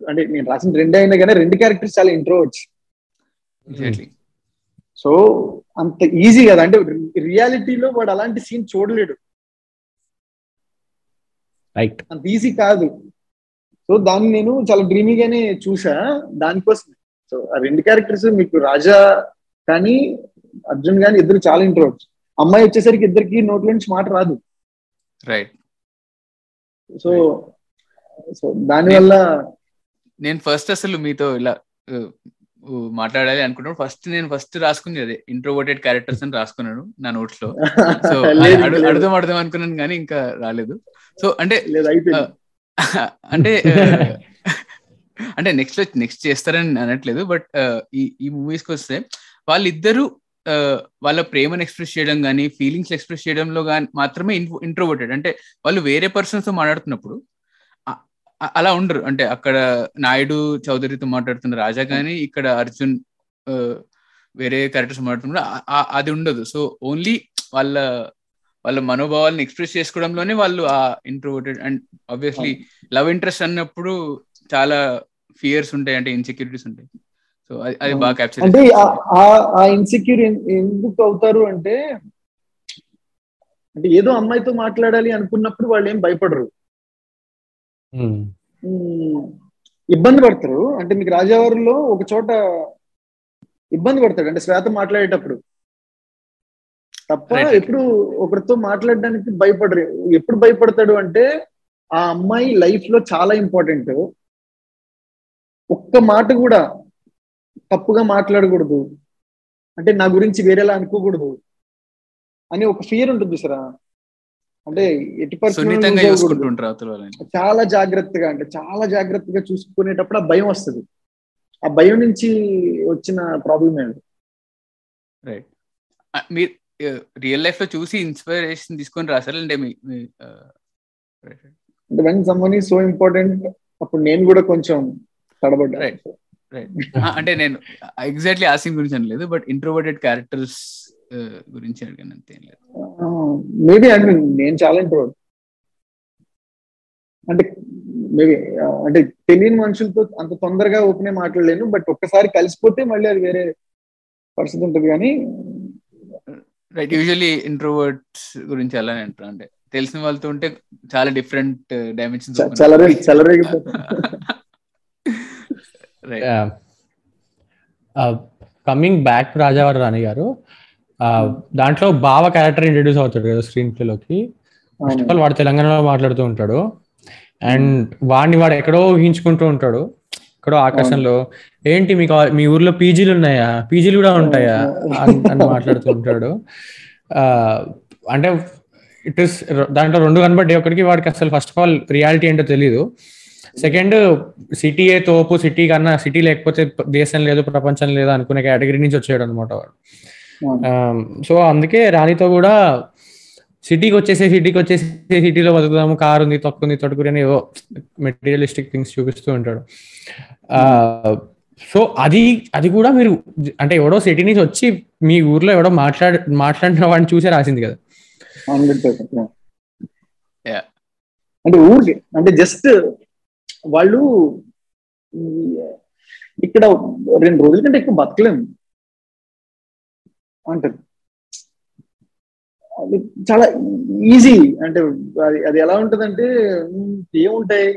అంటే నేను రాసిన రెండే అయినా కానీ రెండు క్యారెక్టర్స్ చాలా ఇంట్రోవర్ట్స్ సో అంత ఈజీ కదా. అంటే రియాలిటీలో వాడు అలాంటి సీన్ చూడలేడు. రైట్ అంత ఈజీ కాదు. సో దాన్ని నేను చాలా డ్రీమీగానే చూసా. దానికోసం. సో ఆ రెండు క్యారెక్టర్స్ మీకు రాజా కానీ అర్జున్ కానీ ఇద్దరు చాలా ఇంట్రోవర్ట్స్ అమ్మాయి వచ్చేసరికి ఇద్దరికి నోట్ల నుంచి మాట రాదు. రైట్ సో సో దానివల్ల నేను ఫస్ట్ అసలు మీతో ఇలా మాట్లాడాలి అనుకున్నాను ఫస్ట్ నేను ఫస్ట్ రాసుకుంది అదే. ఇంట్రోవర్టెడ్ క్యారెక్టర్స్ అని రాసుకున్నాను నా నోట్స్లో సో లేదు, అడు- లేదు. అడుగుదాం అడుగుదాం అనుకున్నాను కానీ ఇంకా రాలేదు. సో అంటే అంటే అంటే నెక్స్ట్ నెక్స్ట్ చేస్తారని అనట్లేదు. బట్ ఈ ఈ మూవీస్కి వస్తే వాళ్ళిద్దరూ వాళ్ళ ప్రేమను ఎక్స్ప్రెస్ చేయడం కానీ ఫీలింగ్స్ ఎక్స్ప్రెస్ చేయడంలో కానీ మాత్రమే ఇంట్రోవర్టెడ్ అంటే వాళ్ళు వేరే పర్సన్స్తో మాట్లాడుతున్నప్పుడు అలా ఉండరు. అంటే అక్కడ నాయుడు చౌదరితో మాట్లాడుతున్న రాజా కానీ ఇక్కడ అర్జున్ వేరే క్యారెక్టర్స్ మాట్లాడుతున్నప్పుడు అది ఉండదు. సో ఓన్లీ వాళ్ళ వాళ్ళ మనోభావాలను ఎక్స్ప్రెస్ చేసుకోవడంలోనే వాళ్ళు ఆ introverted and obviously love interest అన్నప్పుడు చాలా ఫియర్స్ ఉంటాయి. అంటే ఇన్సెక్యూరిటీస్ ఉంటాయి. సో అది బాగా క్యాప్చర్ అంటే ఆ- ఇన్సెక్యూర్ ఎందుకు అవుతారు అంటే అంటే ఏదో అమ్మాయితో మాట్లాడాలి అనుకున్నప్పుడు వాళ్ళు ఏం భయపడరు. ఇబ్బంది పడతారు. అంటే మీకు రాజావారిలో ఒక చోట ఇబ్బంది పడతాడు. అంటే శ్వేత మాట్లాడేటప్పుడు. తప్ప. ఎప్పుడు ఒకరితో మాట్లాడడానికి భయపడరు. ఎప్పుడు భయపడతాడు అంటే ఆ అమ్మాయి లైఫ్లో చాలా ఇంపార్టెంట్. ఒక్క మాట కూడా తప్పుగా మాట్లాడకూడదు. అంటే నా గురించి వేరేలా అనుకోకూడదు. అని ఒక ఫియర్ ఉంటుంది సరా. అంటే అవతల వాళ్ళని. చాలా జాగ్రత్తగా అంటే చాలా జాగ్రత్తగా చూసుకునేటప్పుడు ఆ భయం వస్తుంది. ఆ భయం నుంచి వచ్చిన ప్రాబ్లం ఏంటి రైట్ మీరు రియల్ లైఫ్లో చూసి ఇన్స్పిరేషన్ తీసుకొని రాసారు అంటే మీ వెన్ సమ్మన్ సో ఇంపార్టెంట్ అప్పుడు నేను కూడా కొంచెం తడబడ్డా Right. అంటే నేను ఎగ్జాక్ట్లీ ఆ సీన్ గురించి అనలేదు బట్ ఇంట్రోవర్టెడ్ క్యారెక్టర్స్ గురించి అడిగాను అంతే లేదు. మేబీ అంటే నేను చాలా ఇంట్రోవర్ట్ అంటే మేబీ అంటే తెలియని మనుషులతో అంత తొందరగా ఓపెన్ మాట్లాడలేను బట్ ఒక్కసారి కలిసిపోతే మళ్ళీ అది వేరే పరిస్థితి ఉంటుంది కానీ రైట్ యూజువల్లీ ఇంట్రోవర్ట్స్ గురించి అలానే అంటారు. అంటే తెలిసిన వాళ్ళతో ఉంటే చాలా డిఫరెంట్ డైమెన్షన్స్ చ- చలరే చలరేగిపోతాం right coming back Rajavari Rani గారు దాంట్లో బావ క్యారెక్టర్ ఇంట్రడ్యూస్ అవుతాడు కదా స్క్రీన్ ప్లేలోకి ఫస్ట్ ఆఫ్ ఆల్ వాడు తెలంగాణలో మాట్లాడుతూ ఉంటాడు. అండ్ వాడిని వాడు ఎక్కడో ఊహించుకుంటూ ఉంటాడు. ఎక్కడో ఆకాశంలో. ఏంటి మీకు మీ ఊర్లో పీజీలు ఉన్నాయా? పీజీలు కూడా ఉంటాయా? అని మాట్లాడుతూ ఉంటాడు. అంటే ఇట్ ఇస్ దాంట్లో రెండు కనబడ్డాయి. ఒకరికి వాడికి అసలు ఫస్ట్ ఆఫ్ ఆల్ రియాలిటీ ఏంటో తెలియదు సెకండ్ సిటీయే తోపు సిటీ కన్నా సిటీ లేకపోతే దేశం లేదు ప్రపంచం లేదు అనుకునే కేటగిరీ నుంచి వచ్చాడు అనమాట వాడు సో అందుకే రాణితో కూడా సిటీకి వచ్చేసి సిటీకి వచ్చేసి సిటీలో బతుకుదాము కారు ఉంది తొక్కుంది తొడుకురి అని ఏవో మెటీరియలిస్టిక్ థింగ్స్ చూపిస్తూ ఉంటాడు. సో అది అది కూడా మీరు అంటే ఎవడో సిటీ నుంచి వచ్చి మీ ఊర్లో ఎవడో మాట్లాడ మాట్లాడిన వాడిని చూసే రాసింది కదా. అంటే ఊరికి అంటే జస్ట్ వాళ్ళు ఇక్కడ రెండు రోజుల కంటే ఎక్కువ బతకలేము. అంటారు. అది చాలా ఈజీ. అంటే అది అది ఎలా ఉంటదంటే ఏముంటాయి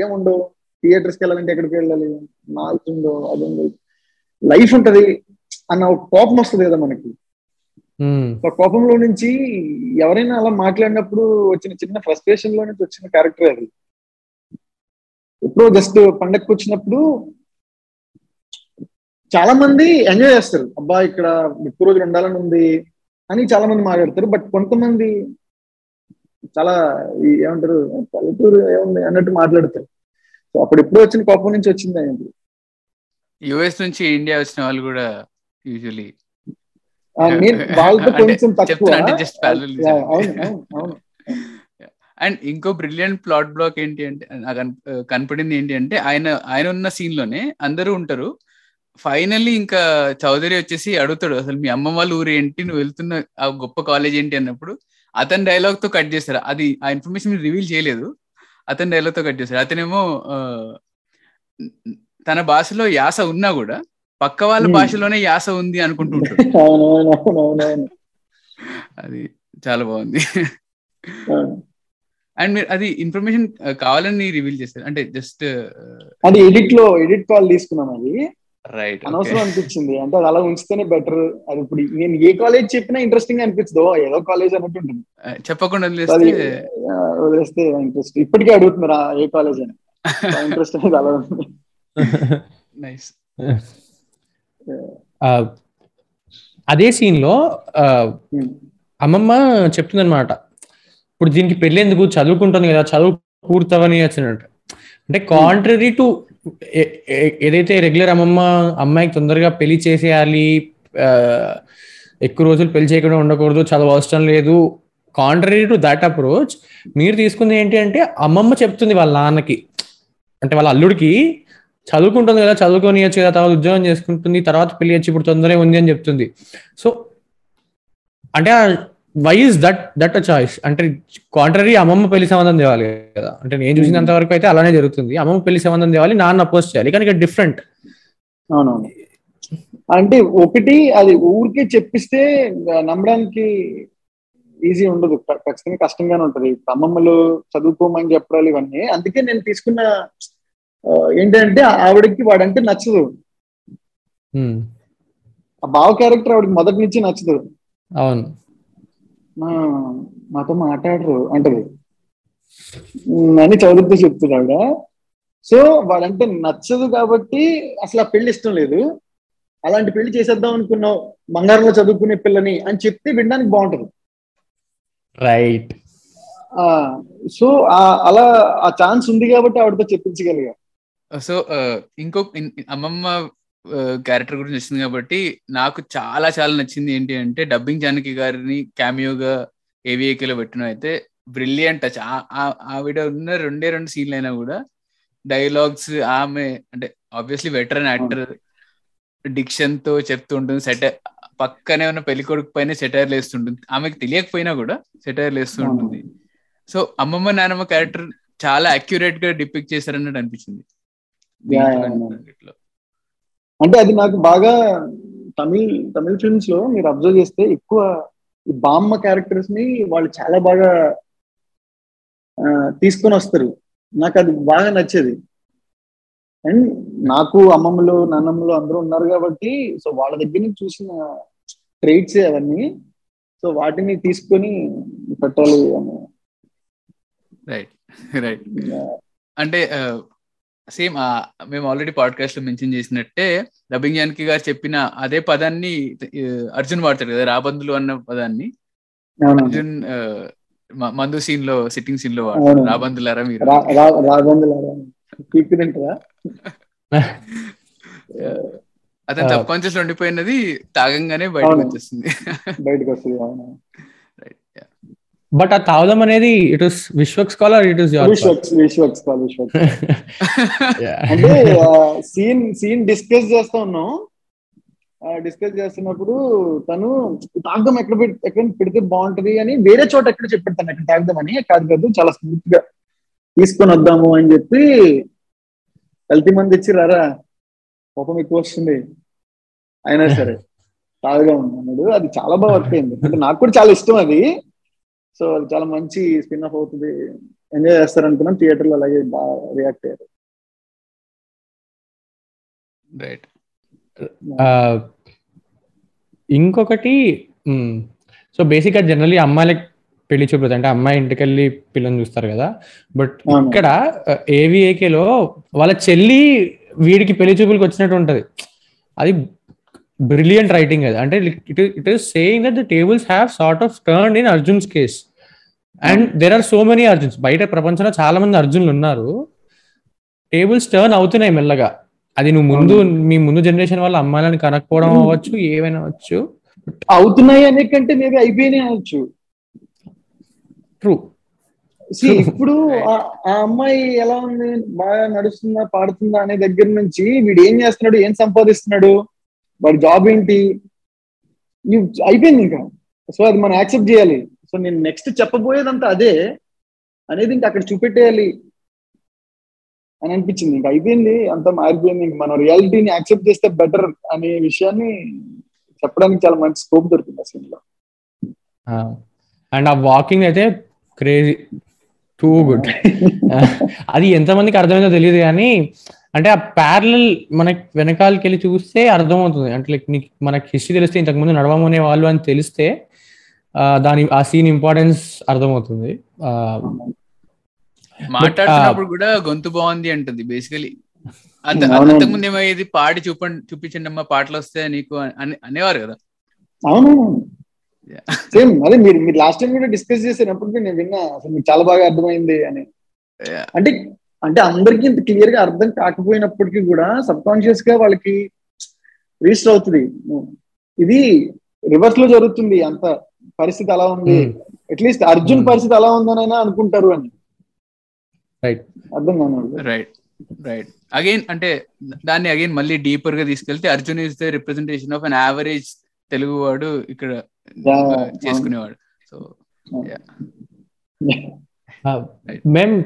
ఏముండవు థియేటర్స్కి వెళ్ళాలంటే ఎక్కడికి వెళ్ళాలి? మాల్స్ ఉందో అది ఉంది లైఫ్ ఉంటది అన్న ఒక కోపం వస్తుంది కదా మనకి. కోపంలో నుంచి ఎవరైనా అలా మాట్లాడినప్పుడు వచ్చిన చిన్న ఫ్రస్ట్రేషన్లో నుంచి వచ్చిన క్యారెక్టర్ అది. ఎప్పుడో జస్ట్ పండగకి వచ్చినప్పుడు చాలా మంది ఎంజాయ్ చేస్తారు. అబ్బా ఇక్కడ ఎక్కువ రోజులు ఉండాలని ఉంది అని చాలా మంది మాట్లాడతారు. బట్ కొంతమంది చాలా ఏమంటారు పల్లెటూరు ఏముంది అన్నట్టు మాట్లాడతారు. సో అప్పుడు ఎప్పుడో వచ్చిన కోపం నుంచి వచ్చింది ఆయనకి యుఎస్ నుంచి ఇండియా వచ్చిన వాళ్ళు కూడా యూజువలీ వాళ్ళతో కొంచెం తక్కువ. అవును అవును. అండ్ ఇంకో బ్రిలియంట్ ప్లాట్ బ్లాక్ ఏంటి అంటే కనపడింది ఏంటి అంటే ఆయన ఆయన ఉన్న సీన్లోనే అందరూ ఉంటారు. ఫైనల్లీ ఇంకా చౌదరి వచ్చేసి అడుగుతాడు అసలు మీ అమ్మ వాళ్ళ ఊరు ఏంటి? నువ్వు వెళ్తున్న ఆ గొప్ప కాలేజ్ ఏంటి? అన్నప్పుడు అతని డైలాగ్తో కట్ చేస్తారు. అది ఆ ఇన్ఫర్మేషన్ రివీల్ చేయలేదు. అతని డైలాగ్తో కట్ చేస్తారు. అతనేమో తన భాషలో యాస ఉన్నా కూడా పక్క వాళ్ళ. భాషలోనే యాస ఉంది అనుకుంటుంటాడు. అది చాలా బాగుంది. అండ్ మీరు అది ఇన్ఫర్మేషన్ కావాలని రివీల్ చేస్తారు అంటే జస్ట్ అది ఎడిట్లో ఎడిట్ కాల్ తీసుకున్నాను అది. రైట్ అనవసరం అనిపించింది. అంటే అది అలా ఉంచితేనే బెటర్. అది ఇప్పుడు నేను ఏ కాలేజ్ చెప్పినా ఇంట్రెస్టింగ్ అనిపించదు ఏదో కాలేజ్ అన్నట్టు ఉంటుంది. చెప్పకుండా వదిలేస్తే ఇంట్రెస్ట్ ఇప్పటికే అడుగుతున్నారు ఏ కాలేజ్ అని. ఇంట్రెస్ట్ అనేది అలా ఉంది. నైస్ ఆ, అదే సీన్లో ఆ, Hmm. అమ్మమ్మ చెప్తుందన్నమాట. ఇప్పుడు దీనికి పెళ్ళి ఎందుకు చదువుకుంటుంది కదా చదువు పూర్తవని వచ్చినట్టు. అంటే కాంట్రరీ టు ఏదైతే రెగ్యులర్ అమ్మమ్మ అమ్మాయికి తొందరగా పెళ్ళి చేసేయాలి ఎక్కువ రోజులు పెళ్ళి చేయకుండా ఉండకూడదు చదువు అవసరం లేదు కాంట్రరీ టు దట్ అప్రోచ్ మీరు తీసుకుంది ఏంటి అంటే అమ్మమ్మ చెప్తుంది వాళ్ళ నాన్నకి. అంటే వాళ్ళ అల్లుడికి చదువుకుంటుంది కదా చదువుకోనియచ్చు కదా తర్వాత ఉద్యోగం చేసుకుంటుంది తర్వాత పెళ్ళి వచ్చి ఇప్పుడు తొందరగా ఉంది అని చెప్తుంది. సో అంటే why is that that a choice అంటే కాంట్రరీ అమ్మమ్మ పెళ్ళి సంబంధం తేవాలి కదా. అంటే నేను చూసినంత వరకు అయితే అలానే జరుగుతుంది. అమ్మమ్మ పెళ్ళి సంబంధం తేవాలి నాన్న అపోజ్ చేయాలి. కానీ ఇక్కడ డిఫరెంట్ అవునవును. అంటే ఒకటి అది ఊరికే చెప్పిస్తే నమ్మడానికి ఈజీ ఉండదు. ఖచ్చితంగా కష్టంగానే ఉంటది. అమ్మమ్మలు చదువుకోమని చెప్పడాలు ఇవన్నీ. అందుకే నేను తీసుకున్న ఏంటంటే ఆవిడకి వాడంటే నచ్చదు. ఆ బావ క్యారెక్టర్ ఆవిడకి మొదటి నుంచి నచ్చదు. అవును. మా మాతో మాట్లాడరు. అంటది అని చదువుతూ చెప్తుంది ఆవిడ సో వాడంటే నచ్చదు కాబట్టి అసలు ఆ పెళ్ళి ఇష్టం లేదు. అలాంటి పెళ్ళి చేసేద్దాం అనుకున్నావు బంగారంలో చదువుకునే పిల్లని అని చెప్తే వినడానికి బాగుంటది. రైట్ ఆ సో అలా ఆ ఛాన్స్ ఉంది కాబట్టి ఆవిడతో చెప్పించగలిగా. సో ఇంకో అమ్మమ్మ క్యారెక్టర్ గురించి వచ్చింది కాబట్టి నాకు చాలా చాలా నచ్చింది ఏంటి అంటే డబ్బింగ్ జానకి గారిని క్యామియోగా ఏవిఏకేలో పెట్టిన అయితే బ్రిలియంట్ టచ్. ఆవిడ ఉన్న రెండే రెండు సీన్లు అయినా కూడా డైలాగ్స్ ఆమె అంటే ఆబ్వియస్లీ వెటరన్ యాక్టర్ డిక్షన్తో చెప్తూ ఉంటుంది. సెటర్ పక్కనే ఉన్న పెళ్ళి కొడుకు పైన సెటైర్ వేస్తుంటుంది. ఆమెకు తెలియకపోయినా కూడా సెటైర్ వేస్తూ ఉంటుంది. సో అమ్మమ్మ నానమ్మ క్యారెక్టర్ చాలా అక్యురేట్గా డిపిక్ట్ చేశారన్నట్టు అనిపించింది Yeah, దీంట్లో yeah, కానీ yeah. ఇట్లా. అంటే అది నాకు బాగా తమిళ్ తమిళ ఫిల్మ్స్లో మీరు అబ్జర్వ్ చేస్తే ఎక్కువ ఈ బామ్మ క్యారెక్టర్స్ని వాళ్ళు చాలా బాగా తీసుకొని వస్తారు. నాకు అది బాగా నచ్చేది. అండ్ నాకు అమ్మమ్మలు నాన్నమ్మలు అందరూ ఉన్నారు కాబట్టి సో వాళ్ళ దగ్గర నుంచి చూసిన ట్రైట్స్ అవన్నీ. సో వాటిని తీసుకొని పెట్టాలి అని. రైట్ రైట్ అంటే సేమ్ మేము ఆల్రెడీ పాడ్కాస్ట్లో మెన్షన్ చేసినట్టే డబ్బింగ్ జానకి గారు చెప్పిన అదే పదాన్ని అర్జున్ వాడతాడు కదా రాబందులు అన్న పదాన్ని. అర్జున్ మందు సీన్లో సిట్టింగ్ సీన్లో రాబందులారా మీరు? అతను. సబ్ కాన్షియస్ ఉండిపోయినది తాగంగానే బయటకు. వచ్చేస్తుంది. బయటకు వస్తుంది బట్ ఆ తాగుదాం అనేది it is Vishwak's call it is Vishwak's Vishwak's కాదు విశ్వక్స్ అంటే సీన్ సీన్ డిస్కస్ చేస్తా ఉన్నాం. డిస్కస్ చేస్తున్నప్పుడు తను తాగదాం ఎక్కడ ఎక్కడ పెడితే బాగుంటది అని వేరే చోట ఎక్కడ చెప్పెడతాను ఎక్కడ తాగదామని కాదు కాదు చాలా స్మూత్గా తీసుకొని వద్దాము అని చెప్పి కల్తీ మంది ఇచ్చి రారా కోపం ఎక్కువ వస్తుంది. అయినా సరే తాగుదాం అన్నాడు. అది చాలా బాగా వర్క్ అయింది. అంటే నాకు కూడా చాలా ఇష్టం అది. సో అది చాలా మంచి స్పిన్ ఆఫ్ అవుతుంది. ఎంజాయ్ చేస్తారు అనుకున్నాం. థియేటర్లో అలాగే బాగా రియాక్ట్ అయ్యారు. రైట్ ఇంకొకటి సో బేసిక్గా జనరలీ అమ్మాయిలకి పెళ్ళి చూపుతుంది అంటే అమ్మాయి ఇంటికి వెళ్ళి పిల్లని చూస్తారు కదా. బట్. ఇక్కడ ఏవిఏకేలో వాళ్ళ చెల్లి వీడికి పెళ్ళి చూపులకు వచ్చినట్టు ఉంటది. అది బ్రిలియంట్ రైటింగ్ అది అంటే it it is saying that the tables have sort of turn in Arjun's case and there are so many Arjuns బయట ప్రపంచంలో చాలా మంది అర్జున్లు ఉన్నారు. టేబుల్స్ టర్న్ అవుతున్నాయి మెల్లగా. అది నువ్వు ముందు మీ ముందు జనరేషన్ వాళ్ళ అమ్మాయిలను కనకపోవడం అవ్వచ్చు ఏవైనా అవ్వచ్చు. అవుతున్నాయి అనే కంటే మేబీ అయిపోయినాయి అనొచ్చు ట్రూ See, ఇప్పుడు ఆ- ఆ అమ్మాయి ఎలా ఉంది? బాగా నడుస్తుందా పాడుతుందా అనే దగ్గర నుంచి వీడు ఏం చేస్తున్నాడు ఏం సంపాదిస్తున్నాడు? వాడి జాబ్ ఏంటి? ఇవి అయిపోయింది ఇంకా. సో అది మనం యాక్సెప్ట్ చేయాలి. సో నేను నెక్స్ట్ చెప్పబోయేదంతా అదే అనేది ఇంకా అక్కడ చూపెట్టేయాలి అని అనిపించింది. ఇంకా అయిపోయింది అంతా మారిపోయింది. ఇంక మనం రియాలిటీని యాక్సెప్ట్ చేస్తే బెటర్ అనే విషయాన్ని చెప్పడానికి చాలా మంచి స్కోప్ దొరికింది ఆ scene లో అండ్ ఆ వాకింగ్ అయితే క్రేజీ. Too good. అది ఎంతమందికి అర్థమైందో తెలియదు కానీ అంటే ఆ ప్యారలల్ మనకి వెనకాలకి వెళ్ళి చూస్తే అర్థమవుతుంది. అంటే లైక్ నీకు మనకి హిస్టరీ తెలిస్తే ఇంతకుముందు నడవమనే వాళ్ళు అని తెలిస్తే ఆ, దాని ఆ సీన్ ఇంపార్టెన్స్ అర్థమవుతుంది. ఆ, మాట్లాడుతున్నప్పుడు కూడా గొంతు బాగుంది అంటుంది బేసికలీ అంత. అంతకుముందు ఏమయ్యేది? పాడి చూపండి చూపించండి అమ్మా పాటలు వస్తే నీకు అని అనేవారు కదా. అవును. సేమ్ అదే మీరు మీరు లాస్ట్ టైం కూడా డిస్కస్ చేసినప్పుడు నేను విన్నా అసలు మీకు చాలా బాగా అర్థమైంది అని. అంటే అంటే అందరికీ ఇంత క్లియర్గా అర్థం కాకపోయినప్పటికీ కూడా సబ్ కాన్షియస్గా వాళ్ళకి రిజిస్టర్ అవుతుంది. ఇది రివర్స్లో జరుగుతుంది. అంత పరిస్థితి అలా ఉంది. Hmm. At least Arjun Hmm. పరిస్థితి అలా ఉందనైనా అనుకుంటారు అని. Right. అర్థం కాను రైట్ రైట్ అగైన్ అంటే దాన్ని అగైన్ మళ్ళీ డీపర్గా తీసుకెళ్తే Arjun is the representation of an average Telugu వాడు ఇక్కడ చేసుకునేవాడు. సో మేము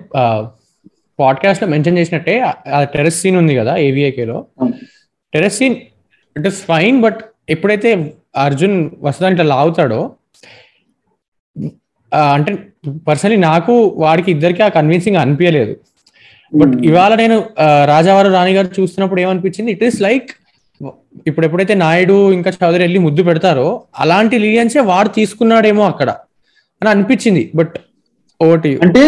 పాడ్కాస్ట్లో మెన్షన్ చేసినట్టే ఆ టెరెస్ సీన్ ఉంది కదా AVIK లో. అవును. Terrace scene it is fine but ఎప్పుడైతే అర్జున్ వస్తుందని ఇట్లా లాగుతాడో అంటే పర్సనలీ నాకు వాడికి ఇద్దరికి ఆ కన్విన్సింగ్ అనిపించలేదు. బట్ ఇవాళ నేను రాజావారు రాణి గారు చూస్తున్నప్పుడు ఏమనిపించింది? ఇట్ ఈస్ లైక్ ఇప్పుడు ఎప్పుడైతే నాయుడు ఇంకా చౌదరి వెళ్ళి ముద్దు పెడతారో అలాంటి లీనియన్సే వాడు తీసుకున్నాడేమో అక్కడ అని అనిపించింది. బట్ ఓటి అంటే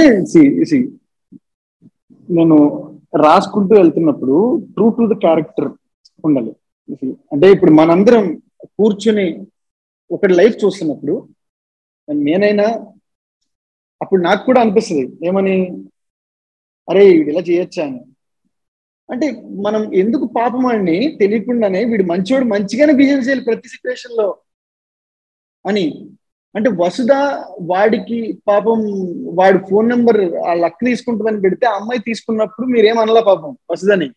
నేను రాసుకుంటూ వెళ్తున్నప్పుడు ట్రూ టు ద క్యారెక్టర్ ఉండాలి. అంటే ఇప్పుడు మనందరం కూర్చుని ఒకటి లైఫ్ చూస్తున్నప్పుడు నేనైనా అప్పుడు నాకు కూడా అనిపిస్తుంది ఏమని? అరే వీడు ఇలా చేయొచ్చా అని. అంటే మనం ఎందుకు పాపం అని తెలియకుండానే వీడు మంచోడు మంచిగానే బిహేవ్ చేయాలి ప్రతి సిచ్యువేషన్లో అని అంటే వసుధ వాడికి పాపం వాడి ఫోన్ నెంబర్ ఆ లక్ తీసుకుంటుందని పెడితే ఆ అమ్మాయి తీసుకున్నప్పుడు మీరేం అనలా పాపం వసుధని.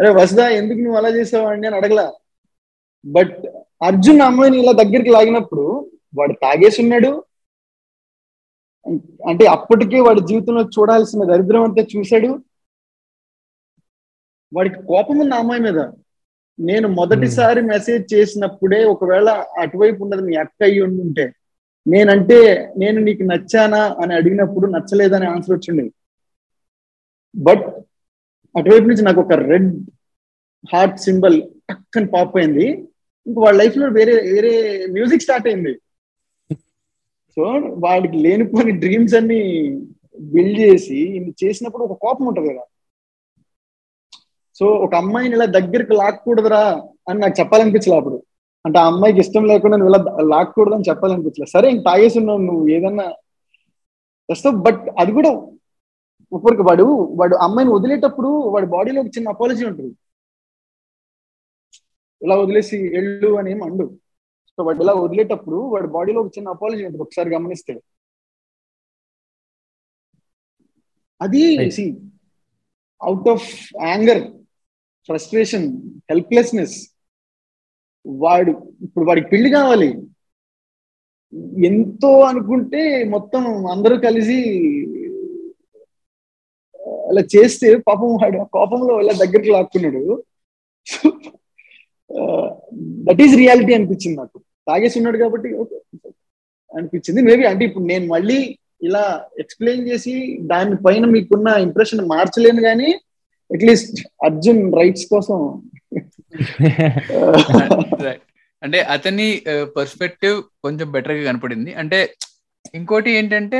అరే వసుధ ఎందుకు నువ్వు అలా చేసావు అండి అని అడగలా. బట్ అర్జున్ అమ్మాయిని ఇలా దగ్గరికి లాగినప్పుడు వాడు తాగేసి ఉన్నాడు. అంటే అప్పటికే వాడి జీవితంలో చూడాల్సిన దరిద్రం అంతా చూశాడు. వాడికి కోపం ఉంది ఆ అమ్మాయి మీద. నేను మొదటిసారి మెసేజ్ చేసినప్పుడే ఒకవేళ అటువైపు ఉన్నది మీ అక్క అయ్యి ఉంటే నేనంటే నేను నీకు నచ్చానా అని అడిగినప్పుడు నచ్చలేదని ఆన్సర్ వచ్చింది. బట్ అటువైపు నుంచి నాకు ఒక రెడ్ హార్ట్ సింబల్ టక్కని పాప్ అయింది. ఇంక వాళ్ళ లైఫ్లో వేరే వేరే మ్యూజిక్ స్టార్ట్ అయింది. సో వాడికి లేనిపోని డ్రీమ్స్ అన్ని బిల్డ్ చేసి ఇన్ని చేసినప్పుడు ఒక కోపం ఉంటది కదా. సో ఒక అమ్మాయిని ఇలా దగ్గరికి లాక్కూడదురా అని నాకు చెప్పాలనిపించలే అప్పుడు. అంటే ఆ అమ్మాయికి ఇష్టం లేకుండా నువ్వు ఇలా లాక్కూడదు అని చెప్పాలనిపించలే. సరే ఇంక తాగేసి ఉన్నావు నువ్వు ఏదన్నా చేస్తావు. బట్ అది కూడా ఇప్పటికి వాడు వాడు అమ్మాయిని వదిలేటప్పుడు వాడి బాడీలో ఒక చిన్న అపాలజీ ఉంటుంది. ఇలా వదిలేసి ఎళ్ళు అని ఏం అండు సో వాడు ఇలా వదిలేటప్పుడు వాడి బాడీలో ఒక చిన్న అపాలజీ ఉంటుంది ఒకసారి గమనిస్తే. అది out of anger frustration helplessness వాడు ఇప్పుడు వాడికి పెళ్ళి కావాలి. ఎంతో అనుకుంటే మొత్తం అందరూ కలిసి అలా చేస్తే పాపం వాడు ఆ కోపంలో ఇలా దగ్గరికి లాక్కున్నాడు. దట్ ఈస్ రియాలిటీ అనిపించింది నాకు. తాగేసి ఉన్నాడు కాబట్టి అనిపించింది. మేబీ అంటే ఇప్పుడు నేను మళ్ళీ ఇలా ఎక్స్ప్లెయిన్ చేసి దానిపైన మీకున్న ఇంప్రెషన్ మార్చలేను కానీ అట్లీస్ట్ అర్జున్ రైట్స్ కోసం. అంటే అతని పర్స్పెక్టివ్ కొంచెం బెటర్గా కనపడింది. అంటే ఇంకోటి ఏంటంటే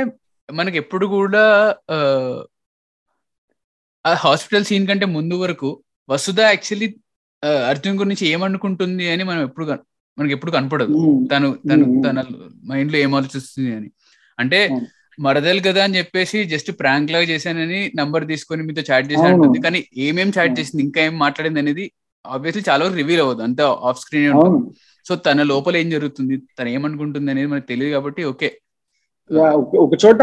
మనకి ఎప్పుడు కూడా ఆ హాస్పిటల్ సీన్ కంటే ముందు వరకు వసుధ యాక్చువల్లీ అర్జున్ గురించి ఏమనుకుంటుంది అని మనం ఎప్పుడు మనకి ఎప్పుడు కనపడదు. తను తను తన మైండ్లో ఏం ఆలోచిస్తుంది అని. అంటే మరదలు కదా అని చెప్పేసి జస్ట్ ప్రాంక్ లాగా చేశానని నంబర్ తీసుకొని మీతో చాట్ చేశాను కానీ ఏమేం చాట్ చేసింది ఇంకా ఏం మాట్లాడింది అనేది ఆబ్వియస్లీ చాలా వరకు రివీల్ అవ్వదు. అంత ఆఫ్ స్క్రీన్ ఉంటుంది. సో తన లోపల ఏం జరుగుతుంది తను ఏమనుకుంటుంది అనేది మనకు తెలియదు కాబట్టి ఓకే ఒక చోట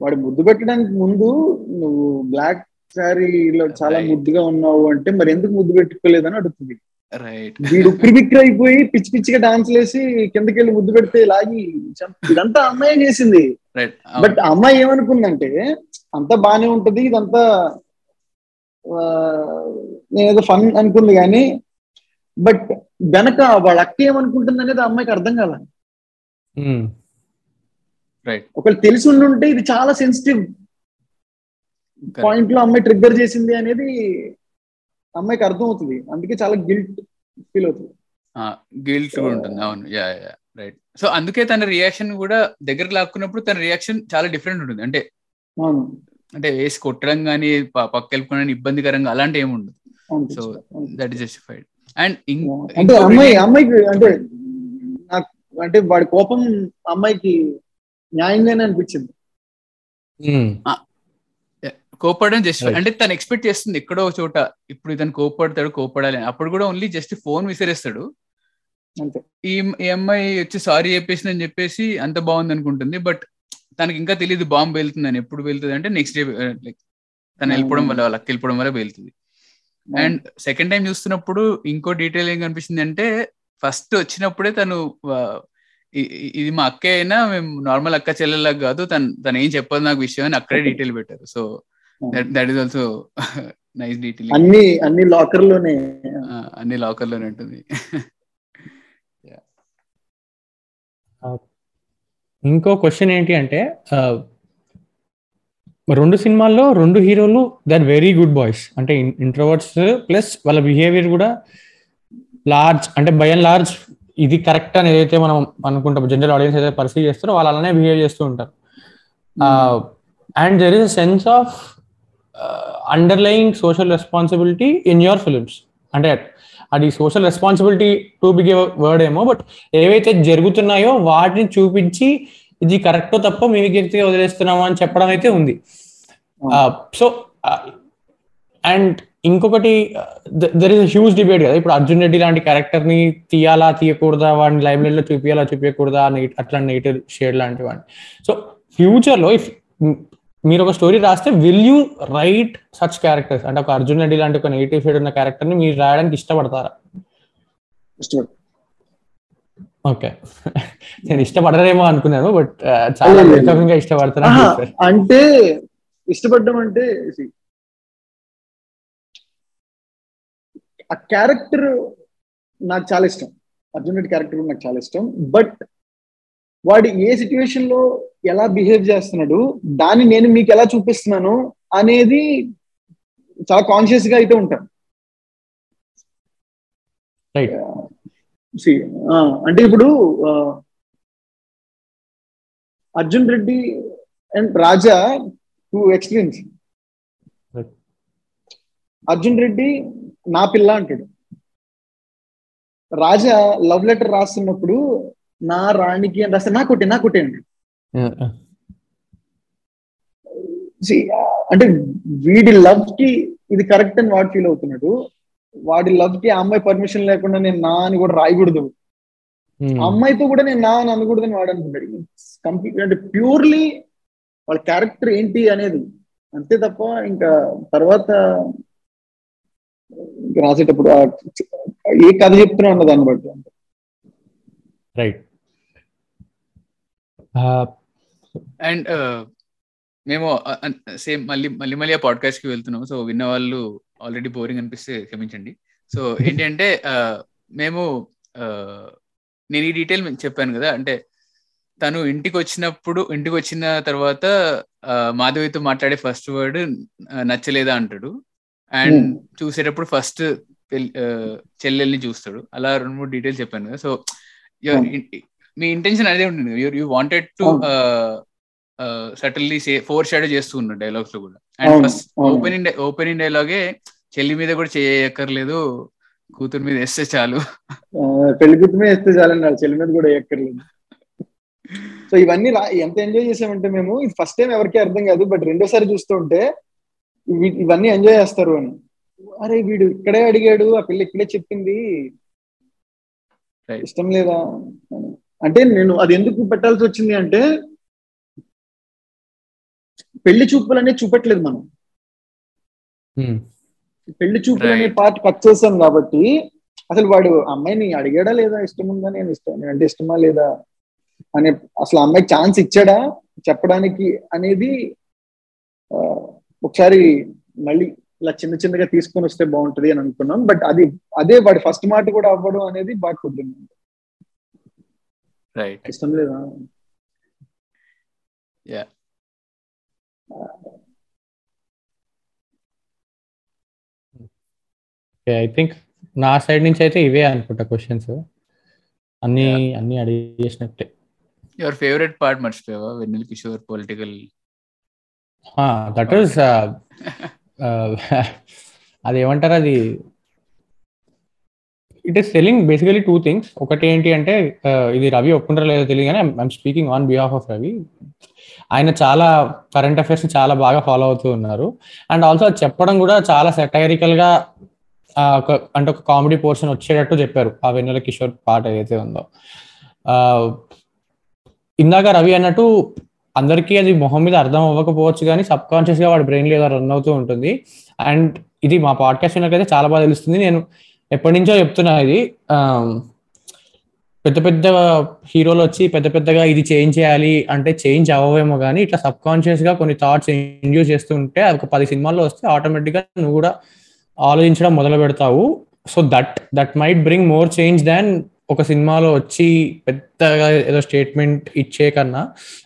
వాడు ముద్దు పెట్టడానికి ముందు నువ్వు బ్లాక్ శారీలో చాలా. ముద్దుగా ఉన్నావు అంటే మరి ఎందుకు ముద్దు పెట్టుకోలేదని అడుగుతుంది. వీడు ఉక్కిరి బిక్కిరి అయిపోయి పిచ్చి పిచ్చిగా డాన్స్ వేసి కిందకెళ్ళి ముద్దు పెడితే లాగి ఇదంతా అమ్మాయి చేసింది. రైట్ బట్ అమ్మాయి ఏమనుకుందంటే అంతా బానే ఉంటది ఇదంతా నేనేదో ఫన్ అనుకుంది కానీ బట్ వెనక వాళ్ళ అక్క ఏమనుకుంటుంది అనేది అమ్మాయికి అర్థం కాల. రైట్ ఒకవేళ తెలిసి ఉండుంటే ఇది చాలా సెన్సిటివ్ పాయింట్లో అమ్మాయి ట్రిగ్గర్ చేసింది అనేది అమ్మాయికి అర్థం అవుతుంది అందుకే చాలా గిల్ట్ ఫీల్ అవుతుంది. గిల్ట్ కూడా ఉంటుంది. అవును. యా యా రైట్ సో అందుకే తన రియాక్షన్ కూడా దగ్గర లాక్కున్నప్పుడు తన రియాక్షన్ చాలా డిఫరెంట్ ఉంటుంది. అంటే అంటే వేసి కొట్టడం కానీ పక్క వెళ్ళుకోవడానికి ఇబ్బందికరంగా అలాంటి ఏమి ఉండదు. So that is justified and అంటే అమ్మాయి అమ్మాయికి అంటే నాకు అంటే వాడి కోపం అమ్మాయికి న్యాయంగానే అనిపించింది. ఉమ్, కోపడడం జస్ట్. అంటే తను ఎక్స్పెక్ట్ చేస్తుంది ఎక్కడో ఒక చోట ఇప్పుడు ఇతను కోపడతాడు కోపడాలి అని. అప్పుడు కూడా ఓన్లీ జస్ట్ ఫోన్ విసిరేస్తాడు. ఈ అమ్మాయి వచ్చి సారీ చెప్పేసి అని చెప్పేసి అంత బాగుంది అనుకుంటుంది బట్ తనకి ఇంకా తెలియదు బాంబు వెళ్తుందని. ఎప్పుడు వెళ్తుంది అంటే నెక్స్ట్ డే లైక్ తను వెళ్ళిపోవడం వల్ల వాళ్ళకి వెళ్ళిపోవడం వల్ల వెళ్తుంది. అండ్ సెకండ్ టైం చూస్తున్నప్పుడు ఇంకో డీటెయిల్ ఏం కనిపిస్తుంది అంటే ఫస్ట్ వచ్చినప్పుడే తను ఇ- ఇది మా అక్క అయినా మేము నార్మల్ అక్క చెల్లెలకు కాదు తను తను ఏం చెప్పదు నాకు విషయం అని అక్కడే డీటెయిల్ పెట్టారు. So that is also nice detail అన్ని అన్ని లాకర్లోనే అన్ని లాకర్లోనే ఉంటుంది ఇంకో క్వశ్చన్ ఏంటి అంటే రెండు సినిమాల్లో రెండు హీరోలు they are very good boys అంటే ఇంట్రోవర్ట్స్ ప్లస్ వాళ్ళ బిహేవియర్ కూడా లార్జ్ అంటే బై అండ్ లార్జ్ ఇది కరెక్ట్ అని ఏదైతే మనం అనుకుంటాం. జనరల్ ఆడియన్స్ ఏదైతే పర్సీవ్ చేస్తారో వాళ్ళు అలానే బిహేవ్ చేస్తూ ఉంటారు. And there is a sense of underlying social responsibility in your films అంటే అది social responsibility too big word ఏమో బట్ ఏవైతే జరుగుతున్నాయో వాటిని చూపించి ఇది కరెక్టో తప్ప మీ వ్యక్తిగా వదిలేస్తున్నామా అని చెప్పడం అయితే ఉంది. సో అండ్ ఇంకొకటి దర్ ఇస్ హ్యూజ్ డిబేట్ కదా. ఇప్పుడు అర్జున్ రెడ్డి లాంటి క్యారెక్టర్ని తీయాలా తీయకూడదా? వాడిని లైబ్రరీలో చూపించాలా చూపించకూడదా అట్లా నెగిటివ్ షేడ్ లాంటి వాడిని. సో ఫ్యూచర్లో ఇఫ్ మీరు ఒక స్టోరీ రాస్తే will you write such characters అంటే ఒక అర్జున్ రెడ్డి లాంటి ఒక నెగిటివ్ షేడ్ ఉన్న క్యారెక్టర్ని మీరు రాయడానికి ఇష్టపడతారా? ఇష్టపడు. ఓకే. నేను ఇష్టపడరేమో అనుకున్నాను బట్ చాలా. వ్యక్తిగతంగా ఇష్టపడతాను అంటే ఇష్టపడడం అంటే ఆ క్యారెక్టర్ నాకు చాలా ఇష్టం. అర్జున్ రెడ్డి క్యారెక్టర్ నాకు చాలా ఇష్టం. బట్ వాడు ఏ సిచ్యువేషన్లో ఎలా బిహేవ్ చేస్తున్నాడు దాన్ని నేను మీకు ఎలా చూపిస్తున్నాను అనేది చాలా కాన్షియస్గా అయితే ఉంటాను అంటే ఇప్పుడు Arjun Reddy and Raja too Right. Arjun Reddy నా పిల్ల అంటాడు. రాజా లవ్ లెటర్ రాస్తున్నప్పుడు నా రాణికి అని రాస్తే నా కొట్టే నా కొట్టే అంటాడు. See, అంటే వీడి లవ్కి ఇది కరెక్ట్ అని వాడు ఫీల్ అవుతున్నాడు. వాడి లవ్కి ఆ అమ్మాయి పర్మిషన్ లేకుండా నేను నా అని కూడా రాయకూడదు. ఆ అమ్మాయితో కూడా నేను నా అని అనకూడదని వాడు అనుకుంటాడు. కంప్లీట్ అంటే ప్యూర్లీ వాళ్ళ క్యారెక్టర్ ఏంటి అనేది. అంతే తప్ప ఇంకా తర్వాత రాసేటప్పుడు ఏ కథ చెప్తున్నా అన్న దాన్ని బట్టి రైట్ అండ్ మేము సేమ్ మళ్ళీ మళ్ళీ మళ్ళీ ఆ పాడ్కాస్ట్కి వెళ్తున్నాం. సో విన్న వాళ్ళు ఆల్రెడీ బోరింగ్ అనిపిస్తే క్షమించండి. సో ఏంటి అంటే uh, మేము uh, నేను ఈ డీటెయిల్ చెప్పాను కదా. అంటే తను ఇంటికి వచ్చినప్పుడు ఇంటికి వచ్చిన తర్వాత uh, మాధవితో మాట్లాడే ఫస్ట్ వర్డ్ నచ్చలేదా అంటాడు. And Hmm. చూసేటప్పుడు ఫస్ట్ చెల్లెల్ని చూస్తాడు. అలా రెండు మూడు డీటెయిల్స్ చెప్పాను కదా. సో మీ ఇంటెన్షన్ అదే ఉంటుంది you wanted to suddenly say foreshadow చేస్తూ ఉన్నాడు డైలాగ్స్లో కూడా అండ్ ఫస్ట్. ఓపెనింగ్ ఓపెనింగ్ డైలాగే చెల్లి మీద కూడా చేయక్కర్లేదు కూతురు మీద వేస్తే చాలు. పెళ్ళి గుర్తుమే వేస్తే చాలండి వాళ్ళ చెల్లి మీద కూడా ఎక్కర్లేదు సో ఇవన్నీ ఎంత ఎంజాయ్ చేసామంటే మేము ఫస్ట్ టైం ఎవరికి అర్థం కాదు బట్ రెండోసారి చూస్తూ ఉంటే ఇవి- ఇవన్నీ ఎంజాయ్ చేస్తారు అని. అరే వీడు ఇక్కడే అడిగాడు ఆ పిల్ల ఇక్కడే చెప్పింది. ఇష్టం లేదా? అంటే నేను అది ఎందుకు పెట్టాల్సి వచ్చింది అంటే పెళ్ళి చూపులు అనేది చూపెట్టలేదు మనం. పెళ్ళి చూపులు అనే. పార్ట్ కట్ చేసాం కాబట్టి అసలు వాడు అమ్మాయిని అడిగాడా లేదా ఇష్టం ఉందా నేను ఇష్టం నేను అంటే ఇష్టమా లేదా అనే అసలు ఆ అమ్మాయికి ఛాన్స్ ఇచ్చాడా చెప్పడానికి అనేది ఒకసారి మళ్ళీ ఇలా చిన్న చిన్నగా తీసుకొని వస్తే బాగుంటది అని అనుకున్నాం బట్ అది అదే వాడి ఫస్ట్ మాట కూడా అవ్వడం అనేది బాగా కుదిరింది రైట్ ఇష్టం లేదా. ఐ థింక్ నా సైడ్ నుంచి అయితే ఇవే అనుకుంటా క్వశ్చన్స్ అన్ని అన్ని అడిగేసినట్టే. యువర్ ఫేవరెట్ పార్ట్ మర్చిపోయావా? వెన్నెల కిషోర్ పొలిటికల్ దట్ అది ఏమంటారు అది? It is selling basically two things ఒకటి ఏంటి అంటే ఇది రవి ఒప్పుకుంటారో లేదో తెలియదు కానీ I'm speaking on behalf of Ravi. ఆయన చాలా కరెంట్ అఫైర్స్ చాలా బాగా ఫాలో అవుతూ ఉన్నారు. అండ్ ఆల్సో అది చెప్పడం కూడా చాలా సెటైరికల్గా ఒక అంటే ఒక కామెడీ పోర్షన్ వచ్చేటట్టు చెప్పారు. ఆ వెన్నెల కిషోర్ పాట ఏదైతే ఉందో. ఇందాక రవి అన్నట్టు అందరికీ అది మొహం మీద అర్థం అవ్వకపోవచ్చు కానీ సబ్ కాన్షియస్గా వాడి బ్రెయిన్ లేదా రన్ అవుతూ ఉంటుంది. అండ్ ఇది మా పాడ్కాస్ట్ విన్నకైతే చాలా బాగా తెలుస్తుంది. నేను ఎప్పటి నుంచో చెప్తున్నా ఇది పెద్ద పెద్ద హీరోలు వచ్చి పెద్ద పెద్దగా ఇది చేంజ్ చేయాలి అంటే చేంజ్ అవ్వవేమో కానీ ఇట్లా సబ్ కాన్షియస్గా కొన్ని థాట్స్ ఇండ్యూస్ చేస్తుంటే అది ఒక పది సినిమాల్లో వస్తే ఆటోమేటిక్గా నువ్వు కూడా ఆలోచించడం మొదలు పెడతావు. So that that might bring more change than ఒక సినిమాలో వచ్చి పెద్దగా ఏదో స్టేట్మెంట్ ఇచ్చే కన్నా.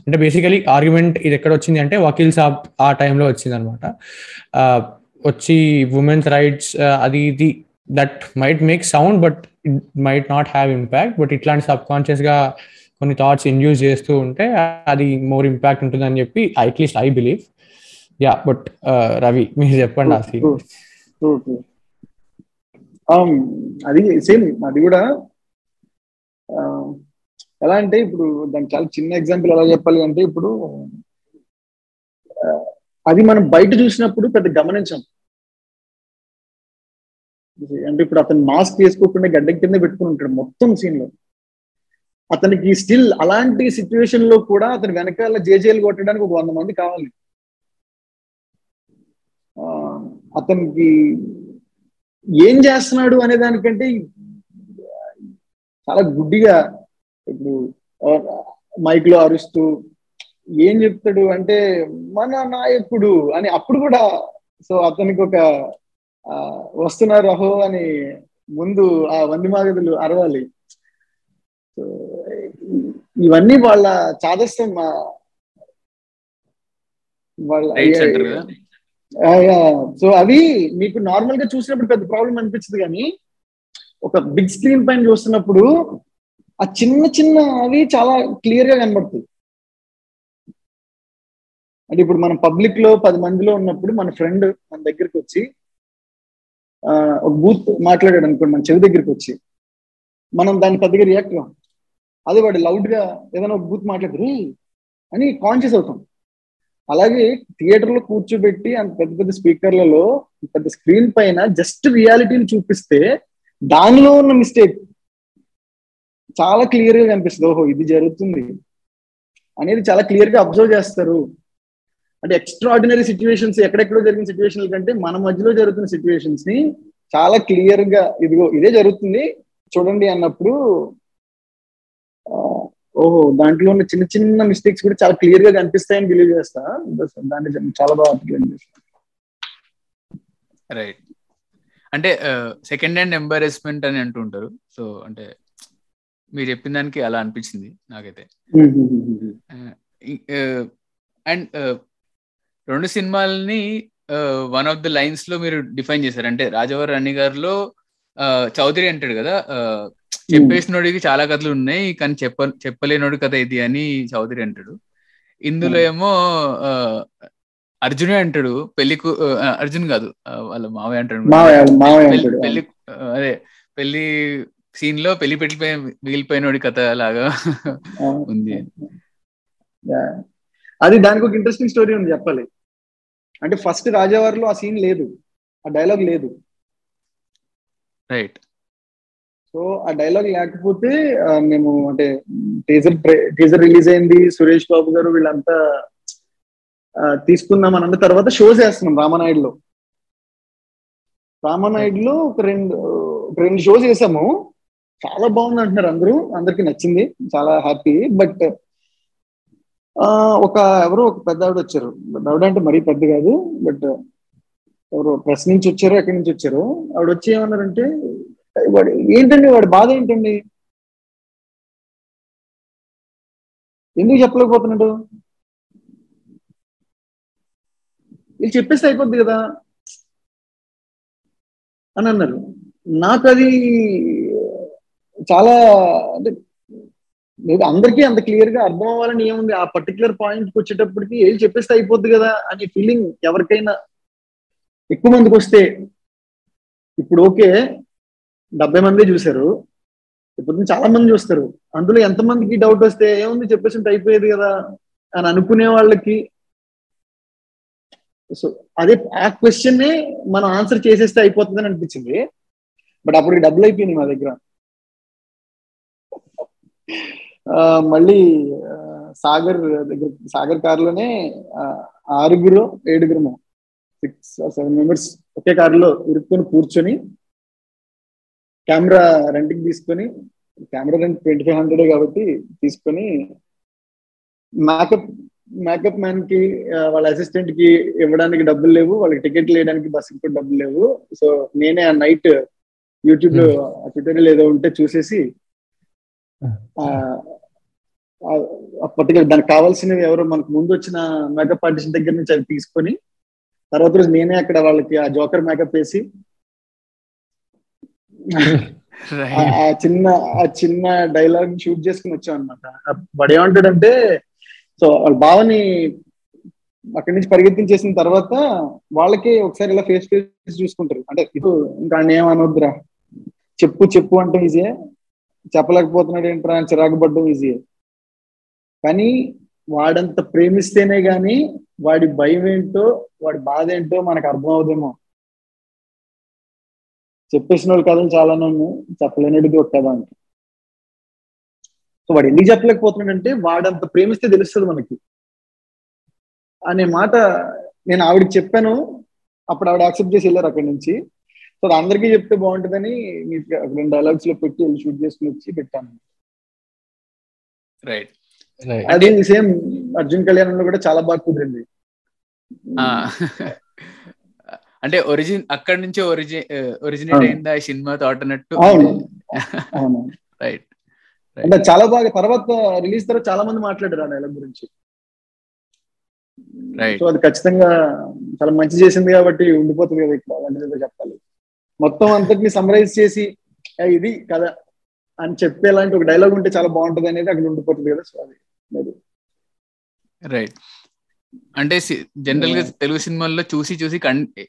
అంటే బేసికలీ ఆర్గ్యుమెంట్ ఇది ఎక్కడ వచ్చింది అంటే వకీల్ సాబ్ ఆ టైంలో వచ్చింది అనమాట వచ్చి ఉమెన్స్ రైట్స్ అది ఇది that might make sound but might not have impact but ఇట్లాంటి సబ్ కాన్షియస్గా కొన్ని థాట్స్ ఇండ్యూస్ చేస్తూ ఉంటే అది మోర్ ఇంపాక్ట్ ఉంటుందని చెప్పి at least I believe yeah but Ravi మీరు చెప్పండి ఆ. Um, అది సేమ్ అది కూడా ఆ, ఎలా అంటే ఇప్పుడు దానికి చాలా చిన్న ఎగ్జాంపుల్ ఎలా చెప్పాలి అంటే ఇప్పుడు ఆ, అది మనం బయట చూసినప్పుడు పెద్ద గమనించాం. అంటే ఇప్పుడు అతను మాస్క్ వేసుకోకుండా గడ్డ కింద పెట్టుకుని ఉంటాడు మొత్తం సీన్లో. అతనికి స్టిల్ అలాంటి సిచ్యువేషన్లో కూడా అతని వెనకాల జేజేలు కొట్టడానికి ఒక వంద మంది కావాలి. ఆ, అతనికి ఏం చేస్తున్నాడు అనే దానికంటే చాలా గుడ్డిగా ఇప్పుడు మైక్లో అరుస్తూ ఏం చెప్తాడు అంటే మన నాయకుడు అని అప్పుడు కూడా సో అతనికి ఒక వస్తున్నారు అహో అని ముందు ఆ వంది మాగదులు అరవాలి. సో ఇవన్నీ వాళ్ళ చాదస్తం ఆ, వాళ్ళ సో అవి మీకు నార్మల్గా చూసినప్పుడు పెద్ద ప్రాబ్లం అనిపించదు కానీ ఒక బిగ్ స్క్రీన్ పైన చూస్తున్నప్పుడు ఆ చిన్న చిన్న అవి చాలా క్లియర్గా కనబడుతాయి. అంటే ఇప్పుడు మనం పబ్లిక్లో పది మందిలో ఉన్నప్పుడు మన ఫ్రెండ్ మన దగ్గరికి వచ్చి ఒక బూత్ మాట్లాడాడు అనుకోండి మన చెవి దగ్గరికి వచ్చి. మనం దాన్ని పెద్దగా రియాక్ట్ కాం. అదే వాడు లౌడ్గా ఏదైనా ఒక బూత్ మాట్లాడారు అని కాన్షియస్ అవుతాం. అలాగే థియేటర్లో కూర్చోబెట్టి అంత పెద్ద పెద్ద స్పీకర్లలో పెద్ద స్క్రీన్ పైన జస్ట్ రియాలిటీని చూపిస్తే దానిలో ఉన్న మిస్టేక్ చాలా క్లియర్గా కనిపిస్తుంది. ఓహో ఇది జరుగుతుంది. అనేది చాలా క్లియర్గా అబ్జర్వ్ చేస్తారు. అంటే ఎక్స్ట్రా ఆర్డినరీ సిచ్యువేషన్స్ ఎక్కడెక్కడో జరిగిన సిచ్యువేషన్ల కంటే మన మధ్యలో జరుగుతున్న సిచ్యువేషన్స్ని చాలా క్లియర్గా ఇదిగో ఇదే జరుగుతుంది. చూడండి అన్నప్పుడు ఓహో దాంట్లో ఉన్న చిన్న చిన్న మిస్టేక్స్ కూడా చాలా క్లియర్గా కనిపిస్తాయని బిలీవ్ చేస్తా. దాన్ని చాలా బాగా అర్థం రైట్ అంటే సెకండ్ హ్యాండ్ ఎంబారెస్మెంట్ అని అంటుంటారు. సో అంటే మీరు చెప్పిన దానికి అలా అనిపించింది నాకైతే. అండ్ రెండు సినిమాలని వన్ ఆఫ్ ద లైన్స్లో మీరు డిఫైన్ చేశారు. అంటే రాజవర్ అన్ని గారిలో చౌదరి అంటాడు కదా చెప్పేసినోడికి చాలా కథలు ఉన్నాయి కానీ చెప్ప చెప్పలేనోడి కథ ఇది అని చౌదరి అంటాడు. ఇందులో ఏమో ఆ, అర్జునే అంటాడు పెళ్ళి కు- ఆ, అర్జున్ కాదు వాళ్ళ మావయ్య అంటాడు. పెళ్ళి- అదే పెళ్ళి సీన్లో పెళ్ళి పెళ్ళిపోయి మిగిలిపోయినోడి కథ లాగా. ఉంది. అది దానికి ఒక ఇంట్రెస్టింగ్ స్టోరీ ఉంది చెప్పాలి. అంటే ఫస్ట్ రాజావారిలో ఆ సీన్ లేదు. ఆ డైలాగ్ లేదు. రైట్. సో ఆ డైలాగ్ లేకపోతే మేము అంటే టీజర్ టీజర్ రిలీజ్ అయింది సురేష్ బాబు గారు వీళ్ళంతా తీసుకుందాం అని అన్న తర్వాత షోస్ వేస్తున్నాం రామనాయుడులో. రామనాయుడులో ఒక రెండు రెండు షోస్ వేసాము. చాలా బాగుంది అంటున్నారు అందరూ. అందరికి నచ్చింది. చాలా హ్యాపీ. బట్ ఒక ఎవరో ఒక పెద్ద ఆవిడ వచ్చారు. ఆవిడ అంటే మరీ పెద్ద కాదు బట్ ఎవరో ప్రెస్ నుంచి వచ్చారు ఎక్కడి నుంచి వచ్చారు ఆవిడ వచ్చి ఏమన్నారంటే వాడు ఏంటండి వాడి బాధ ఏంటండి? ఎందుకు చెప్పలేకపోతున్నాడు? వీళ్ళు చెప్పేస్తే అయిపోద్ది కదా? అని అన్నారు. నాకు అది చాలా అంటే లేదు అందరికీ అంత క్లియర్గా అర్థం అవ్వాలని ఏముంది? ఆ పర్టికులర్ పాయింట్కి వచ్చేటప్పటికి ఏం చెప్పేస్తే అయిపోద్ది కదా అనే ఫీలింగ్ ఎవరికైనా ఎక్కువ మందికి వస్తే. ఇప్పుడు ఓకే డెబ్బై మంది చూశారు. ఇప్పుడు చాలా మంది చూస్తారు. అందులో ఎంతమందికి డౌట్ వస్తే ఏముంది చెప్పేసి అయిపోయేది కదా అని అనుకునే వాళ్ళకి. సో అదే ఆ క్వశ్చన్ మనం ఆన్సర్ చేసేస్తే అయిపోతుందని అనిపించింది. బట్ అప్పటికి డబ్బులు అయిపోయింది మా దగ్గర. మళ్ళీ సాగర్ దగ్గర సాగర్ కారులోనే ఆరుగురు ఏడుగురు సిక్స్ సెవెన్ మెంబర్స్ ఒకే కారులో ఇరుక్కొని కూర్చొని కెమెరా రెంట్కి తీసుకొని camera rent twenty five hundred కాబట్టి తీసుకొని మేకప్ మేకప్ మ్యాన్కి వాళ్ళ అసిస్టెంట్కి ఇవ్వడానికి డబ్బులు లేవు వాళ్ళకి టికెట్ వేయడానికి బస్సుకి కూడా డబ్బులు లేవు. సో నేనే ఆ నైట్ యూట్యూబ్లో ట్యూటోరియల్ ఏదో ఉంటే చూసేసి పర్టికులర్ దానికి కావాల్సినవి ఎవరో మనకు ముందు వచ్చిన మేకప్ ఆర్టిస్ట్ దగ్గర నుంచి అవి తీసుకొని తర్వాత రోజు నేనే అక్కడ వాళ్ళకి ఆ జోకర్ మేకప్ వేసి ఆ చిన్న ఆ చిన్న డైలాగ్ షూట్ చేసుకుని వచ్చాం అనమాట వాడు ఏమంటాడంటే సో వాళ్ళ బావని అక్కడి నుంచి పరిగెత్తించేసిన తర్వాత వాళ్ళకి ఒకసారి ఇలా ఫేస్ ఫేస్ చూసుకుంటారు. అంటే ఇప్పుడు ఇంకా ఏమనొద్దురా చెప్పు చెప్పు అంటే ఈజీయే చెప్పలేకపోతున్నాడు ఏంట్రా అని చిరాకు పడ్డం ఈజీ కానీ వాడంత ప్రేమిస్తేనే గాని వాడి భయం ఏంటో వాడి బాధ ఏంటో మనకు అర్థం అవుదేమో. చెప్పేసిన వాళ్ళు కథలు చాలా నన్ను చెప్పలేనిది ఒక కథ అంటే సో వాడు ఎందుకు చెప్పలేకపోతున్నాడంటే వాడంత ప్రేమిస్తే తెలుస్తుంది మనకి. అనే మాట నేను ఆవిడకి చెప్పాను అప్పుడు ఆవిడ యాక్సెప్ట్ చేసి వెళ్ళారు అక్కడి నుంచి. సో అది అందరికీ చెప్తే బాగుంటుందని మీకు రెండు డైలాగ్స్లో పెట్టి వెళ్ళి షూట్ చేసుకుని వచ్చి పెట్టాను. రైట్ అది సేమ్ అర్జున్ కళ్యాణంలో కూడా చాలా బాగా కుదిరింది. అంటే ఒరిజిన్ అక్కడ నుంచే ఒరిజి ఒరిజినేట్. అయిందా ఈ సినిమా థాట్ అన్నట్టు? రైట్ అంటే చాలా బాగా తర్వాత రిలీజ్ తర్వాత చాలా మంది మాట్లాడారు ఆ డైలాగ్ గురించి. Right. సో అది ఖచ్చితంగా చాలా మంచి చేసింది కాబట్టి ఉండిపోతుంది కదా ఇక్కడ అలాంటిది చెప్పాలి. మొత్తం అంతటిని సమరైజ్ చేసి "ఏ, ఇది కదా అని చెప్పేలాంటి ఒక డైలాగ్ ఉంటే చాలా బాగుంటుంది అనేది అక్కడ ఉండిపోతుంది కదా సో అది. రైట్ అంటే జనరల్గా తెలుగు సినిమాల్లో చూసి చూసి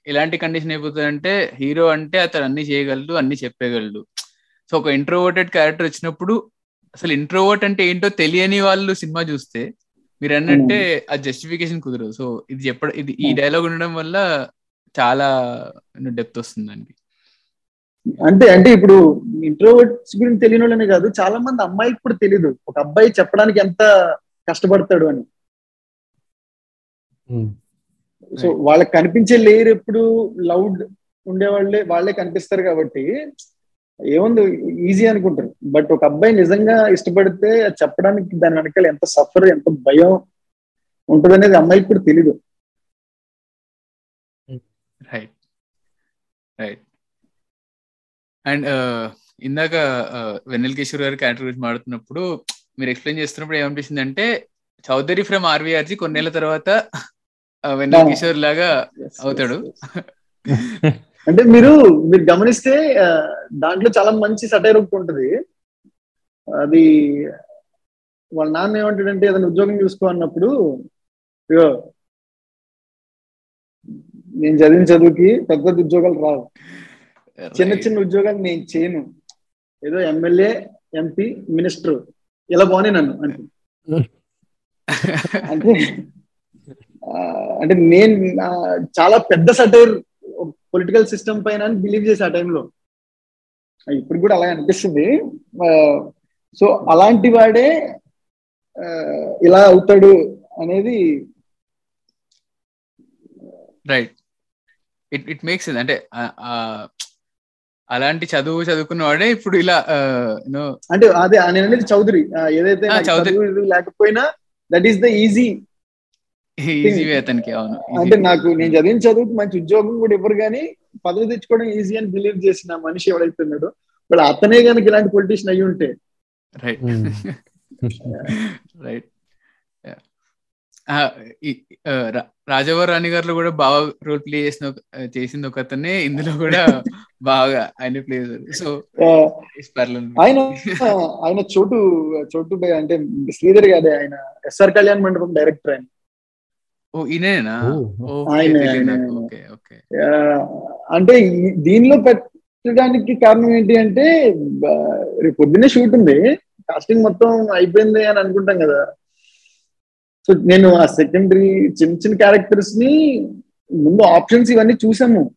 ఎలాంటి కండిషన్ అయిపోతుంది అంటే హీరో అంటే అతను అన్ని చేయగలడు అన్ని చెప్పగలడు. సో ఒక ఇంట్రోవర్టెడ్ క్యారెక్టర్ వచ్చినప్పుడు అసలు ఇంట్రోవర్ట్ అంటే ఏంటో తెలియని వాళ్ళు సినిమా చూస్తే మీరు అన్నట్టే ఆ జస్టిఫికేషన్ కుదరదు. సో ఇది చెప్పడం ఇది ఈ Hmm. డైలాగ్ ఉండడం వల్ల చాలా డెప్త్ వస్తుంది దానికి అంటే అంటే ఇప్పుడు ఇంట్రోవర్ట్స్ గురించి తెలియని వాళ్ళనే కాదు చాలా మంది అమ్మాయికి కూడా తెలియదు ఒక అబ్బాయి చెప్పడానికి ఎంత కష్టపడతాడు అని. So Right. వాళ్ళకి కనిపించే లేయర్ ఎప్పుడు లౌడ్ ఉండేవాళ్ళే వాళ్ళే కనిపిస్తారు కాబట్టి ఏముంది ఈజీ అనుకుంటారు. బట్ ఒక అబ్బాయి నిజంగా ఇష్టపడితే చెప్పడానికి దాని వెనకాల ఎంత సఫర్ ఎంత భయం ఉంటుంది అనేది అమ్మాయికి కూడా తెలీదు. రైట్ రైట్ అండ్ ఇందాక వెన్నెల కిషోర్ గారి క్యారెక్టర్ గురించి మాడుతున్నప్పుడు మీరు ఎక్స్ప్లెయిన్ చేస్తున్నప్పుడు ఏమనిపిస్తుంది అంటే చౌదరి ఫ్రమ్ ఆర్వీఆర్జీ కొన్నేళ్ళ తర్వాత వెన్నెల. కిషోర్ లాగా అవుతాడు. అంటే మీరు మీరు గమనిస్తే దాంట్లో చాలా మంచి సటైర్ ఒకటి ఉంటుంది అది వాళ్ళ నాన్న ఏమంటాడంటే ఏదైనా ఉద్యోగం చూసుకో అన్నప్పుడు నేను చదివిన చదువుకి పెద్ద పెద్ద ఉద్యోగాలు రావు చిన్న. చిన్న ఉద్యోగాలు నేను చేయను. ఏదో ఎమ్మెల్యే ఎంపీ మినిస్టర్ ఇలా పోనీ నన్ను అంటే అంటే నేను చాలా పెద్ద సటైర్ పొలిటికల్ సిస్టమ్ పైన బిలీవ్ చేసి ఆ టైంలో ఇప్పుడు కూడా అలాగే అనిపిస్తుంది. సో అలాంటి వాడే ఇలా అవుతాడు అనేది రైట్ ఇట్ ఇట్ మేక్స్ అంటే అలాంటి చదువు చదువుకున్న వాడే ఇప్పుడు ఇలా అంటే అదే నేను అనేది చౌదరి. ఏదైతే చౌదరి. లేకపోయినా that is the easy easy way అతనికి అవును. అంటే నాకు నేను చదివిన చదువుకు మంచి ఉద్యోగం కూడా ఇవ్వరు కానీ పదవి తెచ్చుకోవడం ఈజీ అని బిలీవ్ చేసిన మనిషి ఎవడైతే ఉన్నాడో ఇప్పుడు అతనే కనుక ఇలాంటి పొలిటీషియన్ అయ్యి ఉంటే. రైట్ రైట్ రాజవర్ రాణి గారిలో కూడా బాగా రోల్ ప్లే చేసిన చేసింది ఒక అతనే ఇందులో కూడా బాగా ఆయన ప్లే చేశారు. సో ఆయన ఆయన చోటు చోటు అంటే శ్రీధర్ గారే ఆయన. ఎస్ఆర్ కళ్యాణ్ మండపం డైరెక్టర్ ఆయన. ఓ ఈయనేనా? అంటే దీనిలో పెట్టడానికి కారణం ఏంటి అంటే రేపు పొద్దున్నే షూట్ ఉంది. కాస్టింగ్ మొత్తం అయిపోయింది అని అనుకుంటాం కదా. సో నేను ఆ సెకండరీ చిన్న చిన్న క్యారెక్టర్స్ని ముందు ఆప్షన్స్ ఇవన్నీ చూసాము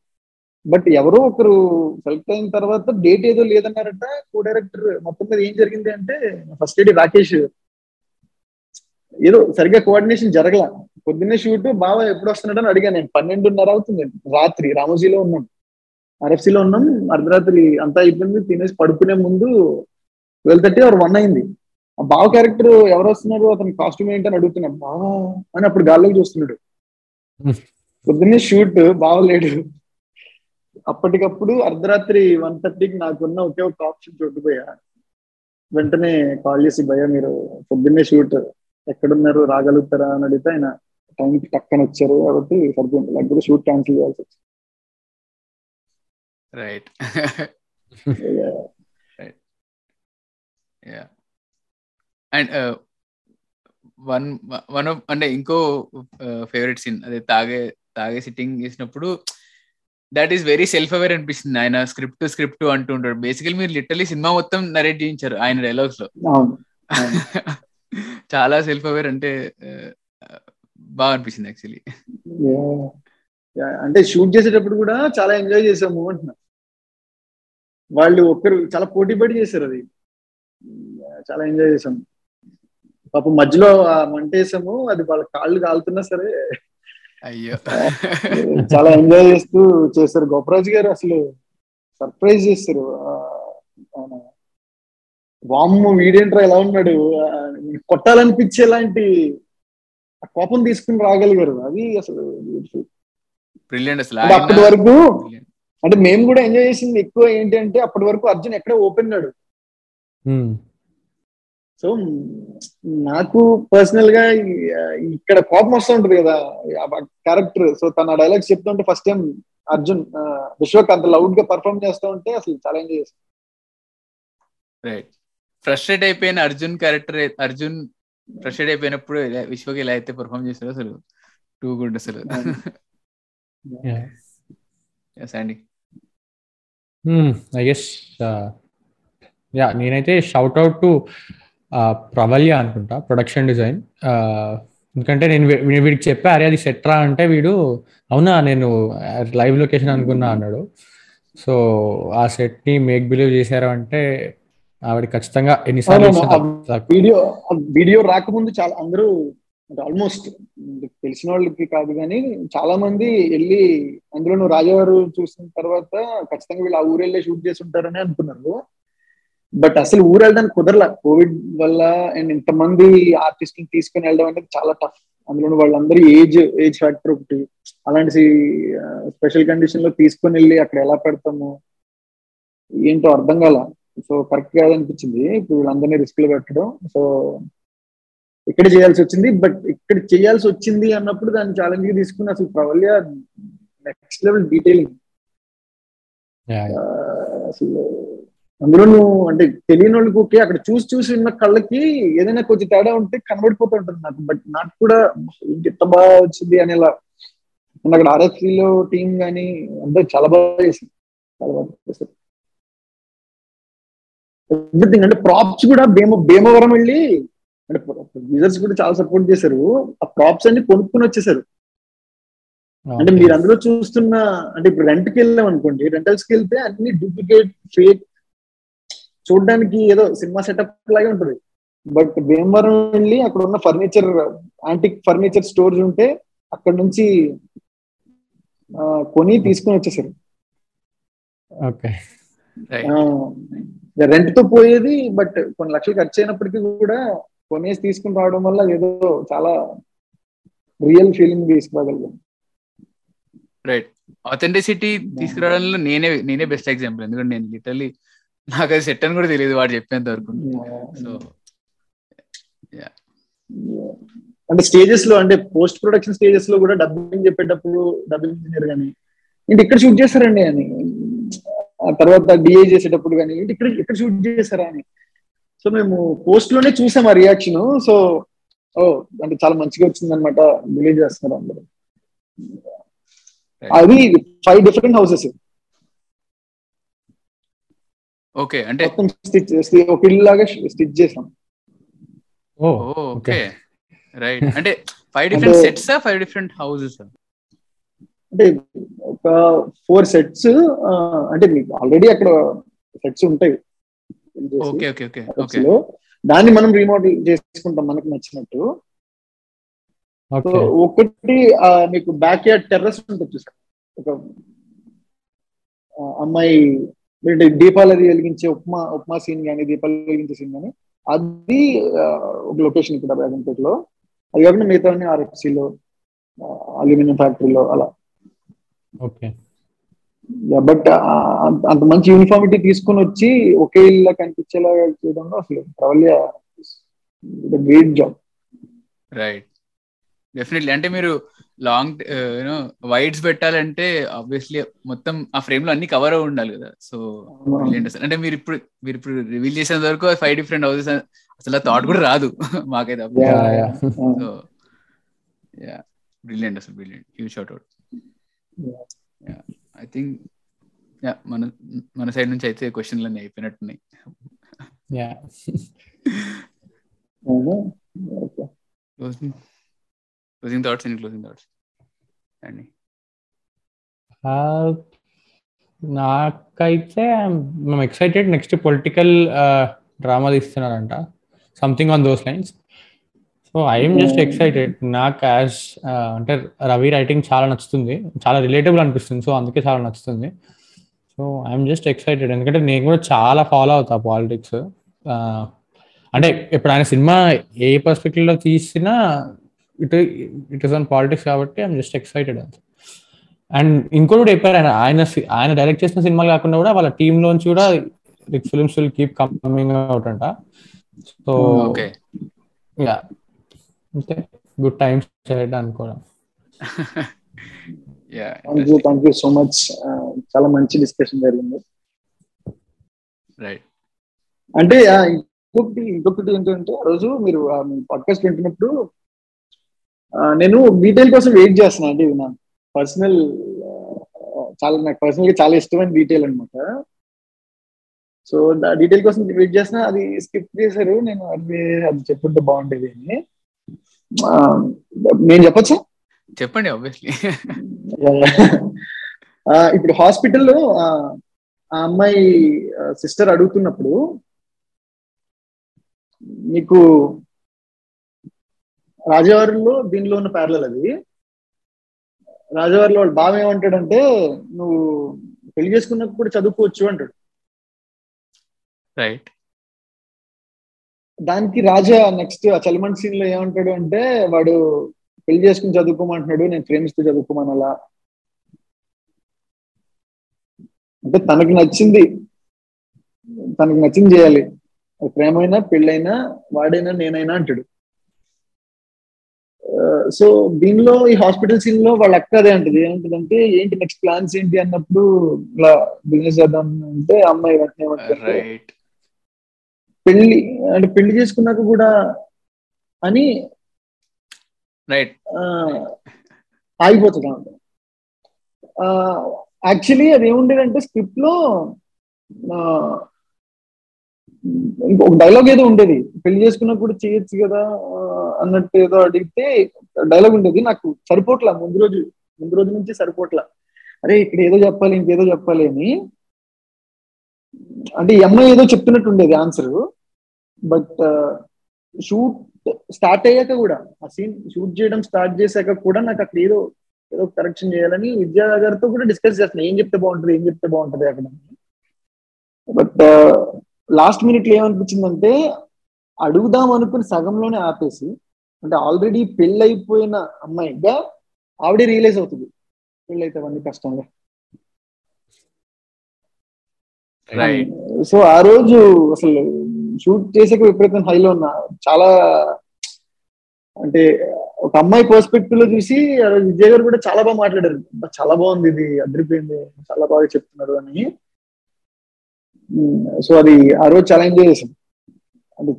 బట్ ఎవరో ఒకరు సెలెక్ట్ అయిన తర్వాత డేట్ ఏదో లేదన్నారట కో డైరెక్టర్ మొత్తం మీద ఏం జరిగింది అంటే ఫస్ట్ ఎయిడ్ రాకేష్ ఏదో సరిగ్గా కోఆర్డినేషన్ జరగల. పొద్దున్నే షూట్ బావ ఎప్పుడు వస్తున్నాడు? అని అడిగాను నేను. పన్నెండున్నర అవుతుంది రాత్రి. రామోజీలో ఉన్నాం. ఆర్ఎఫ్సీలో లో ఉన్నాం. అర్ధరాత్రి అంతా అయిపోయింది. తినేసి పడుకునే ముందు ట్వెల్వ్ థర్టీ ఆర్ వన్ అయింది. బావ క్యారెక్టర్ ఎవరు వస్తున్నారు? అతని కాస్ట్యూమ్ ఏంటని అడుగుతున్నాడు బావా అని అప్పుడు గాల్లోకి చూస్తున్నాడు. పొద్దున్నే షూట్ బావలేడు అప్పటికప్పుడు అర్ధరాత్రి వన్ థర్టీకి నాకున్న ఒకే ఒక ఆప్షన్ చూడకపోయా. వెంటనే కాల్ చేసి భయ మీరు పొద్దున్నే షూట్ ఎక్కడున్నారు? రాగలుగుతారా? అని అడిగితే ఆయన టైంకి టక్కన వచ్చారు కాబట్టి సరిపోయింది. లేకపోతే షూట్ క్యాన్సిల్ చేయాల్సి వచ్చింది. Right yeah and one one of అంటే ఇంకో ఫేవరెట్ సీన్ అదే తాగే తాగే సిట్టింగ్ చేసినప్పుడు that is very self aware అనిపిస్తుంది. ఆయన స్క్రిప్ట్ స్క్రిప్ట్ అంటుంటాడు బేసికలీ మీరు లిటరలీ సినిమా మొత్తం నరేట్ చేయించారు ఆయన డైలాగ్స్లో. చాలా సెల్ఫ్ అవేర్ అంటే బాగా అనిపించింది యాక్చువల్లీ. అంటే షూట్ చేసేటప్పుడు కూడా చాలా ఎంజాయ్ చేసాము అంటున్నా. వాళ్ళు ఒక్కరు చాలా పోటీ పడి చేశారు అది. చాలా ఎంజాయ్ చేసాము పాపం మధ్యలో ఆ మంట వేసాము అది వాళ్ళ కాళ్ళు కాలుతున్నా సరే. అయ్యో. చాలా ఎంజాయ్ చేస్తూ చేశారు. గోపరాజు గారు అసలు సర్ప్రైజ్ చేస్తారు ఆయన వామ్మ వీడేంట్రా ఎలా ఉన్నాడు? కొట్టాలనిపించేలాంటి ఆ కోపం తీసుకుని రాగలిగారు. అది అసలు beautiful. బ్రిలియంట్ అసలు. అంటే అప్పటి వరకు brilliant. అంటే మేము కూడా ఎంజాయ్ చేసింది ఎక్కువ ఏంటి అంటే అప్పటి వరకు అర్జున్ ఎక్కడ ఓపెన్ నాడు సో నాకు పర్సనల్గా ఇక్కడ కోపం వస్తూ ఉంటది కదా క్యారెక్టర్ సో తన డైలాగ్స్ చెప్తుంటే ఫస్ట్ టైం అర్జున్ విశ్వక్ అంత లౌడ్గా పర్ఫామ్ చేస్తూ ఉంటే అసలు చాలా ఎంజాయ్ చేస్తాం రైట్ ఫ్రస్ట్రేట్ అయిపోయిన అర్జున్ క్యారెక్టర్ అర్జున్ ఫ్రస్ట్రేట్ అయిపోయినప్పుడు ఇలా- విశ్వకి ఎలా అయితే పర్ఫామ్ చేస్తారో అసలు టూ గుడ్ అసలు. అండి ఐ గెస్ యా నేనైతే షౌట్ అవుట్ టు ప్రవల్య అనుకుంటా ప్రొడక్షన్ డిజైన్ ఎందుకంటే నేను వీడికి చెప్పా అరే అది సెట్రా అంటే వీడు అవునా నేను లైవ్ లొకేషన్ అనుకున్నా అన్నాడు సో ఆ సెట్ని మేక్ బిలీవ్ చేశారు అంటే ఆవిడ ఖచ్చితంగా ఎన్నిసార్లు. వీడియో వీడియో రాకముందు చాలా అందరూ ఆల్మోస్ట్ తెలిసిన వాళ్ళకి కాదు కానీ చాలా మంది వెళ్ళి అందులో నువ్వు రాజావారు చూసిన తర్వాత ఖచ్చితంగా వీళ్ళు ఆ ఊరు వెళ్ళే షూట్ చేసి ఉంటారని అనుకున్నారు బట్ అసలు ఊరు వెళ్ళడానికి కుదరలా. కోవిడ్ వల్ల అండ్ ఇంతమంది ఆర్టిస్టులు తీసుకుని వెళ్ళడం అనేది చాలా టఫ్. అందులో వాళ్ళందరూ ఏజ్ ఏజ్ ఫ్యాక్టర్ ఒకటి. అలాంటి స్పెషల్ కండిషన్లో తీసుకొని వెళ్ళి అక్కడ ఎలా పెడతాము? ఏంటో అర్థం కాల. సో కరెక్ట్ కాదనిపించింది. ఇప్పుడు వీళ్ళందరినీ రిస్క్లో పెట్టడం. సో ఇక్కడ చేయాల్సి వచ్చింది. బట్ ఇక్కడ చేయాల్సి వచ్చింది అన్నప్పుడు దాన్ని ఛాలెంజ్గా తీసుకుని అసలు ప్రవల్య నెక్స్ట్ లెవెల్ డీటెయిలింగ్. అసలు అందులో నువ్వు అంటే తెలియని వాళ్ళకి ఓకే అక్కడ చూసి చూసి ఉన్న కళ్ళకి ఏదైనా కొంచెం తేడా ఉంటే కనబడిపోతూ ఉంటుంది నాకు. బట్ నాకు కూడా ఏంటి ఎంత బాగా వచ్చింది అనేలా. అక్కడ RFC లో టీం కానీ అందరూ చాలా బాగా చేసింది. చాలా బాగా చేశారు ఎవ్రీథింగ్ అంటే ప్రాప్స్ కూడా భీమ భీమవరం వెళ్ళి అంటే యూజర్స్ కూడా చాలా సపోర్ట్ చేశారు. ఆ ప్రాప్స్ అన్ని కొనుక్కుని వచ్చేసారు అంటే. మీరు అందులో చూస్తున్న అంటే ఇప్పుడు రెంట్కి వెళ్ళాం అనుకోండి రెంటల్స్కి వెళ్తే అన్ని డూప్లికేట్ ఫేక్ చూడడానికి ఏదో సినిమా సెటప్ లాగే ఉంటుంది. బట్ భీమవరం వెళ్ళి అక్కడ ఉన్న ఫర్నిచర్ యాంటిక్ ఫర్నిచర్ స్టోర్స్ ఉంటే అక్కడ నుంచి ఆ, కొని తీసుకొని వచ్చేసారు. ఓకే. రైట్తో పోయేది బట్ కొన్ని లక్షలు ఖర్చు అయినప్పటికీ కూడా కొనేసి తీసుకుని రావడం వల్ల ఏదో చాలా రియల్ ఫీలింగ్ తీసుకురాగలిగాం. రైట్ ఆథెంటిసిటీ తీసుకురావడంలో నేనే నేనే బెస్ట్ ఎగ్జాంపుల్ ఎందుకంటే నేను లిటరలీ నాకు అది సెట్ అని కూడా తెలియదు వాడు చెప్పేంత వరకు. సో అంటే స్టేజెస్లో అంటే పోస్ట్ ప్రొడక్షన్ స్టేజెస్లో కూడా డబ్బింగ్ చెప్పేటప్పుడు డబ్బింగ్ ఇంజనీర్ కానీ ఏంటి ఇక్కడ షూట్ చేస్తారండి అని. ఆ తర్వాత డిఏ చేసేటప్పుడు కానీ ఏంటి ఇక్కడ ఇక్కడ షూట్ చేస్తారా అని. సో మేము పోస్ట్లోనే చూసాం ఆ రియాక్షన్ సో ఓ అంటే చాలా మంచిగా వచ్చింది అనమాట బిలీవ్ చేస్తున్నారు అందరూ. అది ఫైవ్ డిఫరెంట్ హౌసెస్ ఓకే అంటే మొత్తం స్టిచ్ ఒక ఇల్లు లాగా స్టిచ్ చేసాం. ఓకే. రైట్. అంటే five different sets five different houses? అంటే ఒక ఫోర్ సెట్స్ అంటే మీకు ఆల్రెడీ అక్కడ సెట్స్ ఉంటాయి. Okay okay okay sets okay. దాన్ని మనం రీమోడల్ చేసుకుంటాం మనకు నచ్చినట్టు. ఒకటి మీకు బ్యాక్ యార్డ్ టెర్రస్ ఉంటుంది ఒక అమ్మాయి ఏంటి దీపాలు అది వెలిగించే ఉప్మా ఉప్మా సీన్ కానీ దీపాలు వెలిగించే సీన్ కానీ అది ఒక లొకేషన్ ఇక్కడ బేగంపేటలో అది కాకుండా మిగతా ఆర్ఎఫ్సిలో అల్యూమినియం ఫ్యాక్టరీలో అలా. ఓకే. బట్ అంత మంచి యూనిఫామిటీ తీసుకొని వచ్చి ఒకే ఇల్లు కనిపించేలా చేయడంలో అసలు Pravalya great job right definitely అంటే మీరు లాంగ్ యూనో వైడ్స్ పెట్టాలంటే ఆబ్వియస్లీ మొత్తం ఆ ఫ్రేమ్లో అన్ని కవర్ అయి ఉండాలి కదా. సో అంటే మీరు ఇప్పుడు మీరు ఇప్పుడు రివీల్ చేసేంత వరకు ఫైవ్ డిఫరెంట్ హౌసెస్ అసలు థాట్ కూడా రాదు మాకైతే. సో యా బ్రిలియంట్ అసలు brilliant huge shout out I think yeah మన మన సైడ్ నుంచి అయితే క్వశ్చన్లు అన్ని అయిపోయినట్టున్నాయి యా క్లోజింగ్ థాట్స్ ఎన్ని క్లోజింగ్ థాట్స్ అండి నాకైతే మేము excited next political drama తీస్తున్నారంట. Something on those lines so I'm just excited నాకు యాజ్ అంటే రవి రైటింగ్ చాలా నచ్చుతుంది. చాలా రిలేటబుల్ అనిపిస్తుంది. సో అందుకే చాలా నచ్చుతుంది. సో ఐఎమ్ జస్ట్ ఎక్సైటెడ్ ఎందుకంటే నేను కూడా చాలా ఫాలో అవుతా పాలిటిక్స్ అంటే ఇప్పుడు ఆయన సినిమా ఏ పర్స్పెక్టివ్లో తీసినా it it is on politics కాబట్టి ఐఎమ్ జస్ట్ ఎక్సైటెడ్ అంతే అండ్ ఇంకోటి కూడా చెప్పారు ఆయన ఆయన ఆయన డైరెక్ట్ చేసిన సినిమాలు కాకుండా కూడా వాళ్ళ టీమ్ లోంచి కూడా like films will keep coming out అంట. సో ఓకే యా అంతే. గుడ్ టైమ్స్ అనుకోవడం. Thank you thank you so much చాలా మంచి డిస్కషన్ జరిగింది. రైట్ అంటే ఇంకొకటి ఇంకొకటి ఏంటంటే ఆ రోజు మీరు పాడ్కాస్ట్ వింటున్నప్పుడు నేను డీటెయిల్ కోసం వెయిట్ చేస్తున్నా అంటే ఇది నా పర్సనల్ చాలా నాకు పర్సనల్గా చాలా ఇష్టమైన డీటెయిల్ అనమాట సో డీటెయిల్ కోసం వెయిట్ చేస్తున్నా అది స్కిప్ చేశారు. నేను అది అది చెప్పుంటే బాగుండేది అని. నేను చెప్పచ్చా? చెప్పండి ఆబ్వియస్లీ ఇప్పుడు హాస్పిటల్లో ఆ అమ్మాయి సిస్టర్ అడుగుతున్నప్పుడు మీకు రాజవారిలో దీనిలో ఉన్న ప్యారలల్ అది. రాజవారిలో వాడు బావ ఏమంటాడంటే నువ్వు పెళ్ళి చేసుకున్నప్పుడు కూడా చదువుకోవచ్చు అంటాడు. రైట్ దానికి రాజా నెక్స్ట్ ఆ చలిమంట్ సీన్లో ఏమంటాడు అంటే వాడు పెళ్ళి చేసుకుని చదువుకోమంటున్నాడు నేను ప్రేమిస్తూ చదువుకోమనాలా అంటే తనకు నచ్చింది తనకు నచ్చింది చేయాలి. ప్రేమైనా పెళ్ళైనా వాడైనా నేనైనా అంటాడు. సో దీనిలో ఈ హాస్పిటల్ సీన్లో వాళ్ళ అక్క అదే అంటది. ఏమంటదంటే ఏంటి నెక్స్ట్ ప్లాన్స్ ఏంటి? అన్నప్పుడు ఇలా బిజినెస్ చేద్దాం అంటే అమ్మాయి వెంటనే పెళ్ళి అంటే పెళ్ళి చేసుకున్నాక కూడా అని రైట్ ఆగిపోతుంది అన్నమాట యాక్చువల్లీ అది ఏముండేదంటే స్క్రిప్ట్లో ఇంకొక డైలాగ్ ఏదో ఉండేది. పెళ్ళి చేసుకున్నప్పుడు చేయొచ్చు కదా అన్నట్టు ఏదో అడిగితే డైలాగ్ ఉండేది నాకు సరిపోట్లా ముందు రోజు ముందు రోజు నుంచి సరిపోట్లా. అరే ఇక్కడ ఏదో చెప్పాలి ఇంకేదో చెప్పాలి అని. అంటే ఈ అమ్మాయి ఏదో చెప్తున్నట్టు ఉండేది ఆన్సర్ బట్ షూట్ స్టార్ట్ అయ్యాక కూడా ఆ సీన్ షూట్ చేయడం స్టార్ట్ చేశాక కూడా నాకు అక్కడ ఏదో ఏదో కరెక్షన్ చేయాలని విద్యా గారితో కూడా డిస్కస్ చేస్తున్నా. ఏం చెప్తే బాగుంటుంది ఏం చెప్తే బాగుంటుంది అక్కడ. బట్ లాస్ట్ మినిట్లో ఏమనిపించిందంటే అడుగుదాం అనుకుని సగంలోనే ఆపేసి అంటే ఆల్రెడీ పెళ్ళైపోయిన అమ్మాయిగా ఆవిడే రియలైజ్ అవుతుంది. పెళ్ళైతే అవన్నీ కష్టంగా. సో ఆ రోజు అసలు షూట్ చేసే విపరీతం హైలో ఉన్నా. చాలా అంటే ఒక అమ్మాయి పర్స్పెక్టివ్లో చూసి ఆ రోజు విజయ్ గారు కూడా చాలా బాగా మాట్లాడారు. "అబ్బా, చాలా బాగుంది ఇది అదిరిపోయింది చాలా బాగా చెప్తున్నారు అని. సో అది ఆ రోజు చాలా ఎంజాయ్ చేసాం అది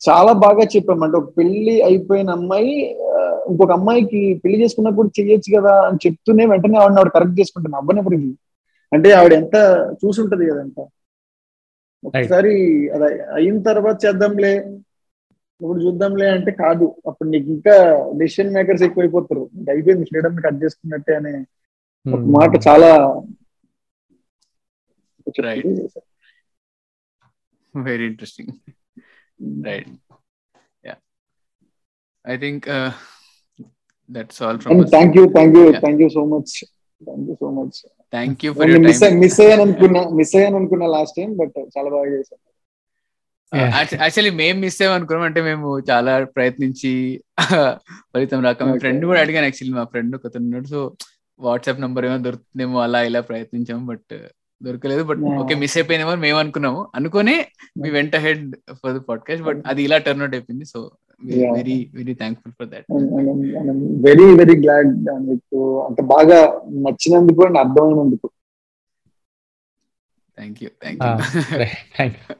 చాలా బాగా చెప్పాం. అంటే ఒక పెళ్ళి అయిపోయిన అమ్మాయి ఇంకొక అమ్మాయికి పెళ్ళి చేసుకున్నప్పుడు చెయ్యొచ్చు కదా అని చెప్తూనే వెంటనే ఆవిడ ఆవిడ కరెక్ట్ చేసుకుంటాను అవ్వనప్పుడు అంటే ఆవిడ ఎంత చూసుంటది కదంతా ఒకసారి అది అయిన తర్వాత చేద్దాంలే ఇప్పుడు చూద్దాంలే అంటే కాదు. అప్పుడు నీకు ఇంకా డెసిషన్ మేకర్స్ ఎక్కువైపోతారు. ఇంకా అయిపోయింది. ఫ్రీడమ్ కట్ చేసుకున్నట్టే అనే ఒక మాట చాలా Right. Very interesting right yeah I think that's all from thank you thank you Yeah. Thank you so much thank you so much thank you for miss miss అయ్యాను అనుకున్నా miss అయ్యాను అనుకున్నా last time but చాలా బాగా చేశాను actually మేము miss అయ్యామనుకున్నాం అంటే మేము చాలా ప్రయత్నించి ఫలితం రాక మా. ఫ్రెండ్ కూడా అడిగాను యాక్చువల్లీ మా ఫ్రెండ్ ఒక ఉన్నాడు. సో వాట్సాప్ నంబర్ ఏమో దొరుకుతుందేమో అలా ఇలా ప్రయత్నించాము బట్ దొరకలేదు బట్. ఓకే మిస్ అయిపోయిందేమో అని మేము అనుకున్నాము అనుకునే మీ వెంట head for the podcast but అది ఇలా టర్న్ అవుట్ అయిపోయింది. So. Very very thankful for that very very glad మీకు అంత బాగా నచ్చినందుకు and అర్థమైనందుకు. Thank you thank you thank you